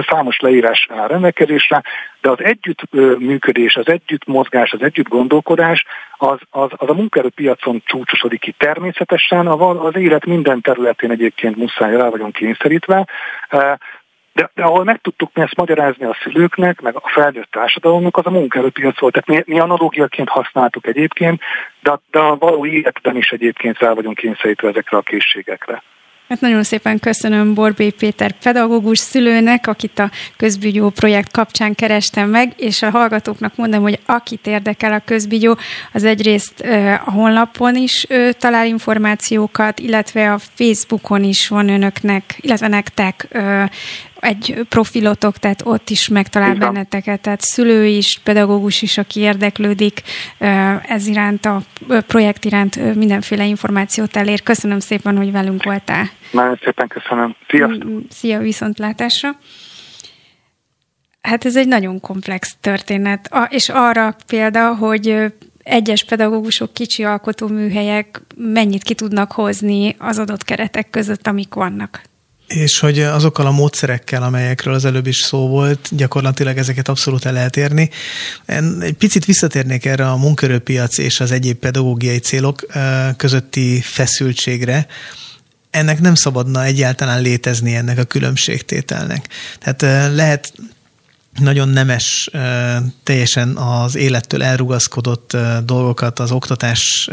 [SPEAKER 7] számos leírás áll rendelkezésre, de az együttműködés, az együttmozgás, az együtt gondolkodás, az, az, az a munkaerőpiacon csúcsosodik ki természetesen, az élet minden területén egyébként muszáj rá vagyunk kényszerítve, de, de ahol meg tudtuk mi ezt magyarázni a szülőknek, meg a felnőtt társadalomnak, az a munkaerőpiac volt. Tehát mi, mi analógiaként használtuk egyébként, de, de a való életben is egyébként rá vagyunk kényszerítve ezekre a készségekre.
[SPEAKER 1] Hát nagyon szépen köszönöm Borbé Péter pedagógus szülőnek, akit a közbigyó projekt kapcsán kerestem meg, és a hallgatóknak mondom, hogy akit érdekel a közbigyó, az egyrészt a honlapon is talál információkat, illetve a Facebookon is van önöknek, illetve nektek egy profilotok, tehát ott is megtalál benneteket, tehát szülő is, pedagógus is, aki érdeklődik ez iránt, a projekt iránt mindenféle információt elér. Köszönöm szépen, hogy velünk voltál.
[SPEAKER 7] Nagyon szépen köszönöm. Sziasztok! Mm,
[SPEAKER 1] szia, viszontlátásra! Hát ez egy nagyon komplex történet, és arra példa, hogy egyes pedagógusok, kicsi alkotóműhelyek mennyit ki tudnak hozni az adott keretek között, amik vannak.
[SPEAKER 2] És hogy azokkal a módszerekkel, amelyekről az előbb is szó volt, gyakorlatilag ezeket abszolút el lehet érni. Egy picit visszatérnék erre a munkerőpiac és az egyéb pedagógiai célok közötti feszültségre, ennek nem szabadna egyáltalán létezni ennek a különbségtételnek. Tehát lehet nagyon nemes, teljesen az élettől elrugaszkodott dolgokat az oktatás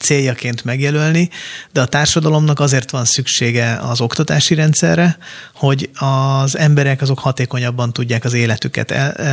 [SPEAKER 2] céljaként megjelölni, de a társadalomnak azért van szüksége az oktatási rendszerre, hogy az emberek azok hatékonyabban tudják az életüket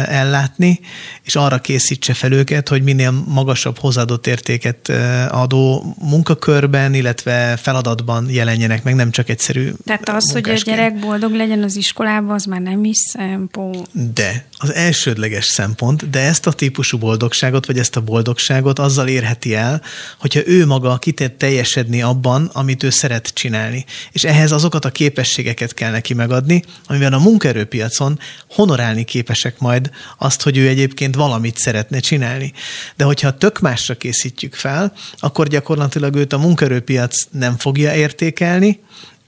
[SPEAKER 2] ellátni, és arra készítse fel őket, hogy minél magasabb hozzáadott értéket adó munkakörben, illetve feladatban jelenjenek meg, nem csak egyszerű
[SPEAKER 1] Tehát az, hogy a gyerek boldog legyen az iskolában, az már nem is szempont.
[SPEAKER 2] De az elsődleges szempont, de ezt a típusú boldogságot, vagy ezt a boldogságot azzal érheti el, hogyha ő maga kitett teljesedni abban, amit ő szeret csinálni. És ehhez azokat a képességeket kell neki megadni, amivel a munkaerőpiacon honorálni képesek majd azt, hogy ő egyébként valamit szeretne csinálni. De hogyha tök másra készítjük fel, akkor gyakorlatilag őt a munkaerőpiac nem fogja értékelni,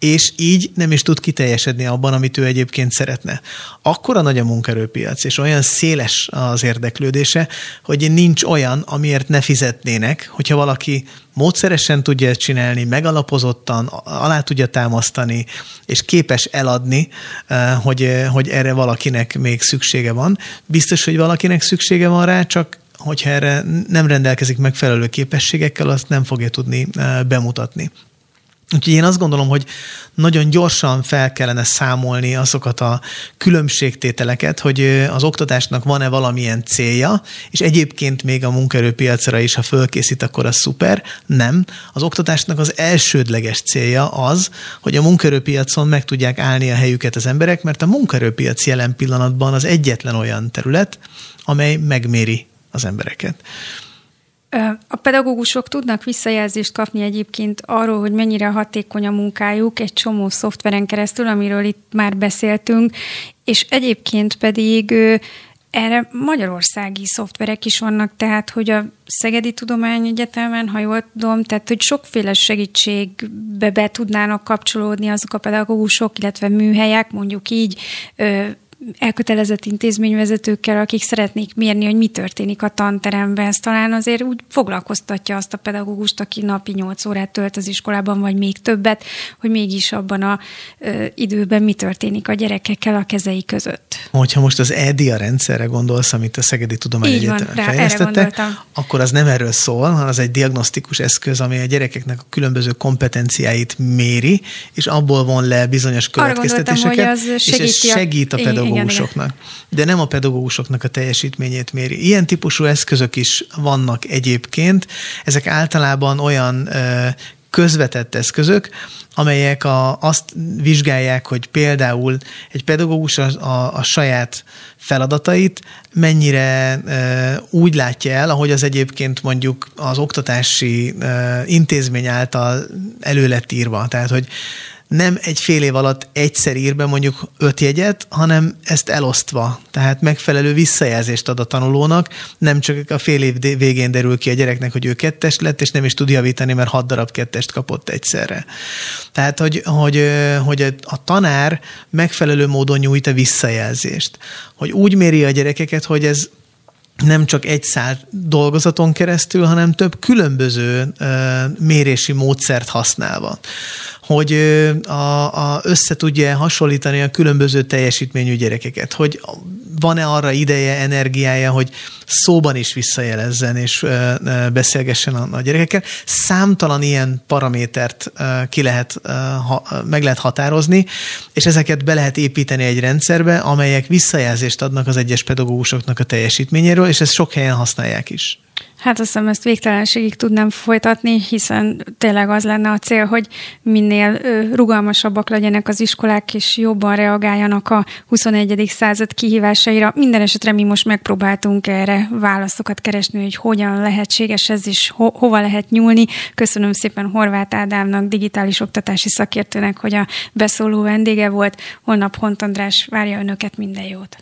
[SPEAKER 2] és így nem is tud kiteljesedni abban, amit ő egyébként szeretne. Akkora nagy a munkerőpiac, és olyan széles az érdeklődése, hogy nincs olyan, amiért ne fizetnének, hogyha valaki módszeresen tudja ezt csinálni, megalapozottan, alá tudja támasztani, és képes eladni, eh, hogy, hogy erre valakinek még szüksége van. Biztos, hogy valakinek szüksége van rá, csak hogyha erre nem rendelkezik megfelelő képességekkel, azt nem fogja tudni eh, bemutatni. Úgyhogy én azt gondolom, hogy nagyon gyorsan fel kellene számolni azokat a különbségtételeket, hogy az oktatásnak van-e valamilyen célja, és egyébként még a munkaerőpiacra is, ha fölkészít, akkor az szuper. Nem. Az oktatásnak az elsődleges célja az, hogy a munkaerőpiacon meg tudják állni a helyüket az emberek, mert a munkaerőpiac jelen pillanatban az egyetlen olyan terület, amely megméri az embereket.
[SPEAKER 1] A pedagógusok tudnak visszajelzést kapni egyébként arról, hogy mennyire hatékony a munkájuk egy csomó szoftveren keresztül, amiről itt már beszéltünk, és egyébként pedig erre magyarországi szoftverek is vannak, tehát hogy a Szegedi Tudományegyetemen, ha jól tudom, tehát hogy sokféle segítségbe be tudnának kapcsolódni azok a pedagógusok, illetve műhelyek, mondjuk így elkötelezett intézményvezetőkkel, akik szeretnék mérni, hogy mi történik a tanteremben. Ez talán azért úgy foglalkoztatja azt a pedagógust, aki napi 8 órát tölt az iskolában, vagy még többet, hogy mégis abban a ö, időben mi történik a gyerekekkel a kezei között.
[SPEAKER 2] Hogyha most az EDIA rendszerre gondolsz, amit a Szegedi Tudományegyetemen fejlesztettek, akkor az nem erről szól, hanem az egy diagnosztikus eszköz, ami a gyerekeknek a különböző kompetenciáit méri, és abból von le bizonyos következtetéseket,
[SPEAKER 1] Arra gondoltam, hogy az
[SPEAKER 2] és ez segít a pedagógus pedagógusoknak. De nem a pedagógusoknak a teljesítményét méri. Ilyen típusú eszközök is vannak egyébként. Ezek általában olyan közvetett eszközök, amelyek a, azt vizsgálják, hogy például egy pedagógus a, a, a saját feladatait mennyire e, úgy látja el, ahogy az egyébként mondjuk az oktatási e, intézmény által elő írva. Tehát, hogy nem egy fél év alatt egyszer ír be mondjuk öt jegyet, hanem ezt elosztva. Tehát megfelelő visszajelzést ad a tanulónak, nem csak a fél év végén derül ki a gyereknek, hogy ő kettes lett, és nem is tud javítani, mert hat darab kettest kapott egyszerre. Tehát, hogy, hogy, hogy a tanár megfelelő módon nyújt a visszajelzést. Hogy úgy méri a gyerekeket, hogy ez nem csak egy szál dolgozaton keresztül, hanem több különböző mérési módszert használva. Hogy a, a össze tudja hasonlítani a különböző teljesítményű gyerekeket, hogy van-e arra ideje, energiája, hogy szóban is visszajelezzen és beszélgessen a, a gyerekekkel. Számtalan ilyen paramétert ki lehet, meg lehet határozni, és ezeket be lehet építeni egy rendszerbe, amelyek visszajelzést adnak az egyes pedagógusoknak a teljesítményéről, és ezt sok helyen használják is.
[SPEAKER 1] Hát azt hiszem, ezt végtelenségig tudnám folytatni, hiszen tényleg az lenne a cél, hogy minél rugalmasabbak legyenek az iskolák, és jobban reagáljanak a 21. század kihívásaira. Minden esetre mi most megpróbáltunk erre válaszokat keresni, hogy hogyan lehetséges ez, és ho- hova lehet nyúlni. Köszönöm szépen Horváth Ádámnak, digitális oktatási szakértőnek, hogy a beszóló vendége volt. Holnap Hont András várja önöket, minden jót!